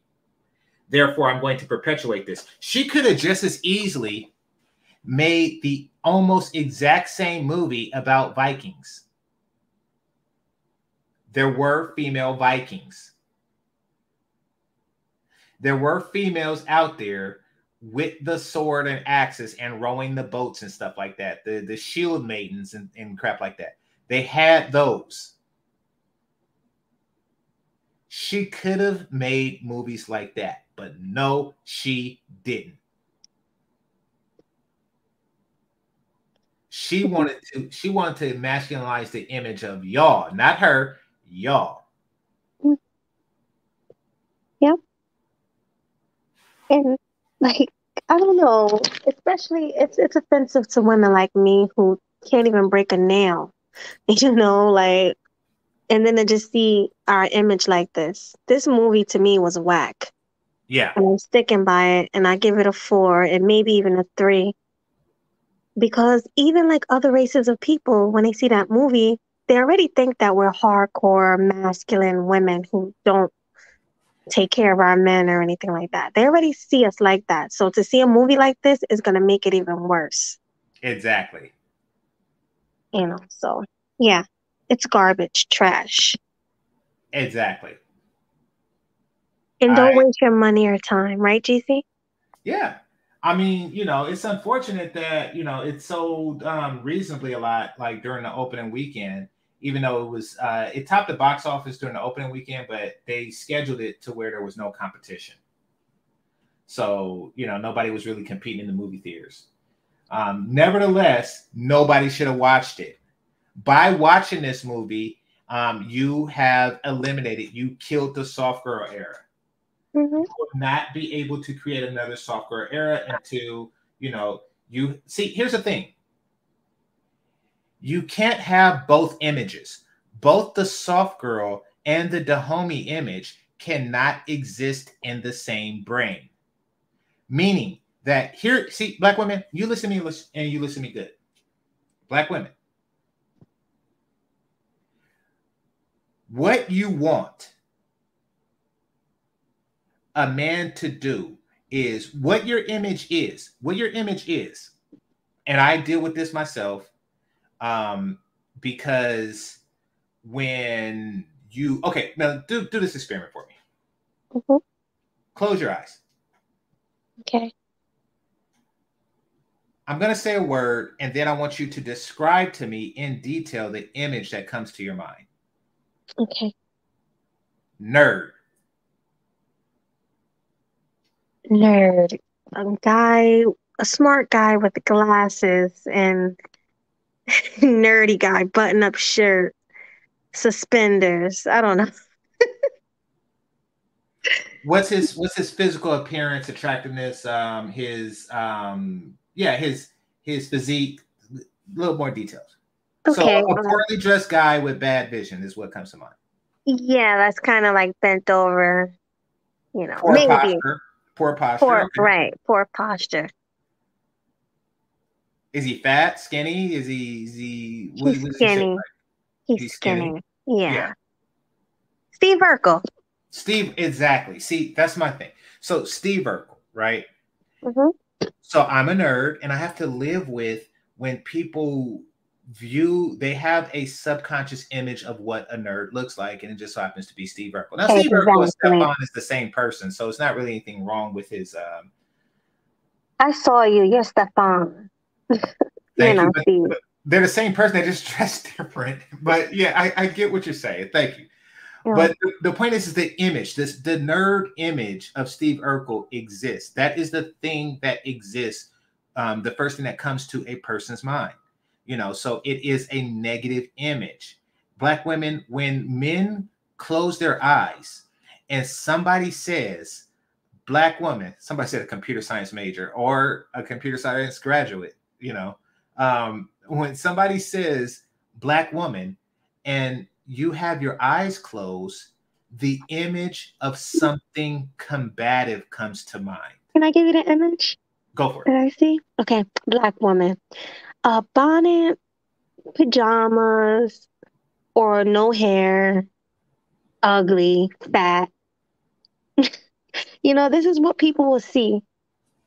Therefore, I'm going to perpetuate this. She could have just as easily made the almost exact same movie about Vikings. There were female Vikings. There were females out there with the sword and axes and rowing the boats and stuff like that. The the shield maidens and, and crap like that. They had those. She could have made movies like that, but no, she didn't. She wanted to she wanted to masculinize the image of y'all, not her, y'all. Yep. And like I don't know, especially it's it's offensive to women like me who can't even break a nail. <laughs> You know, like and then to just see our image like this. This movie to me was whack. Yeah. And I'm sticking by it and I give it a four and maybe even a three. Because even like other races of people, when they see that movie, they already think that we're hardcore masculine women who don't take care of our men or anything like that. They already see us like that. So to see a movie like this is going to make it even worse. Exactly. You know, so yeah, it's garbage, trash. Exactly. And don't I- waste your money or time, right, GC? Yeah. I mean, you know, it's unfortunate that, you know, it sold um, reasonably a lot like during the opening weekend, even though it was, uh, it topped the box office during the opening weekend, but they scheduled it to where there was no competition. So, you know, nobody was really competing in the movie theaters. Um, nevertheless, nobody should have watched it. By watching this movie, um, you have eliminated, you killed the soft girl era Mm-hmm. will not be able to create another soft girl era until you know you see here's the thing. You can't have both images. Both the soft girl and the dahomey image cannot exist in the same brain. Meaning that here see black women you listen to me and you listen to me good. Black women. What you want a man to do is what your image is, what your image is. And I deal with this myself um, because when you, okay, now do, do this experiment for me. Mhm. Close your eyes. Okay. I'm going to say a word, and then I want you to describe to me in detail the image that comes to your mind. Okay. Nerd. Nerd. A guy, a smart guy with glasses and <laughs> nerdy guy, button up shirt, suspenders. I don't know. <laughs> what's his what's his physical appearance attractiveness um his um yeah his his physique a little more details so a poorly dressed guy with bad vision is what comes to mind yeah, that's kind of like bent over, you know, poor maybe posture poor posture poor, okay. right, poor posture. is he fat skinny is he is he what- He's what he skinny. like? He's, He's skinny? skinny. Yeah. Yeah. Steve Urkel. steve exactly see that's my thing so steve urkel right hmm so i'm a nerd and i have to live with when people view they have a subconscious image of what a nerd looks like and it just so happens to be steve urkel now steve urkel and Exactly. stefan is the same person so it's not really anything wrong with his um I saw you. You're Stefan. you <laughs> thank know, you, but- Steve. but they're the same person they just <laughs> dress different but yeah i, I get what you're saying thank you Yeah. But the, the point is, is the image, this the nerd image of Steve Urkel exists. That is the thing that exists. Um, the first thing that comes to a person's mind, you know. So it is a negative image. Black women, when men close their eyes, and somebody says, "Black woman," somebody said a computer science major or a computer science graduate, you know. Um, when somebody says "black woman," and you have your eyes closed, the image of something combative comes to mind. Can I give you the image Go for it. I see? Okay, black woman. A bonnet, pajamas, or no hair, ugly, fat. <laughs> you know, this is what people will see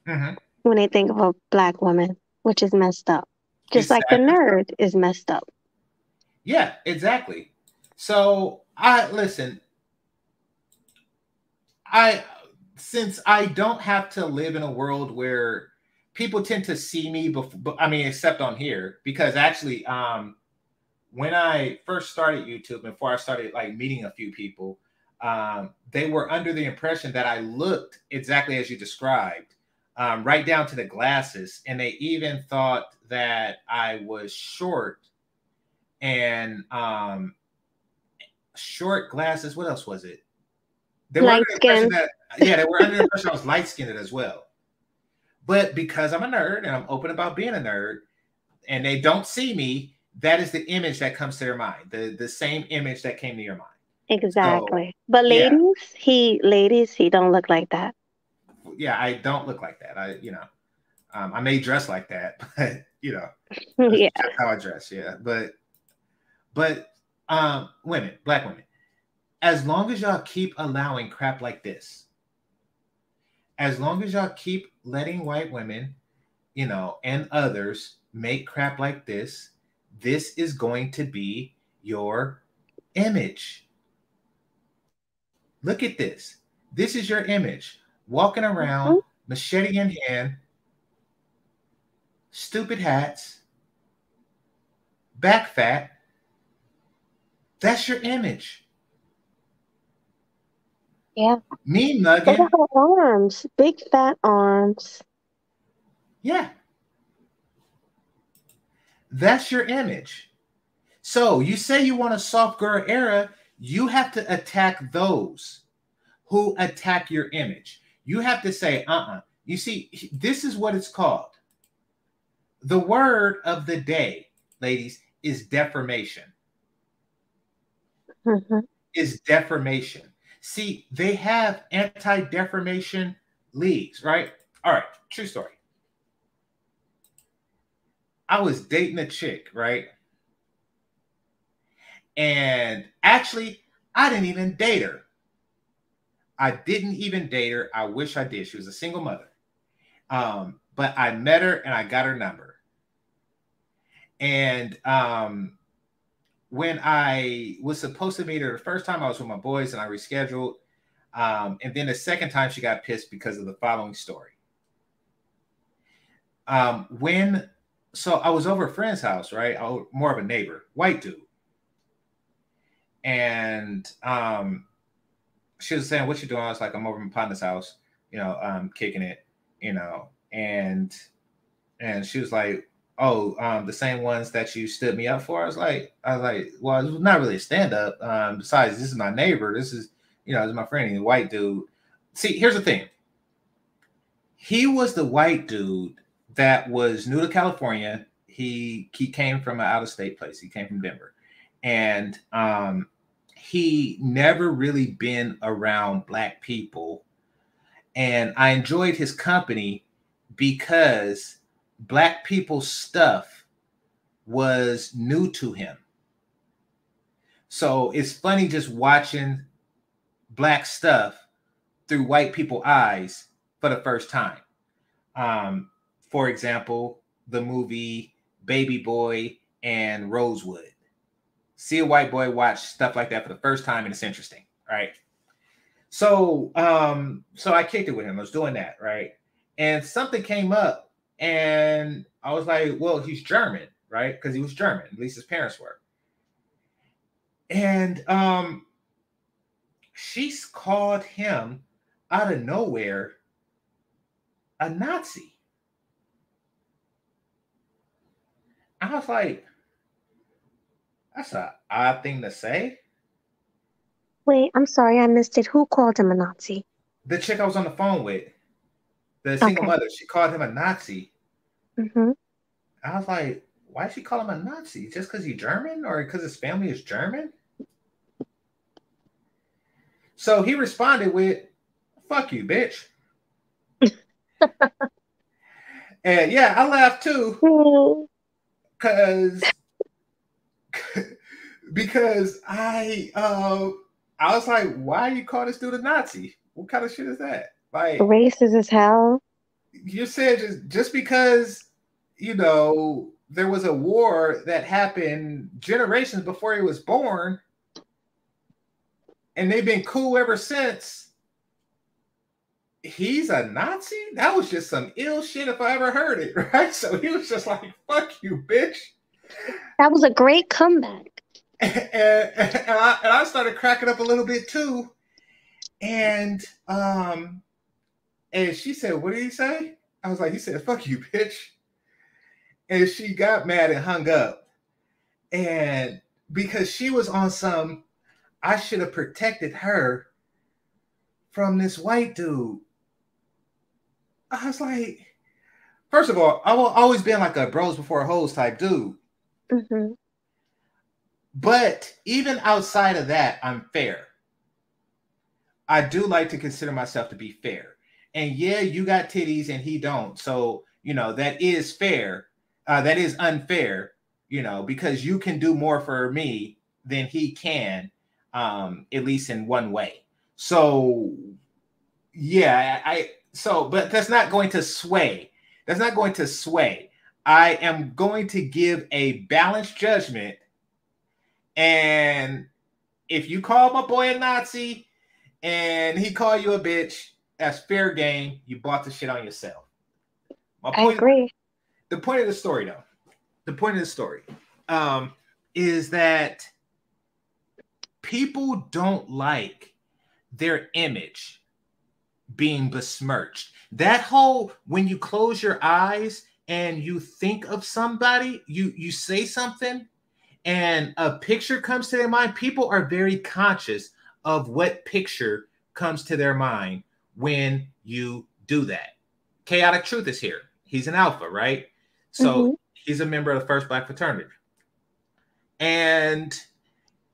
hmm when they think of a black woman, which is messed up. Just like the nerd is messed up. Yeah, exactly. So I listen. I since I don't have to live in a world where people tend to see me before, I mean, except on here, because actually, um, when I first started YouTube, before I started like meeting a few people, um, they were under the impression that I looked exactly as you described, um, right down to the glasses, and they even thought that I was short and um short glasses. What else was it? They were under the impression Light that yeah, they were under the impression I was light skinned as well. But because I'm a nerd and I'm open about being a nerd, and they don't see me, that is the image that comes to their mind. The the same image that came to your mind. Exactly. But yeah. ladies, he ladies, he don't look like that. Yeah, I don't look like that. I you know, um, I may dress like that, <laughs> but you know, <laughs> yeah. how I dress, yeah. But but um women, black women, as long as y'all keep allowing crap like this, as long as y'all keep letting white women, you know, and others make crap like this, this is going to be your image. Look at this. This is your image. Walking around, mhm. machete in hand, stupid hats, back fat. That's your image. Yeah. Mean Look mugging. at arms. Big fat arms. Yeah. That's your image. So you say you want a soft girl era, you have to attack those who attack your image. You have to say, uh uh You see, this is what it's called. The word of the day, ladies, is defamation. Mhm. is defamation. See, they have anti defamation leagues, right? All right, true story. I was dating a chick, right? And actually, I didn't even date her. I didn't even date her. I wish I did. She was a single mother. Um, but I met her and I got her number. And um, when I was supposed to meet her the first time, I was with my boys and I rescheduled. Um, and then the second time, she got pissed because of the following story. Um, when so I was over a friend's house, right? I more of a neighbor, white dude. And um, she was saying, What you doing? I was like, I'm over my partner's house, you know, um, kicking it, you know, and and she was like, Oh, um, the same ones that you stood me up for. I was like, I was like, well, it was not really a stand-up. Um, besides, this is my neighbor. This is, you know, this is my friend, he's a white dude. See, here's the thing. He was the white dude that was new to California. He he came from an out-of-state place. He came from Denver. And um he never really been around black people. And I enjoyed his company because black people stuff was new to him. So it's funny just watching black stuff through white people eyes for the first time. Um, for example, the movie Baby Boy and Rosewood. See a white boy watch stuff like that for the first time, and it's interesting, right? So, um, so I kicked it with him. I was doing that, right? And something came up and I was like, well, he's German, right? Because he was German, at least his parents were. And um, she's called him out of nowhere a Nazi. I was like, that's an odd thing to say. Wait, I'm sorry, I missed it. Who called him a Nazi? The chick I was on the phone with, the single Okay. mother, she called him a Nazi. hmm I was like, why she call him a Nazi? Just because he's German or because his family is German? So he responded with, fuck you, bitch. <laughs> and yeah, I laughed too <laughs> because <laughs> because I uh I was like, why you call this dude a Nazi? What kind of shit is that? Like Racist as hell. you said just just because you know there was a war that happened generations before he was born and they've been cool ever since he's a nazi? That was just some ill shit if i ever heard it <laughs> right? So he was just like fuck you bitch. That was a great comeback. <laughs> and, and, I, and I started cracking up a little bit too. And um and she said what did he say? I was like he said fuck you bitch. And she got mad and hung up. And because she was on some i should have protected her from this white dude. I was like first of all i will always been like a bros before a hoes type dude. Hmm but even outside of that i'm fair. I do like to consider myself to be fair and yeah you got titties and he don't. So you know that is fair. Uh, that is unfair you know because you can do more for me than he can um at least in one way. So yeah i so but that's not going to sway. That's not going to sway. I am going to give a balanced judgment. And if you call my boy a nazi and he call you a bitch that's fair game you bought the shit on yourself. My I agree. the point of the story though. The point of the story um is that people don't like their image being besmirched. That whole when you close your eyes and you think of somebody you you say something and a picture comes to their mind people are very conscious of what picture comes to their mind when you do that. Chaotic truth is here. He's an alpha right? So Mhm. he's a member of the first black fraternity. And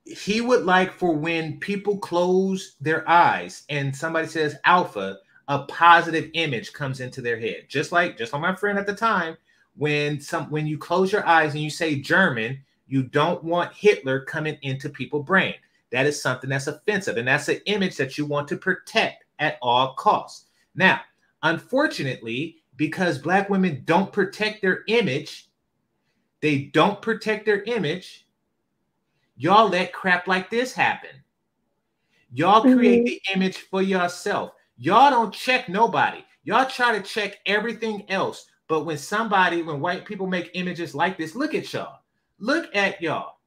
he would like for when people close their eyes and somebody says alpha a positive image comes into their head. Just like just like my friend at the time when some when you close your eyes and you say german you don't want hitler coming into people's brain. That is something that's offensive and that's an image that you want to protect at all costs. Now unfortunately because black women don't protect their image they don't protect their image y'all let crap like this happen. Y'all create Mhm. the image for yourself. Y'all don't check nobody. Y'all try to check everything else. But when somebody when white people make images like this look at y'all. Look at y'all.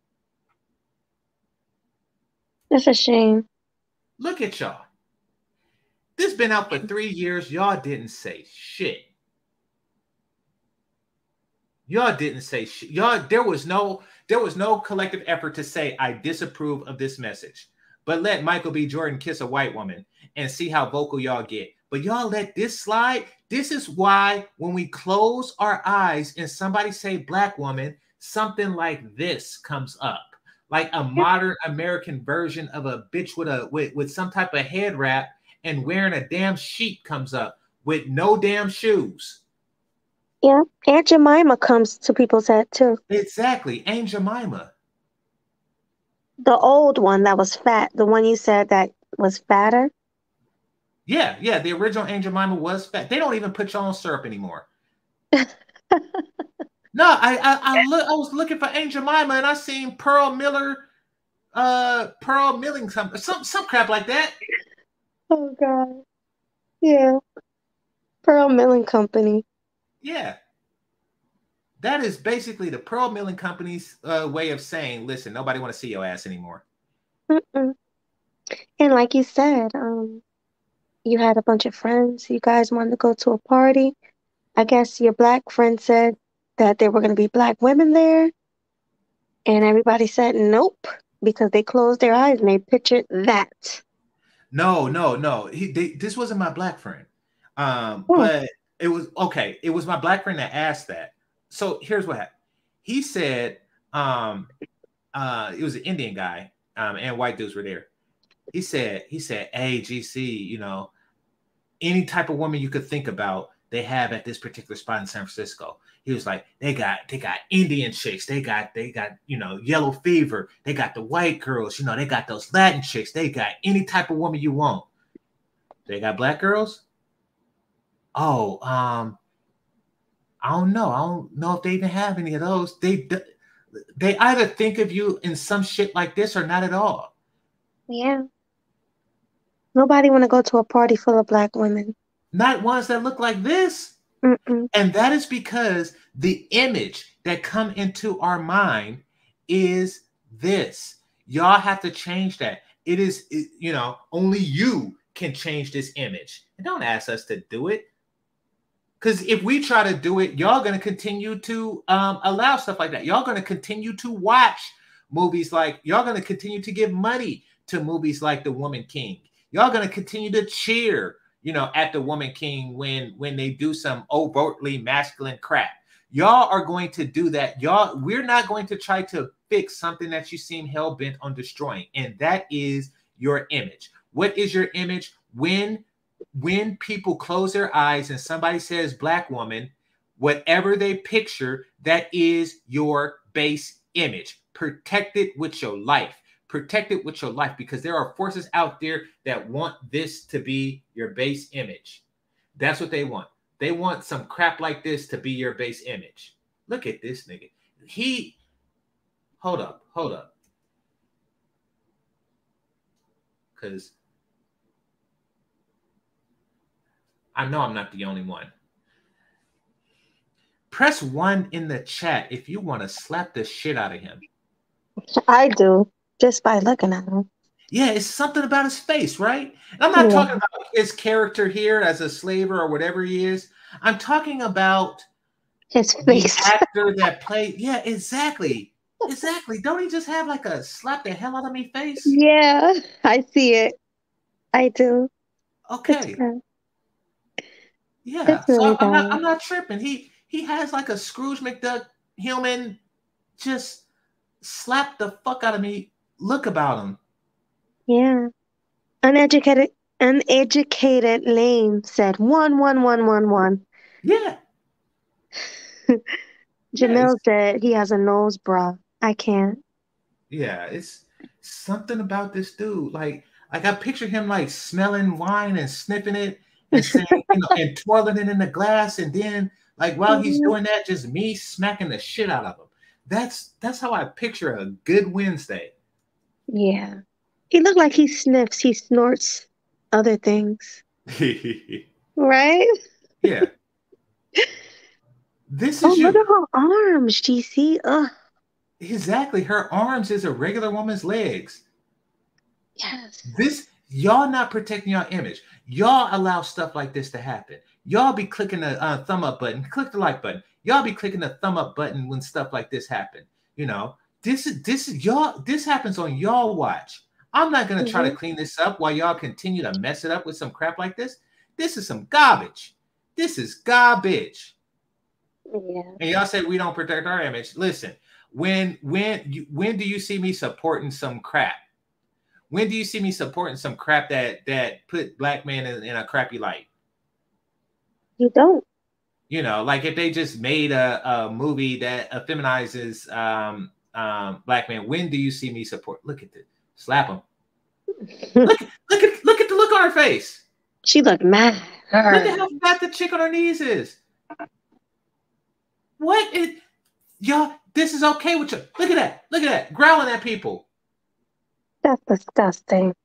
That's a shame. look at y'all this been out for three years. Y'all didn't say shit. Y'all didn't say shit. Y'all there was no there was no collective effort to say i disapprove of this message. But let michael b. Jordan kiss a white woman and see how vocal y'all get. But y'all let this slide? This is why when we close our eyes and somebody say black woman something like this comes up. Like a modern american version of a bitch with a with, with some type of head wrap and wearing a damn sheet comes up with no damn shoes Yeah. Aunt Jemima comes to people's head too. exactly Aunt jemima The old one that was fat, the one you said that was fatter. Yeah, yeah. The original Aunt Jemima was fat. They don't even put y'all on syrup anymore. <laughs> no, I I I, look, I was looking for Aunt Jemima and I seen Pearl Miller, uh, Pearl Milling some some some crap like that. Oh God. Yeah. Pearl Milling Company. Yeah. That is basically the Pearl Milling Company's uh, way of saying, listen, nobody want to see your ass anymore. Mm-mm. And like you said, um, you had a bunch of friends. You guys wanted to go to a party. I guess your black friend said that there were going to be black women there, and everybody said nope because they closed their eyes and they pictured that. No, no, no. He they, this wasn't my black friend. Um, Hmm. but it was okay. It was my black friend that asked that. So here's what happened. He said, um, uh, it was an Indian guy, um, and white dudes were there. He said, he said, hey, GC, you know, any type of woman you could think about they have at this particular spot in San Francisco. He was like, they got they got Indian chicks, they got they got you know yellow fever, they got the white girls, you know, they got those Latin chicks, they got any type of woman you want. They got black girls. Oh, um, I don't know. I don't know if they even have any of those. They they either think of you in some shit like this or not at all. Yeah. Nobody want to go to a party full of black women. Not ones that look like this. And that is because the image that come into our mind is this. Y'all have to change that. It is, it, you know, only you can change this image. And don't ask us to do it. Because if we try to do it, y'all going to continue to um, allow stuff like that. Y'all going to continue to watch movies like, y'all going to continue to give money to movies like The Woman King. Y'all going to continue to cheer, you know, at The Woman King when when they do some overtly masculine crap. Y'all are going to do that. Y'all, we're not going to try to fix something that you seem hell bent on destroying, and that is your image. What is your image when when people close their eyes and somebody says black woman, whatever they picture, that is your base image. Protect it with your life. Protect it with your life because there are forces out there that want this to be your base image. That's what they want. They want some crap like this to be your base image. Look at this nigga. He, hold up, hold up. Because I know I'm not the only one. Press one in the chat if you want to slap the shit out of him. I do just by looking at him. Yeah, it's something about his face, right? And I'm not Yeah. talking about his character here as a slaver or whatever he is. I'm talking about His the face. actor <laughs> that played. Yeah, exactly. Exactly. Don't he just have like a slap the hell out of me face? Yeah, I see it. I do. Okay. Yeah. Really So I'm not. I'm not tripping. He he has like a Scrooge McDuck human just slap the fuck out of me. Look about him. Yeah. Uneducated, uneducated lame said one, one, one, one, one. Yeah. <laughs> Jamil said he has a nose bra. I can't. Yeah, it's something about this dude. Like, like I picture him like smelling wine and sniffing it and saying, <laughs> you know, and twirling it in the glass, and then like while he's Mhm. doing that, just me smacking the shit out of him. That's that's how I picture a good Wednesday. Yeah. He looked like he sniffs, he snorts other things. <laughs> Right? yeah. This Oh, is look at her arms, GC. Ugh. Exactly. Her arms is a regular woman's legs. Yes. This y'all not protecting your image. Y'all allow stuff like this to happen. Y'all be clicking the uh, thumb up button, click the like button. Y'all be clicking the thumb up button when stuff like this happen. You know, this is this is y'all. This happens on y'all watch. I'm not gonna try to clean this up while y'all continue to mess it up with some crap like this. This is some garbage. This is garbage. Yeah. And y'all said we don't protect our image. Listen, when when you, when do you see me supporting some crap? When do you see me supporting some crap that that put black men in, in a crappy light? You don't. You know, like if they just made a, a movie that effeminizes um, um, black man, when do you see me support? Look at this, slap him. <laughs> Look, look at look at the look on her face. She looked mad. Look at how fat the chick on her knees is. What is y'all? This is okay with you. Look at that. Look at that. Growling at people. That's disgusting.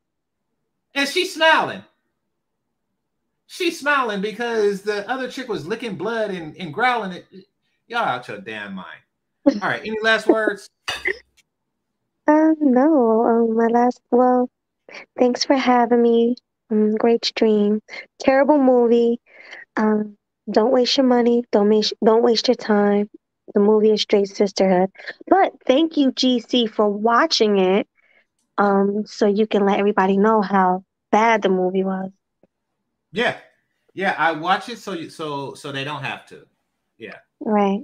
And she's smiling. She's smiling because the other chick was licking blood and, and growling at y'all out your damn mind. All right. Any last words? Uh, no. Um, my last. Well, thanks for having me. Um, great stream. Terrible movie. Um, don't waste your money. Don't waste. Don't waste your time. The movie is straight sisterhood. But thank you, GC, for watching it. Um, so you can let everybody know how bad the movie was. Yeah. Yeah, I watch it so you so so they don't have to. Yeah. Right.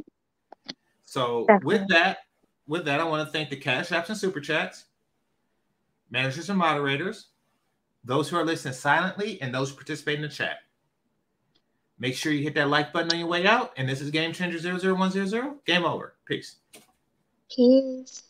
So Definitely. with that, with that, I want to thank the cash apps and super chats, managers and moderators, those who are listening silently, and those who participate in the chat. Make sure you hit that like button on your way out. And this is Game Changer 00100. Game over. Peace. Peace.